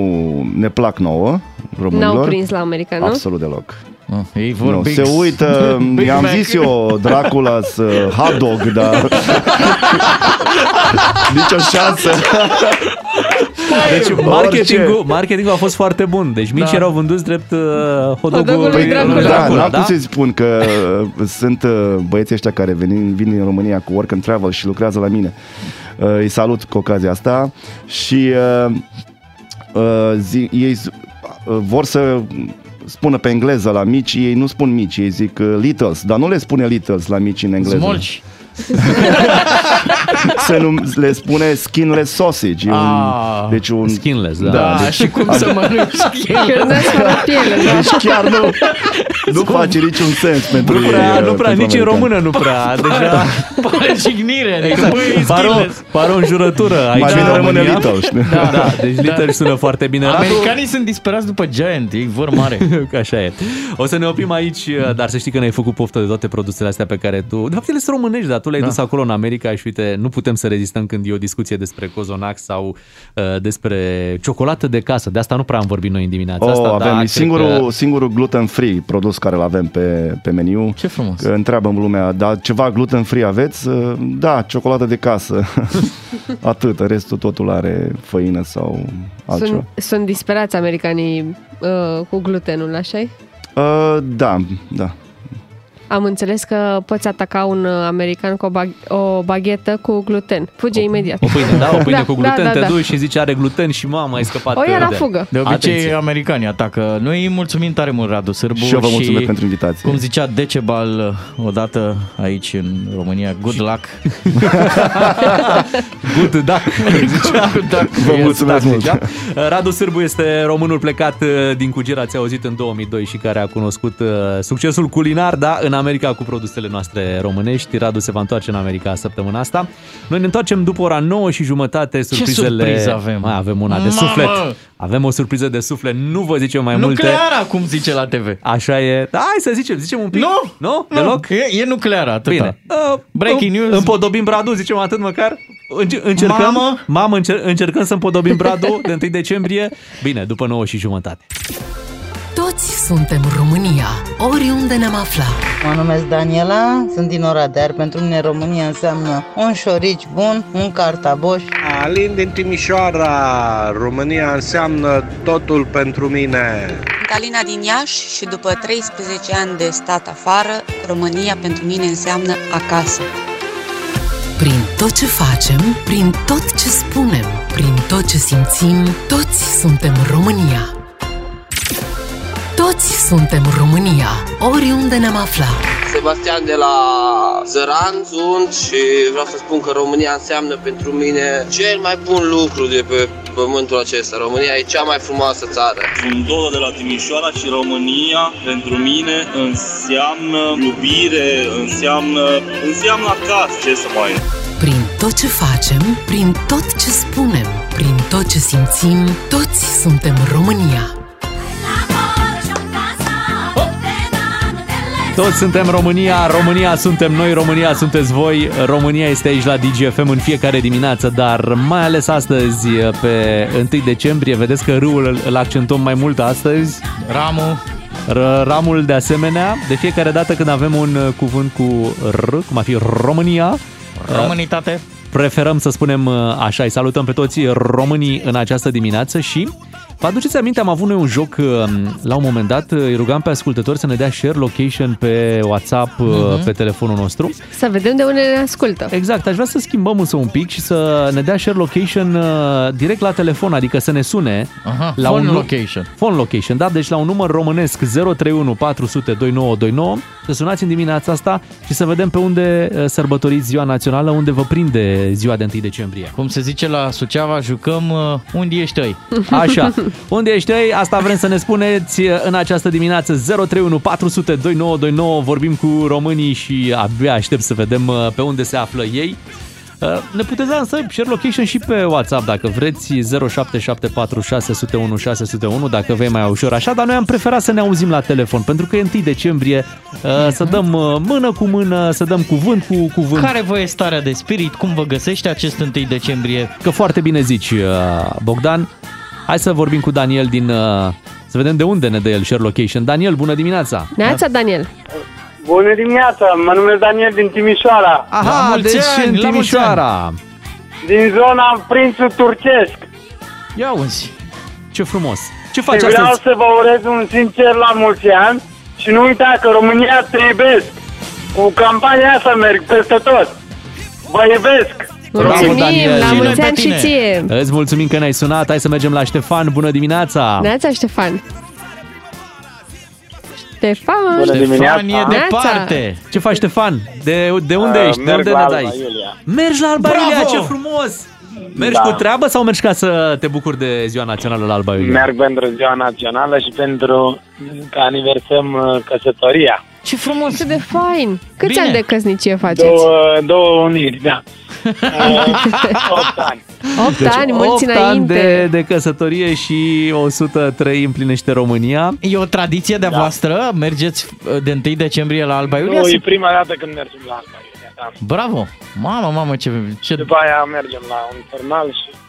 ne plac nouă românilor. N-au prins la America, nu? Absolut deloc. Uh, ei vor nu, Big- se uită, Big i-am Mac. zis eu Dracula's uh, hot dog, dar nicio șansă. Deci marketingul, marketingul a fost foarte bun. Deci mici Da. erau vânduți drept uh, hot-dogul Hot-dogul lui lui Dracula. Da, Dracula, n-am da? cum să-i spun că uh, sunt uh, băieții ăștia care vin, vin din România cu work and travel și lucrează la mine. Uh, Îi salut cu ocazia asta și uh, uh, zi, ei z- uh, vor să spună pe engleză la mici, ei nu spun mici, ei zic uh, littles, dar nu le spune littles la mici în engleză. Smolci Se num, le spune skinless sausage. E un, Ah. deci un, Skinless, da. Da, deci, și cum să mănânci Cârnați fără piele, da. Deci chiar nu, nu face niciun sens pentru Nu prea, ei, nu uh, prea, pentru nici în americani. română nu prea. Deja, Pare jignire adică, exact. băi, Pare o, skinless. pare o înjurătură aici Mai în bine rămâne România. Little, știi? Da, da, deci Little sună foarte bine. Radu, Americanii sunt disperați după Giant, ei vor mare Că Așa e. O să ne oprim aici, dar să știi că ne-ai făcut poftă de toate produsele astea pe care tu... De fapt, ele sunt românești, dar tu le-ai Da. dus acolo în America și uite, nu putem să rezistăm când e o discuție despre cozonac sau uh, despre ciocolată de casă. De asta nu prea am vorbit noi în dimineața Oh, asta, avem dar e cred singurul, că... singurul gluten-free produs care îl avem pe, pe meniu. Ce frumos. Că întreabă lumea, dar ceva gluten-free aveți? Uh, Da, ciocolată de casă. Atât, restul totul are făină sau altceva. Sunt, sunt disperați americanii uh, cu glutenul, așa Uh, da, da. Am înțeles că poți ataca un uh, american cu o, bag- o baghetă cu gluten. Fuge imediat. O pâine, da? O pâine Da, cu gluten, da, da, te da. duci și zici are gluten și mama, ai scăpat O ia la de... fugă. De obicei, Atenție. americanii atacă. Noi îi mulțumim tare mult, Radu Sârbu. Și eu vă mulțumesc pentru invitație. Cum zicea Decebal uh, odată aici în România, good luck. Good duck, zicea. Good duck. Vă Yes, mulțumesc duck, mult. zicea. Radu Sârbu este românul plecat uh, din Cuger, ați auzit în 2002 și care a cunoscut uh, succesul culinar, da, în America cu produsele noastre românești. Radu se va întoarce în America săptămâna asta. Noi ne întoarcem după ora 9 și jumătate. Surprizele... surpriză avem? Mai avem una de Mamă! suflet. Avem o surpriză de suflet, nu vă zicem mai multe. Nucleara, cum zice la TV. Așa e. Da, hai să zicem, zicem un pic. Nu, Nu? nu, Deloc? E, e nucleara, atâta. Bine. Uh, Breaking în- news. Împodobim Bradu, zicem atât măcar. Înce- încercăm, Mamă. mamă încer- încercăm să împodobim Bradu de 1 decembrie. Bine, după 9 și jumătate. Toți suntem România, oriunde ne-am aflat. Mă numesc Daniela, sunt din Oradea, pentru mine România înseamnă un șorici bun, un cartaboș. Alin din Timișoara, România înseamnă totul pentru mine. Galina din Iași și după 13 ani de stat afară, România pentru mine înseamnă acasă. Prin tot ce facem, prin tot ce spunem, prin tot ce simțim, toți suntem România. Toți suntem România, oriunde ne-am aflat. Sebastian de la Zăran sunt și vreau să spun că România înseamnă pentru mine cel mai bun lucru de pe pământul acesta. România e cea mai frumoasă țară. Sunt Dodo de la Timișoara și România pentru mine înseamnă iubire, înseamnă, înseamnă acasă, ce să mai... Prin tot ce facem, prin tot ce spunem, prin tot ce simțim, toți suntem România. Toți suntem România, România suntem noi, România sunteți voi. România este aici la DGFM în fiecare dimineață, dar mai ales astăzi, pe 1 decembrie, vedeți că râul îl- îl accentuăm mai mult astăzi. Ramul. R- ramul de asemenea, de fiecare dată când avem un uh, cuvânt cu R, cum ar fi România, uh, Românitate. preferăm să spunem uh, așa, îi salutăm pe toți românii în această dimineață și vă aduceți aminte, am avut noi un joc uh, la un moment dat, uh, îi rugam pe ascultători să ne dea share location pe WhatsApp, uh, Mhm. pe telefonul nostru. Să vedem de unde ne ascultă. Exact, aș vrea să schimbăm însă un pic și să ne dea share location uh, direct la telefon, adică să ne sune Aha, la phone un nu- location. Phone location, da, deci la un număr românesc 031 400 2929, să sunați în dimineața asta și să vedem pe unde uh, sărbătoriți ziua națională, unde vă prinde ziua de 1 decembrie. Cum se zice la Suceava, jucăm uh, unde ești ai. Așa. Unde ești ei? Asta vrem să ne spuneți în această dimineață 031 400 2929. Vorbim cu românii și abia aștept să vedem uh, pe unde se află ei. Uh, Ne puteți da însă share location și pe WhatsApp dacă vreți 0774 601 601 dacă vei mai ușor așa, dar noi am preferat să ne auzim la telefon pentru că e 1 decembrie uh, să dăm uh, mână cu mână, să dăm cuvânt cu cuvânt. Care vă e starea de spirit? Cum vă găsește acest 1 decembrie? Că foarte bine zici, uh, Bogdan. Hai să vorbim cu Daniel din... uh, Să vedem de unde ne dă el share location. Daniel, bună dimineața! Neața, Daniel. Bună dimineața, mă numesc Daniel din Timișoara. Aha, deci în Timișoara. Din zona Prințul Turcesc. Ia uzi. Ce frumos. Ce faci și vreau astăzi? să vă urez un sincer la mulți ani și nu uita că România te iubesc. Cu campania asta merg peste tot. Vă iubesc! Mulțumim, la mulți ani și ție. Îți mulțumim că ne-ai sunat. Hai să mergem la Ștefan. Bună dimineața! Neața, Ștefan. Ștefan. Bună dimineața! Neața. departe. Ce faci, Ștefan? De, de unde Uh, ești? De merg unde la ne Alba dai? Iulia. Mergi la Alba Bravo! Iulia, ce frumos! Mergi Da. cu treabă sau mergi ca să te bucuri de ziua națională la Alba Iulia? Merg pentru ziua națională și pentru că aniversăm uh, căsătoria. Ce frumos! Ce de fain. Câți Bine. ani de căsnicie faceți? Două, două uniri, da. Uh, 8 ani. 8 ani, mulți Deci, opt ani înainte. de, de căsătorie și 103 împlinește România. E o tradiție de-a voastră? Mergeți uh, de 1 decembrie la Alba Iulia? Nu, e Sau- prima dată când mergem la Alba Iulia, da. Bravo! Mamă, mamă, ce... ce... După aia mergem la un turnal și cam atât.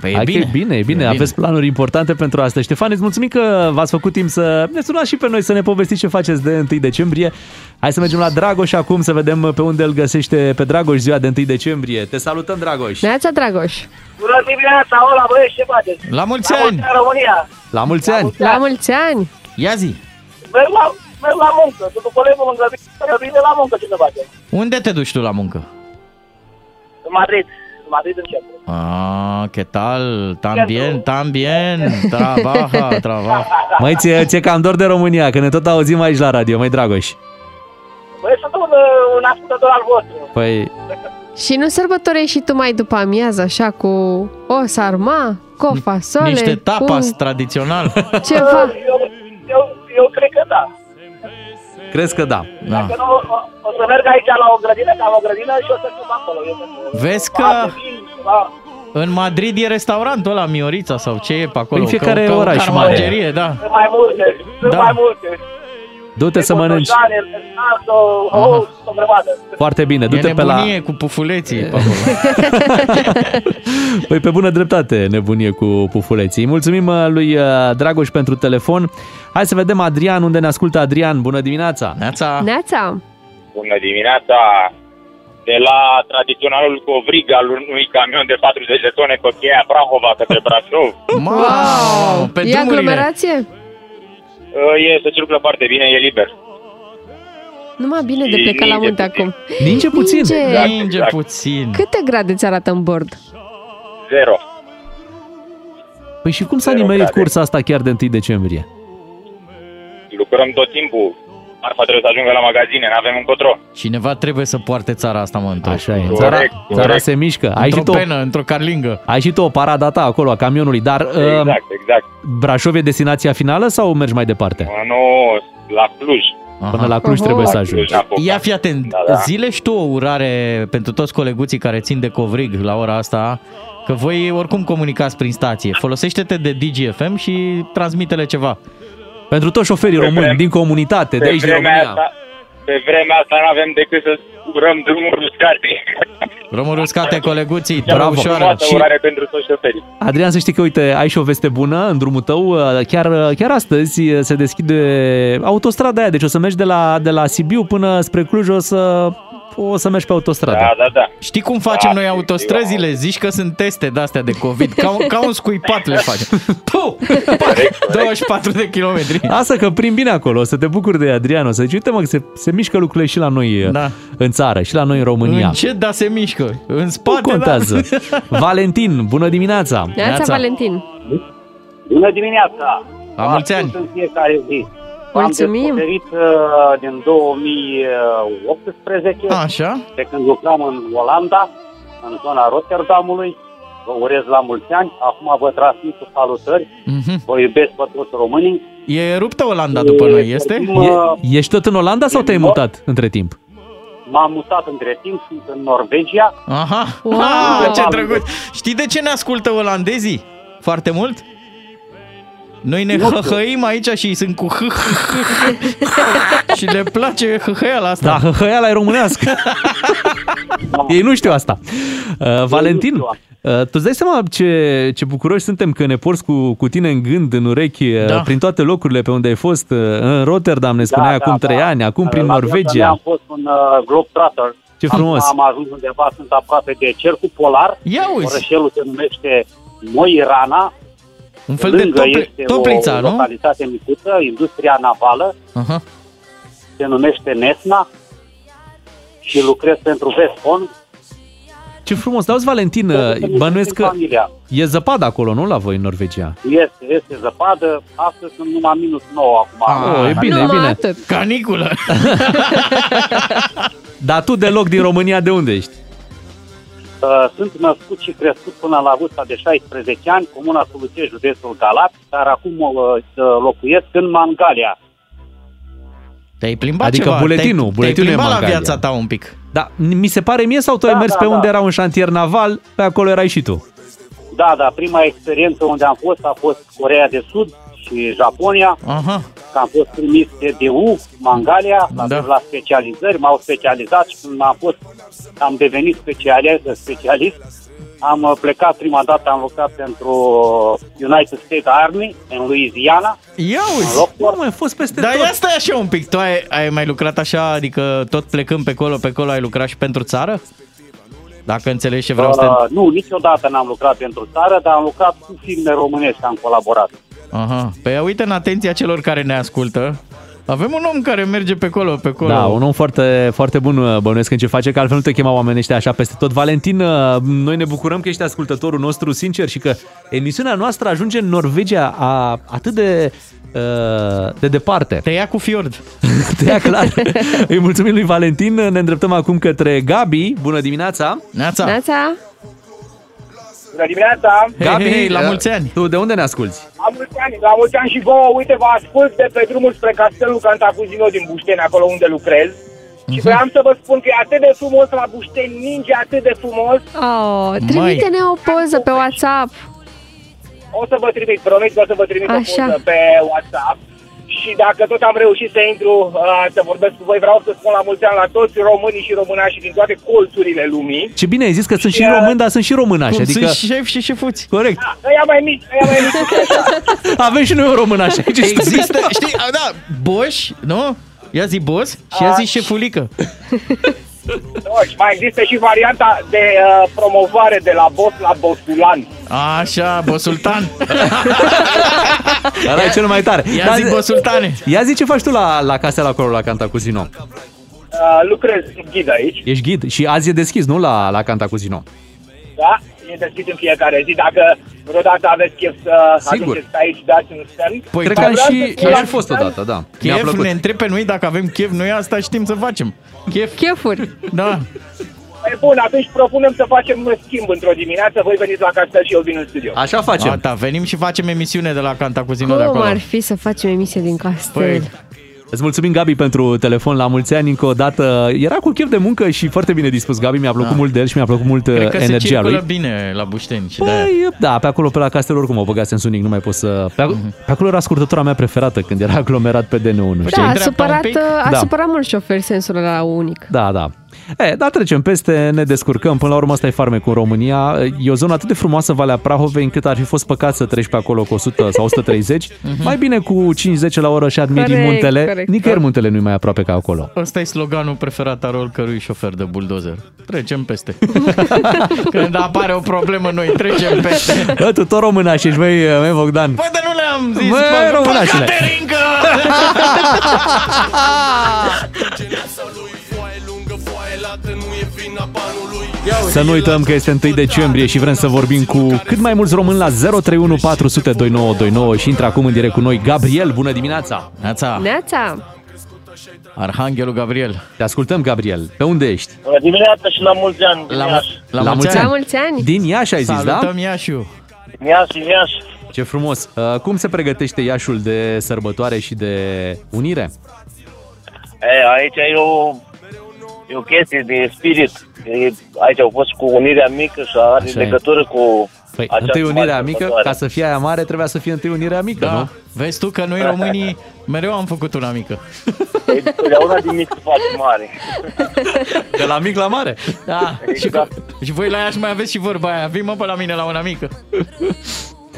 Păi e Hai că bine. e bine, e bine. E Aveți planuri importante pentru asta. Ștefan, îți mulțumim că v-ați făcut timp să ne sunați și pe noi să ne povestiți ce faceți de 1 decembrie. Hai să mergem la Dragoș acum să vedem pe unde îl găsește pe Dragoș ziua de 1 decembrie. Te salutăm, Dragoș! Neața, Dragoș. Bună dimineața, hola băieți, ce faceți? La mulți La ani! mulți ani, România! La mulți ani! La mulți ani. Ia zi! Merg la, merg la muncă, sunt cu colegul în grădină, vine la muncă, ce să facem? Unde te duci tu la muncă? În Madrid, în Madrid în centru. Ah, ¿qué tal? Tan bien, tan bien. Trabaja, trabaja. Măi, ție, ție cam dor de România, că ne tot auzim aici la radio, mai Dragoș. Băi, sunt un, un ascultător al vostru. Păi, Și nu sărbătorești și tu mai după amiază, așa, cu o sarma, cu o fasole, Niște tapas cu tradițional. ceva. Eu, eu, eu cred că da. Crezi că da. da. Dacă nu, o, o să merg aici la o grădină, că am o grădină și o să fiu acolo. Eu să Vezi că da. în Madrid e restaurantul ăla Miorița sau ce e pe acolo? În fiecare Ca- ca o oraș mare. carmangerie, da. Sunt mai multe, sunt Da. mai multe. Du-te să mănânci. Cotoșane, Fernando, oh, o grămadă. Foarte bine, E du-te pe la... nebunie cu pufuleții pe acolo. Păi pe bună dreptate, nebunie cu pufuleții. Mulțumim uh, lui uh, Dragoș pentru telefon. Hai să vedem Adrian, unde ne ascultă Adrian. Bună dimineața! Neața! Neața. Bună dimineața! De la tradiționalul covrig al unui camion de 40 de tone pe cheia Prahova către Brașov. Wow! Pe E drumurile. aglomerație? E să circulă foarte bine, e liber. Numai bine de Și plecat la ninge munte puțin. acum. Ninge puțin. Ninge. Exact, Ninge exact. puțin. Câte grade ți arată în bord? Zero. Păi și cum s-a Zero nimerit grade. cursa asta chiar de 1 decembrie? Lucrăm tot timpul. Marfa trebuie să ajungă la magazine, nu avem încotro. Cineva trebuie să poarte țara asta, mă, într-o, Așa e. Corect, Țara, corect. țara se mișcă. Ai și, într-o tu, penă, într-o carlingă. ai și tu o parada ta acolo a camionului, dar uh, Exact, exact. Brașov e destinația finală sau mergi mai departe? Nu, la Cluj. Până la Cluj Oho. trebuie să La ajungi. Cluj, Apoca. Ia fi atent, Da, da. zile și tu o urare pentru toți coleguții care țin de covrig la ora asta, că voi oricum comunicați prin stație. Folosește-te de DGFM și transmite-le ceva. Pentru toți șoferii Pe români vreme- din comunitate, de Pe aici din vremea România. asta, pe vremea asta nu avem decât să urăm drumuri uscate. Drumuri uscate, coleguții, Cea mai bravo, ușoară. frumoasă urare pentru toți șoferii. Adrian, să știi că, uite, ai și o veste bună în drumul tău. Chiar, chiar astăzi se deschide autostrada aia, deci o să mergi de la, de la Sibiu până spre Cluj, o să, o să mergi pe autostradă. Da, da, da. Știi cum facem noi autostrăzile? Zici că sunt teste de-astea de COVID. Ca, un- ca un scuipat le facem. Puh! 24 de kilometri. Asta că prin bine acolo, o să te bucuri de Adrian, o să zici, uite mă, că se, se mișcă lucrurile și la noi Da. în țară, și la noi în România. În ce da se mișcă? În Nu spate, contează. Da. Valentin, bună dimineața! Neața Valentin. Bună dimineața! La mulți ani! În fiecare zi. Mulțumim. Am descoperit uh, din 2018, Așa. de când lucram în Olanda, în zona Rotterdamului. Vă urez la mulți ani. Acum vă transmit cu salutări. Mhm. Vă iubesc pe toți românii. E ruptă Olanda după noi, este? vorbim, uh, E, ești tot în Olanda sau te-ai mutat între timp? M-am mutat între timp, sunt în Norvegia. Aha! Wow! Ah, ce drăguț! Știi de ce ne ascultă olandezii? Foarte mult? Noi ne Nu știu. hăhăim aici și sunt cu h și le place hăhăiala asta. Da, hăhăiala e românească. Ei nu știu asta. Uh, Valentin, uh, tu îți dai seama ce, ce bucuroși suntem că ne porți cu, cu tine în gând, în urechi, uh, Da. prin toate locurile pe unde ai fost, uh, în Rotterdam, ne spuneai acum trei ani, acum prin La viața mea Norvegia. Am fost un uh, Globetrotter. Ce frumos. Acum am ajuns undeva, sunt aproape de cercul polar. Ia uzi. Orășelul se numește Moirana. Un fel de Lângă tople- este toplița, o nu? localitate micuță, industria navală, Aha. se numește Nesna și lucrez pentru Vescon. Ce frumos. Auzi, Valentin, uh, bănuiesc că Familia. e zăpadă acolo, nu, la voi în Norvegia? Este, este zăpadă, astăzi sunt numai minus 9 acum. Oh, e bine, e bine. Caniculă. Dar tu deloc din România, de unde ești? Uh, Sunt născut și crescut până la vârsta de 16 ani, comuna Suluțe, județul Galați, dar acum uh, locuiesc în Mangalia. Te-ai plimbat Adică ceva? buletinul, te-ai, buletinul te-ai e plimbat la Mangalia. viața ta un pic. Da, mi se pare mie sau tu ai Da, mers da, pe da. unde era un șantier naval, pe acolo erai și tu? Da, da, prima experiență unde am fost a fost Corea de Sud și Japonia. Aha. Că am fost trimis de DU, Mangalia, la, Da. la specializări, m-au specializat și când am fost, am devenit specialist, specialist. Am uh, plecat prima dată, am lucrat pentru United States Army în Louisiana. Ia În uzi! Lockport. mai fost peste Dar ia stai așa un pic, tu ai, ai mai lucrat așa, adică tot plecând pe acolo, pe acolo ai lucrat și pentru țară? Dacă înțelegi ce vreau să te... Uh, nu, niciodată n-am lucrat pentru țară, dar am lucrat cu firme românești, am colaborat. Aha. Păi uite în atenția celor care ne ascultă. Avem un om care merge pe acolo, pe acolo. Da, un om foarte, foarte bun uh, bănuiesc în ce face, că altfel nu te chema oamenii ăștia așa peste tot. Valentin, uh, noi ne bucurăm că ești ascultătorul nostru sincer și că emisiunea noastră ajunge în Norvegia a, atât de, uh, de departe. Te ia cu fiord. te ia clar. Îi mulțumim lui Valentin, ne îndreptăm acum către Gabi. Bună dimineața! Neața! Neața. Bună dimineața! Gabi, hei, la uh, mulți ani! Tu de unde ne asculti? La mulți ani, la mulți ani și vouă, uite, vă ascult de pe drumul spre Castelul Cantacuzino din Bușteni, acolo unde lucrez. Și vreau să vă spun că e atât de frumos la Bușteni, ninge atât de frumos. Oh, trimite-ne o poză pe WhatsApp. O să vă trimit, promit că o să vă trimit Așa. o poză pe WhatsApp. Și dacă tot am reușit să intru uh, să vorbesc cu voi, vreau să spun la mulți ani la toți românii și românașii din toate colțurile lumii. Ce bine ai zis că sunt și Și, uh, români, dar sunt și românași. Cum Adică, sunt șef și șefuți. corect. Ăia mai mici, ăia mai mici. așa. Avem și noi o românașă aici. în studio. Există, știi, a, da, Boș, nu? Ia zi boss și ia zi șefulică. Nu, și mai există și varianta de uh, promovare de la boss la bossulan. Așa, bosultan. Ăla e cel mai tare. Ia Dar- zi, bă, sultane. Ia zi ce faci tu la, la casele acolo, la Cantacuzino. Uh, lucrez ghid aici, Ești ghid și azi e deschis, nu, la, la Cantacuzino? da? E deschis în fiecare zi. Dacă vreodată aveți chef să Sigur. ajungeți aici, dați un semn. Păi, Cred că am și, am și fost odată, da. Mi-a Chef, plăcut. ne întreb pe noi dacă avem chef, noi asta știm să facem. Chef. Chefuri. Da. E bun, atunci propunem să facem un schimb într-o dimineață. Voi veniți la castel și eu vin în studio. Așa facem. Gata, venim și facem emisiune de la Cantacuzino de Cum acolo. ar fi să facem emisie din castel? Păi, Îți mulțumim, Gabi, pentru telefon la mulți ani încă o dată. Era cu chef de muncă și foarte bine dispus, Gabi. Mi-a plăcut Da. mult de el și mi-a plăcut mult Cred că se energia circulă lui. bine la Bușteni și de-aia. Păi, da, pe acolo, pe la Castel, oricum o băgați în sunic, nu mai pot să... Pe, ac- Mhm. pe acolo era scurtătura mea preferată când era aglomerat pe DN1, știi? Da, a supărat, a Da. supărat mult șoferi sensul la unic. Da, da. E, da, trecem peste, ne descurcăm. Până la urmă, asta e farmecul în România. E o zonă atât de frumoasă, Valea Prahovei, încât ar fi fost păcat să treci pe acolo cu 100 sau 130. Mai bine cu 50 la oră și admiri Corect, muntele. corect. Nicăieri muntele nu-i mai aproape ca acolo. Ăsta e sloganul preferat al oricărui șofer de buldozer. Trecem peste. Când apare o problemă, noi trecem peste. Bă, tu tot românaș ești, măi, măi Bogdan. Bă, dar nu le-am zis, Bă, bă, românașule. Să nu uităm că este 1 decembrie și vrem să vorbim cu cât mai mulți români la 031 400 2929 și intră acum în direct cu noi Gabriel. Bună dimineața! Neața! Neața! Arhanghelul Gabriel. Te ascultăm, Gabriel. Pe unde ești? Bună dimineața și la mulți ani din Iași. La mulți ani. La mulți ani! Din Iași ai zis, da? Salutăm Iașiu. Din Iași, din Iași. Ce frumos! Uh, Cum se pregătește Iașul de sărbătoare și de unire? E, aici e o, e o chestie de spirit. E, aici au fost cu unirea mică și are Așa e. legătură cu Păi, această întâi unirea mare mică, sărbătoare. ca să fie aia mare, trebuia să fie întâi unirea mică, Da. nu? Vezi tu că noi românii mereu am făcut una mică. Totdeauna din mic se face mare. De la mic la mare. Da, Exact. și, și voi la Iași mai aveți și vorba aia. Vii mă pe la mine la una mică.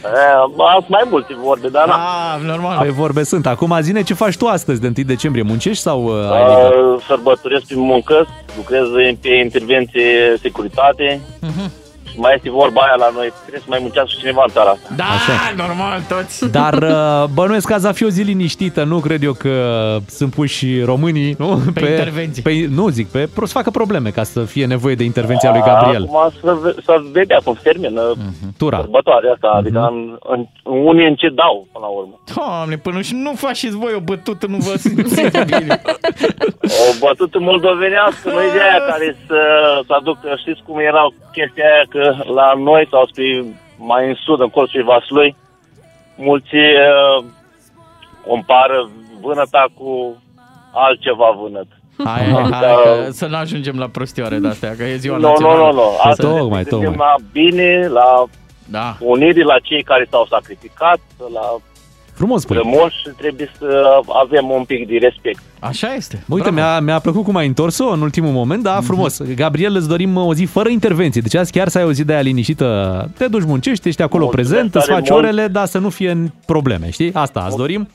E, Sunt mai multe vorbe, dar na. Ah, normal. Păi vorbe sunt. Acum zine ce faci tu astăzi de 1 decembrie. Muncești sau uh, ai liber? Uh, sărbătoresc prin muncă, lucrez pe intervenție securitate. Și mai este vorba aia la noi, trebuie să mai muncească cineva în țara asta. Da, Așa. normal, toți. Dar uh, bănuiesc că azi va fi o zi liniștită, nu cred eu că sunt puși românii nu? Pe intervenții. Pe, nu zic, pe pro- să facă probleme ca să fie nevoie de intervenția lui Gabriel. Acum să, ve- să vedea cum se termină Tura. sărbătoarea asta, adică în, în, în unii în ce dau până la urmă. Doamne, până și nu faceți voi o bătută, nu vă simțiți bine. O bătută moldovenească, nu e de aia care să, să aducă, știți cum era chestia aia că la noi sau spre mai în sud, în colțul Vaslui, mulți uh, compară vânăta cu altceva vânăt. Hai, hai, hai, că să nu ajungem la prostioare de astea, că e ziua Nu, nu, națională. nu, nu. Asta Tocmai, ne gândim tocmai. la bine, la Da. unirii, la cei care s-au sacrificat, la Frumos spui. rămoși și trebuie să avem un pic de respect. Așa este. Uite, mi-a, mi-a plăcut cum ai întors-o în ultimul moment, da, frumos. Gabriel, îți dorim o zi fără intervenție. Deci azi chiar să ai o zi de aia liniștită. Te duci, muncești, ești acolo Mulțumesc prezent, îți tare faci mult. orele, dar să nu fie în probleme, știi? Asta îți dorim.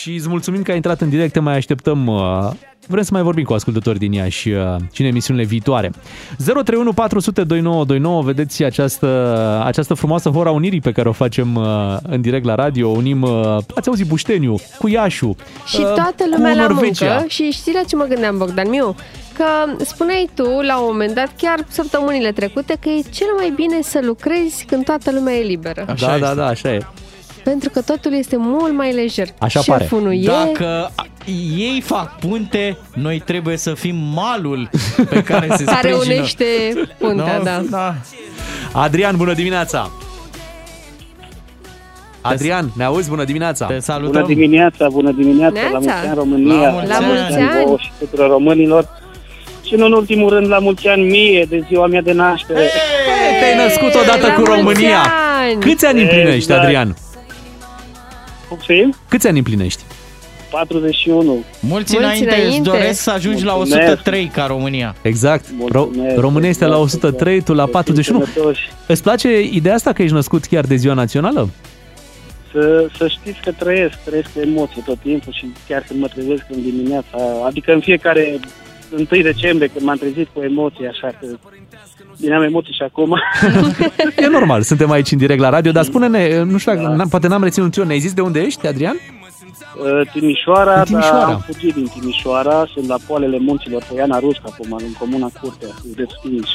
Și îți mulțumim că ai intrat în direct, te mai așteptăm. uh, Vrem să mai vorbim cu ascultători din Iași uh, și în emisiunile viitoare. 031 400 2929, vedeți această, această frumoasă hora unirii pe care o facem uh, în direct la radio. Unim, uh, ați auzit Bușteniu, cu Iașu, Și uh, toată cu lumea la Norvegia. muncă și știi la ce mă gândeam, Bogdan Miu? Că spuneai tu la un moment dat, chiar săptămânile trecute, că e cel mai bine să lucrezi când toată lumea e liberă. Așa da, da, da, așa e. Pentru că totul este mult mai lejer. Așa Șeful pare. nu e, Dacă ei fac punte, noi trebuie să fim malul pe care se care sprijină. unește puntea, No, da. da. Adrian, bună dimineața! Adrian, ne auzi? Bună dimineața! Te salutăm. Bună dimineața, bună dimineața, la Neața. mulți ani România, La mulți La mulți ani. vouă și tuturor românilor. Și nu în ultimul rând, la mulți ani mie, de ziua mea de naștere. Hey, te-ai născut odată La cu mulți România! ani! Câți ani împlinești, Exact. Adrian? Poftim? Câți ani împlinești? 41. Mulți, Mulți înainte, îți înainte. doresc să ajungi la Mulțumesc. 103 ca România. Exact. Mulțumesc, Ro- România este la mulțumesc, 103, tu la 41. Sănătoși. Îți place ideea asta că ești născut chiar de ziua națională? Să, să știți că trăiesc, trăiesc cu emoții tot timpul și chiar când mă trezesc în dimineața, adică în fiecare 1 decembrie când m-am trezit cu emoții, așa că bine am emoții și acum. E normal, suntem aici în direct la radio, dar spune-ne, nu știu, dacă, n-am- poate n-am reținut eu, ne-ai zis de unde ești, Adrian? Uh, Timișoara, În Timișoara. dar am fugit din Timișoara, sunt la poalele munților Poiana Rusca, acum, în comuna Curtea, județul Timiș.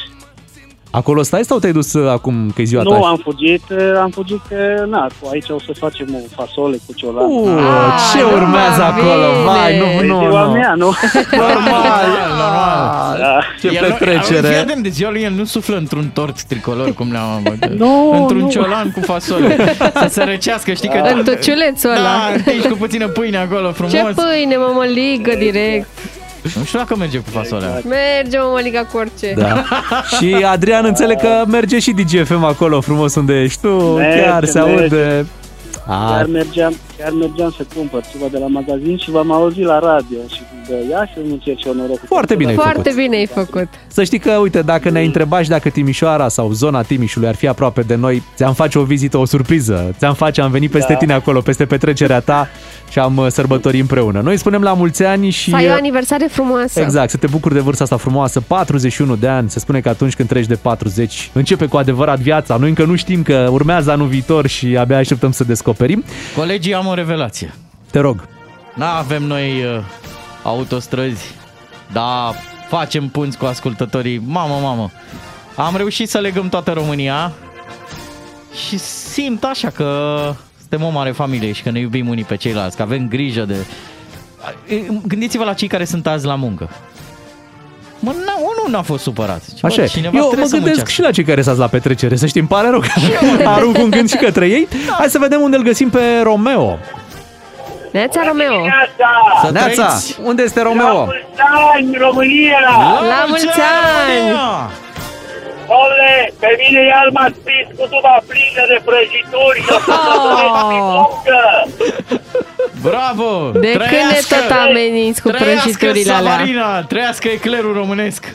Acolo stai sau te-ai dus uh, acum că e ziua ta? Nu, am fugit, uh, am fugit că, na, cu aici o să facem o fasole cu ciolan. Uh, ce urmează acolo? Vai, nu, E nu, ziua nu. mea, nu? Normal, normal. Da. Ce El nu- petrecere. Fii atent, de ziua lui el nu suflă într-un tort tricolor, cum le-am Nu, Într-un nu. ciolan cu fasole. Să se răcească, știi că... În tociulețul ăla. Da, împingi cu puțină pâine acolo, frumos. Ce pâine, mămăligă, direct. Nu știu dacă merge cu fasolea. Merge mămăliga cu orice. Da. Și Adrian înțeleg că merge și DGFM acolo frumos unde ești tu, Merge, chiar se merge. aude. Chiar A, mergeam, chiar mergeam să cumpăr ceva de la magazin și v-am auzit la radio și bă, ia să nu încerc eu norocul. Foarte bine ai Foarte făcut. bine ai făcut. Să știi că, uite, dacă ne-ai întrebat și dacă Timișoara sau zona Timișului ar fi aproape de noi, ți-am face o vizită, o surpriză. Ți-am face, am venit peste Da. tine acolo, peste petrecerea ta și am uh, sărbătorit împreună. Noi spunem la mulți ani și... Să ai o aniversare frumoasă. Exact, să te bucuri de vârsta asta frumoasă, 41 de ani, se spune că atunci când treci de 40 începe cu adevărat viața. Noi încă nu știm că urmează anul viitor și abia așteptăm să descoperim. Colegii, am o revelație. Te rog. N-avem noi uh, autostrăzi, dar facem punți cu ascultătorii. Mamă, mamă! Am reușit să legăm toată România și simt așa că suntem o mare familie și că ne iubim unii pe ceilalți, că avem grijă de... Gândiți-vă la cei care sunt azi la muncă. Mă, n- unul n-a fost supărat. Zice, Așa bă, e. cineva Eu trebuie mă să gândesc muncească. și la cei care stați la petrecere, să știi, îmi pare rău că arunc un gând și către ei. Hai să vedem unde îl găsim pe Romeo. Neața Romeo. Să Neața, trăiți! unde este Romeo? ani, România! La mulți ani! Ole, pe mine iar m-a spus cu tuba plină de prăjituri și o să sărbătoresc prin muncă. Bravo! De când ne tot ameniți cu prăjiturile alea? Savarina, trăiască eclerul românesc!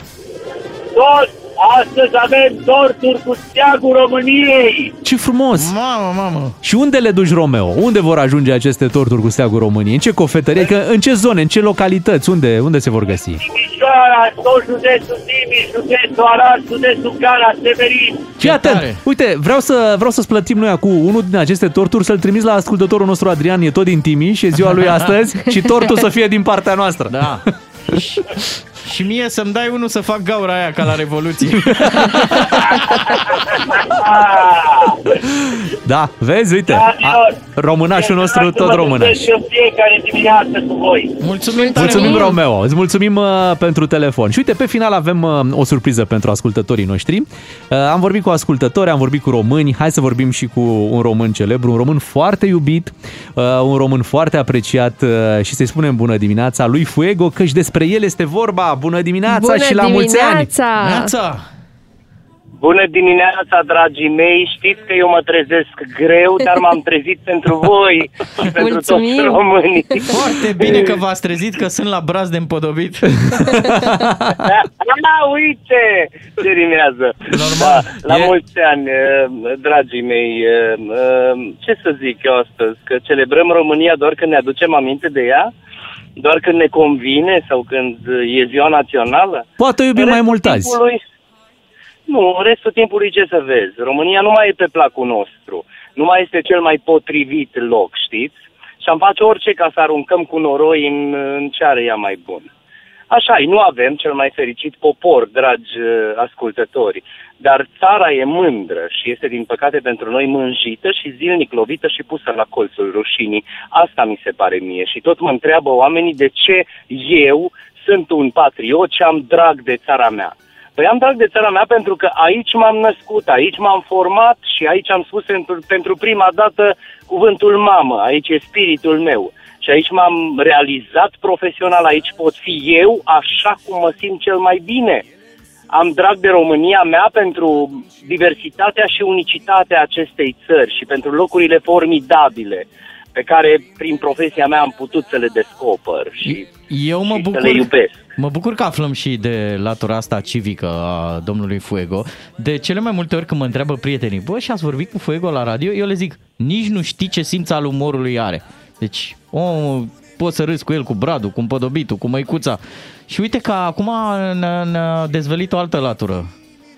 Tot, astăzi avem torturi cu steagul României. Ce frumos! Mamă, mamă! Și unde le duci, Romeo? Unde vor ajunge aceste torturi cu steagul României? În ce cofetărie? Că, în ce zone? În ce localități? Unde, unde se vor găsi? Timișoara, tot județul Timiș, județul Arad, județul Gara, Severin. Fii atent! Uite, vreau, să, vreau să splătim noi acum unul din aceste torturi, să-l trimiți la ascultătorul nostru Adrian, e tot din Timiș, e ziua lui astăzi și tortul să fie din partea noastră. Da. și, și mie să-mi dai unul să fac gaura aia ca la Revoluție. Da, vezi, uite, a, românașul nostru tot românaș. Și în fiecare dimineață cu voi. Mulțumim Mulțumim, Romeo, îți mulțumim uh, pentru telefon. Și uite, pe final avem uh, o surpriză pentru ascultătorii noștri. Uh, am vorbit cu ascultători, am vorbit cu români, hai să vorbim și cu un român celebru, un român foarte iubit, uh, un român foarte apreciat uh, și să-i spunem bună dimineața lui Fuego, căci despre el este vorba. Bună dimineața Bună și la mulți ani! dimineața! Bună dimineața, dragii mei! Știți că eu mă trezesc greu, dar m-am trezit pentru voi și pentru toți Mulțumim. românii. Foarte bine că v-ați trezit că sunt la braz de împodobit. Ah, uite! Ce rimează! Normal. Da, la E- mulți ani, eh, dragii mei, eh, eh, ce să zic eu astăzi? Că celebrăm România doar când ne aducem aminte de ea? Doar când ne convine sau când e ziua națională? Poate o iubim mai Restul mult azi. timpului- Nu, în restul timpului ce să vezi? România nu mai e pe placul nostru. Nu mai este cel mai potrivit loc, știți? Și am face orice ca să aruncăm cu noroi în, în ce are ea mai bun. Așa e, nu avem cel mai fericit popor, dragi uh, ascultători, dar țara e mândră și este din păcate pentru noi mânjită și zilnic lovită și pusă la colțul rușinii. Asta mi se pare mie și tot mă întreabă oamenii de ce eu sunt un patriot și am drag de țara mea. Păi am drag de țara mea pentru că aici m-am născut, aici m-am format și aici am spus pentru, pentru prima dată cuvântul mamă, aici e spiritul meu. Și aici m-am realizat profesional, aici pot fi eu așa cum mă simt cel mai bine. Am drag de România mea pentru diversitatea și unicitatea acestei țări și pentru locurile formidabile pe care prin profesia mea am putut să le descoper și, Eu mă și bucur, să le iubesc. mă bucur că aflăm și de latura asta civică a domnului Fuego. De cele mai multe ori când mă întreabă prietenii, bă, și ați vorbit cu Fuego la radio? Eu le zic, nici nu știi ce simț al umorului are. Deci, omul, poți să râzi cu el, cu Bradu, cu Împodobitul, cu Măicuța. Și uite că acum ne-a, ne-a dezvelit o altă latură.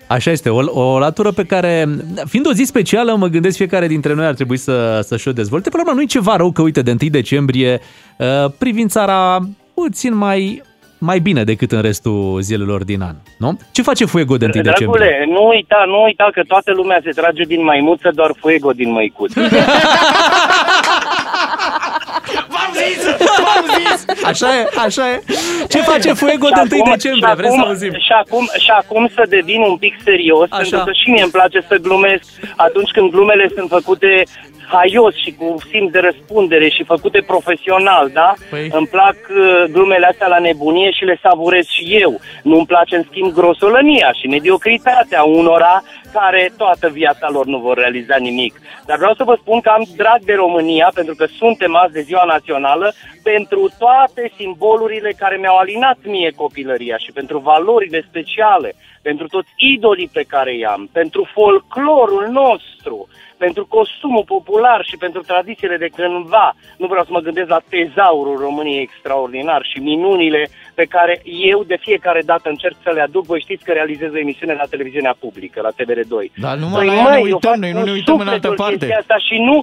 Așa este, o, o latură pe care, fiind o zi specială, mă gândesc fiecare dintre noi ar trebui să, să-și o dezvolte. Până la urmă, nu e ceva rău că, uite, de 1 decembrie uh, privim țara puțin mai mai bine decât în restul zilelor din an, nu? Ce face Fuego de 1 decembrie? Dragule, nu uita, nu uita că toată lumea se trage din maimuță, doar fuego din măicuță. V-am zis! V-am zis! Așa e, așa e. Ce face Fuego Și de 1 acum- decembrie? și Vrem să acum- auzim. Și acum, și acum să devin un pic serios, Așa. pentru că și mie îmi place să glumesc atunci când glumele sunt făcute haios și cu simț de răspundere și făcute profesional, da? Păi. Îmi plac uh, glumele astea la nebunie și le savurez și eu. Nu-mi place, în schimb, grosolănia și mediocritatea unora care toată viața lor nu vor realiza nimic. Dar vreau să vă spun că am drag de România, pentru că suntem azi de ziua națională, pentru toate simbolurile care mi-au alinat mie copilăria și pentru valorile speciale, pentru toți idolii pe care i-am, pentru folclorul nostru, pentru costumul popular și pentru tradițiile de cândva. Nu vreau să mă gândesc la tezaurul României extraordinar și minunile pe care eu de fiecare dată încerc să le aduc. Voi știți că realizez o emisiune la televiziunea publică, la TVR2. Dar numai Păi, la ea măi, ne eu uităm, fac noi nu cu ne uităm în altă sufletul parte. chestia Asta și nu,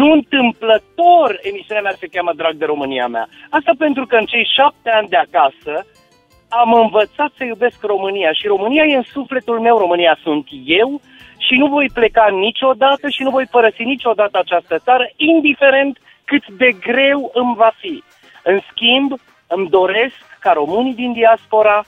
nu întâmplător emisiunea mea se cheamă Drag de România mea. Asta pentru că în cei șapte ani de acasă am învățat să iubesc România și România e în sufletul meu, România sunt eu și nu voi pleca niciodată și nu voi părăsi niciodată această țară, indiferent cât de greu îmi va fi. În schimb, îmi doresc ca românii din diaspora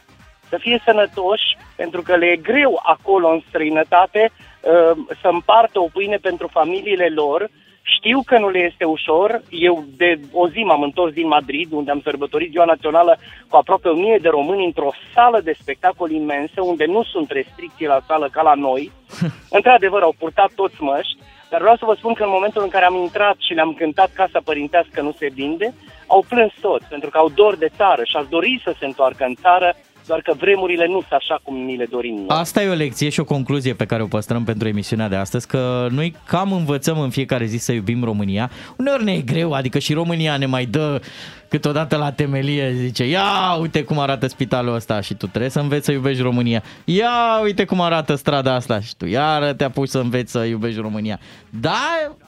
să fie sănătoși, pentru că le e greu acolo în străinătate uh, să împartă o pâine pentru familiile lor. Știu că nu le este ușor. Eu de o zi m-am întors din Madrid, unde am sărbătorit Ziua Națională cu aproape o mie de români într-o sală de spectacol imensă, unde nu sunt restricții la sală ca la noi. Într-adevăr, au purtat toți măști, dar vreau să vă spun că în momentul în care am intrat și le-am cântat Casa Părintească nu se vinde, au plâns toți, pentru că au dor de țară și ar dori să se întoarcă în țară, doar că vremurile nu sunt așa cum ni le dorim noi. Asta e o lecție și o concluzie pe care o păstrăm pentru emisiunea de astăzi, că noi cam învățăm în fiecare zi să iubim România. Uneori ne e greu, adică și România ne mai dă câteodată la temelie, zice, ia uite cum arată spitalul ăsta și tu trebuie să înveți să iubești România. Ia uite cum arată strada asta și tu iară te apuci să înveți să iubești România. Da,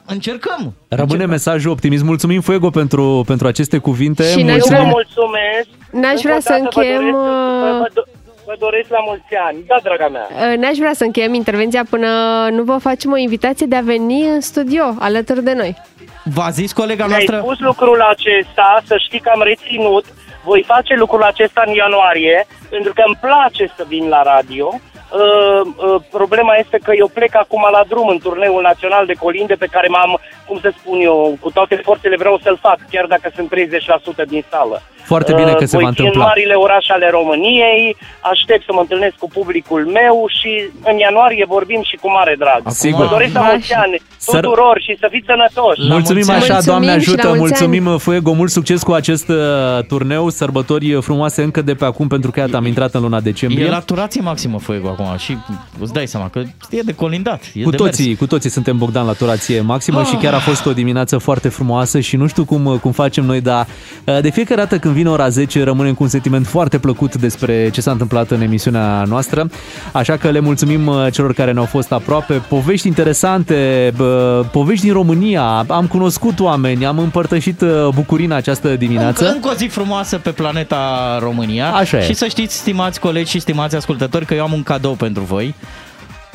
încercăm. Rămâne mesajul optimist. Mulțumim, Fuego, pentru, pentru aceste cuvinte. Și n-aș Eu vă vrea- mulțumesc. N-aș Încă vrea o să dată vă încheiem, doresc- Vă, vă, uh, do- vă doresc la mulți ani. Da, draga mea. Uh, N-aș vrea să încheiem intervenția până nu vă facem o invitație de a veni în studio alături de noi. V-a zis colega Mi-ai noastră? spus lucrul acesta, să știi că am reținut. Voi face lucrul acesta în ianuarie, pentru că îmi place să vin la radio. Uh, uh, problema este că eu plec acum la drum în turneul național de colinde pe care m-am, cum să spun eu, cu toate forțele vreau să-l fac, chiar dacă sunt 30% din sală. Foarte bine că se voi va fi în întâmpla. marile orașe ale României, aștept să mă întâlnesc cu publicul meu și în ianuarie vorbim și cu mare drag. Sigur. Vă doresc la mulți ani Să- tuturor și să fiți sănătoși. Mulțumim așa, Mulțumim Doamne și la ajută, mulți mulțumim Fuego, mult succes cu acest uh, turneu, sărbători frumoase încă de pe acum, pentru că iată am intrat în luna decembrie. E la turație maximă Fuego acum și îți dai seama că e de colindat. E Cu de toții, mers. cu toții suntem Bogdan la turație maximă și chiar a fost o dimineață foarte frumoasă și nu știu cum, cum facem noi, dar uh, de fiecare dată când vine ora 10 rămânem cu un sentiment foarte plăcut despre ce s-a întâmplat în emisiunea noastră. Așa că le mulțumim uh, celor care ne-au fost aproape. Povești interesante, bă, povești din România, am cunoscut oameni, am împărtășit uh, bucurii în această dimineață. Încă, încă o zi frumoasă pe planeta România. Așa e. Și să știți, stimați colegi și stimați ascultători, că eu am un cadou pentru voi.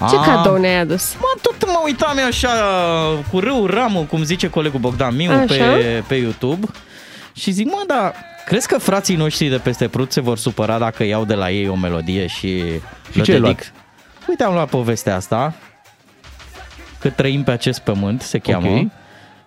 Ce Am- cadou ne-ai adus? Mă, tot mă uitam eu așa cu râu ramul, cum zice colegul Bogdan Miu Așa. pe, pe YouTube și zic, mă, dar crezi că frații noștri de peste Prut se vor supăra dacă iau de la ei o melodie și, le ce ai dedic? luat? Uite, am luat povestea asta, că trăim pe acest pământ, se cheamă, Ok.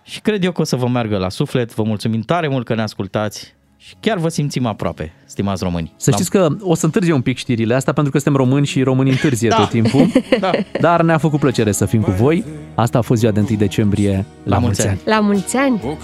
și cred eu că o să vă meargă la suflet. Vă mulțumim tare mult că ne ascultați și chiar vă simțim aproape, stimați români. Să știți că o să întârzie un pic știrile astea pentru că suntem români și românii întârzie Da. tot timpul. Da. Dar ne-a făcut plăcere să fim cu voi. Asta a fost ziua de 1 decembrie. La, La mulți mulți ani! ani. La mulți ani!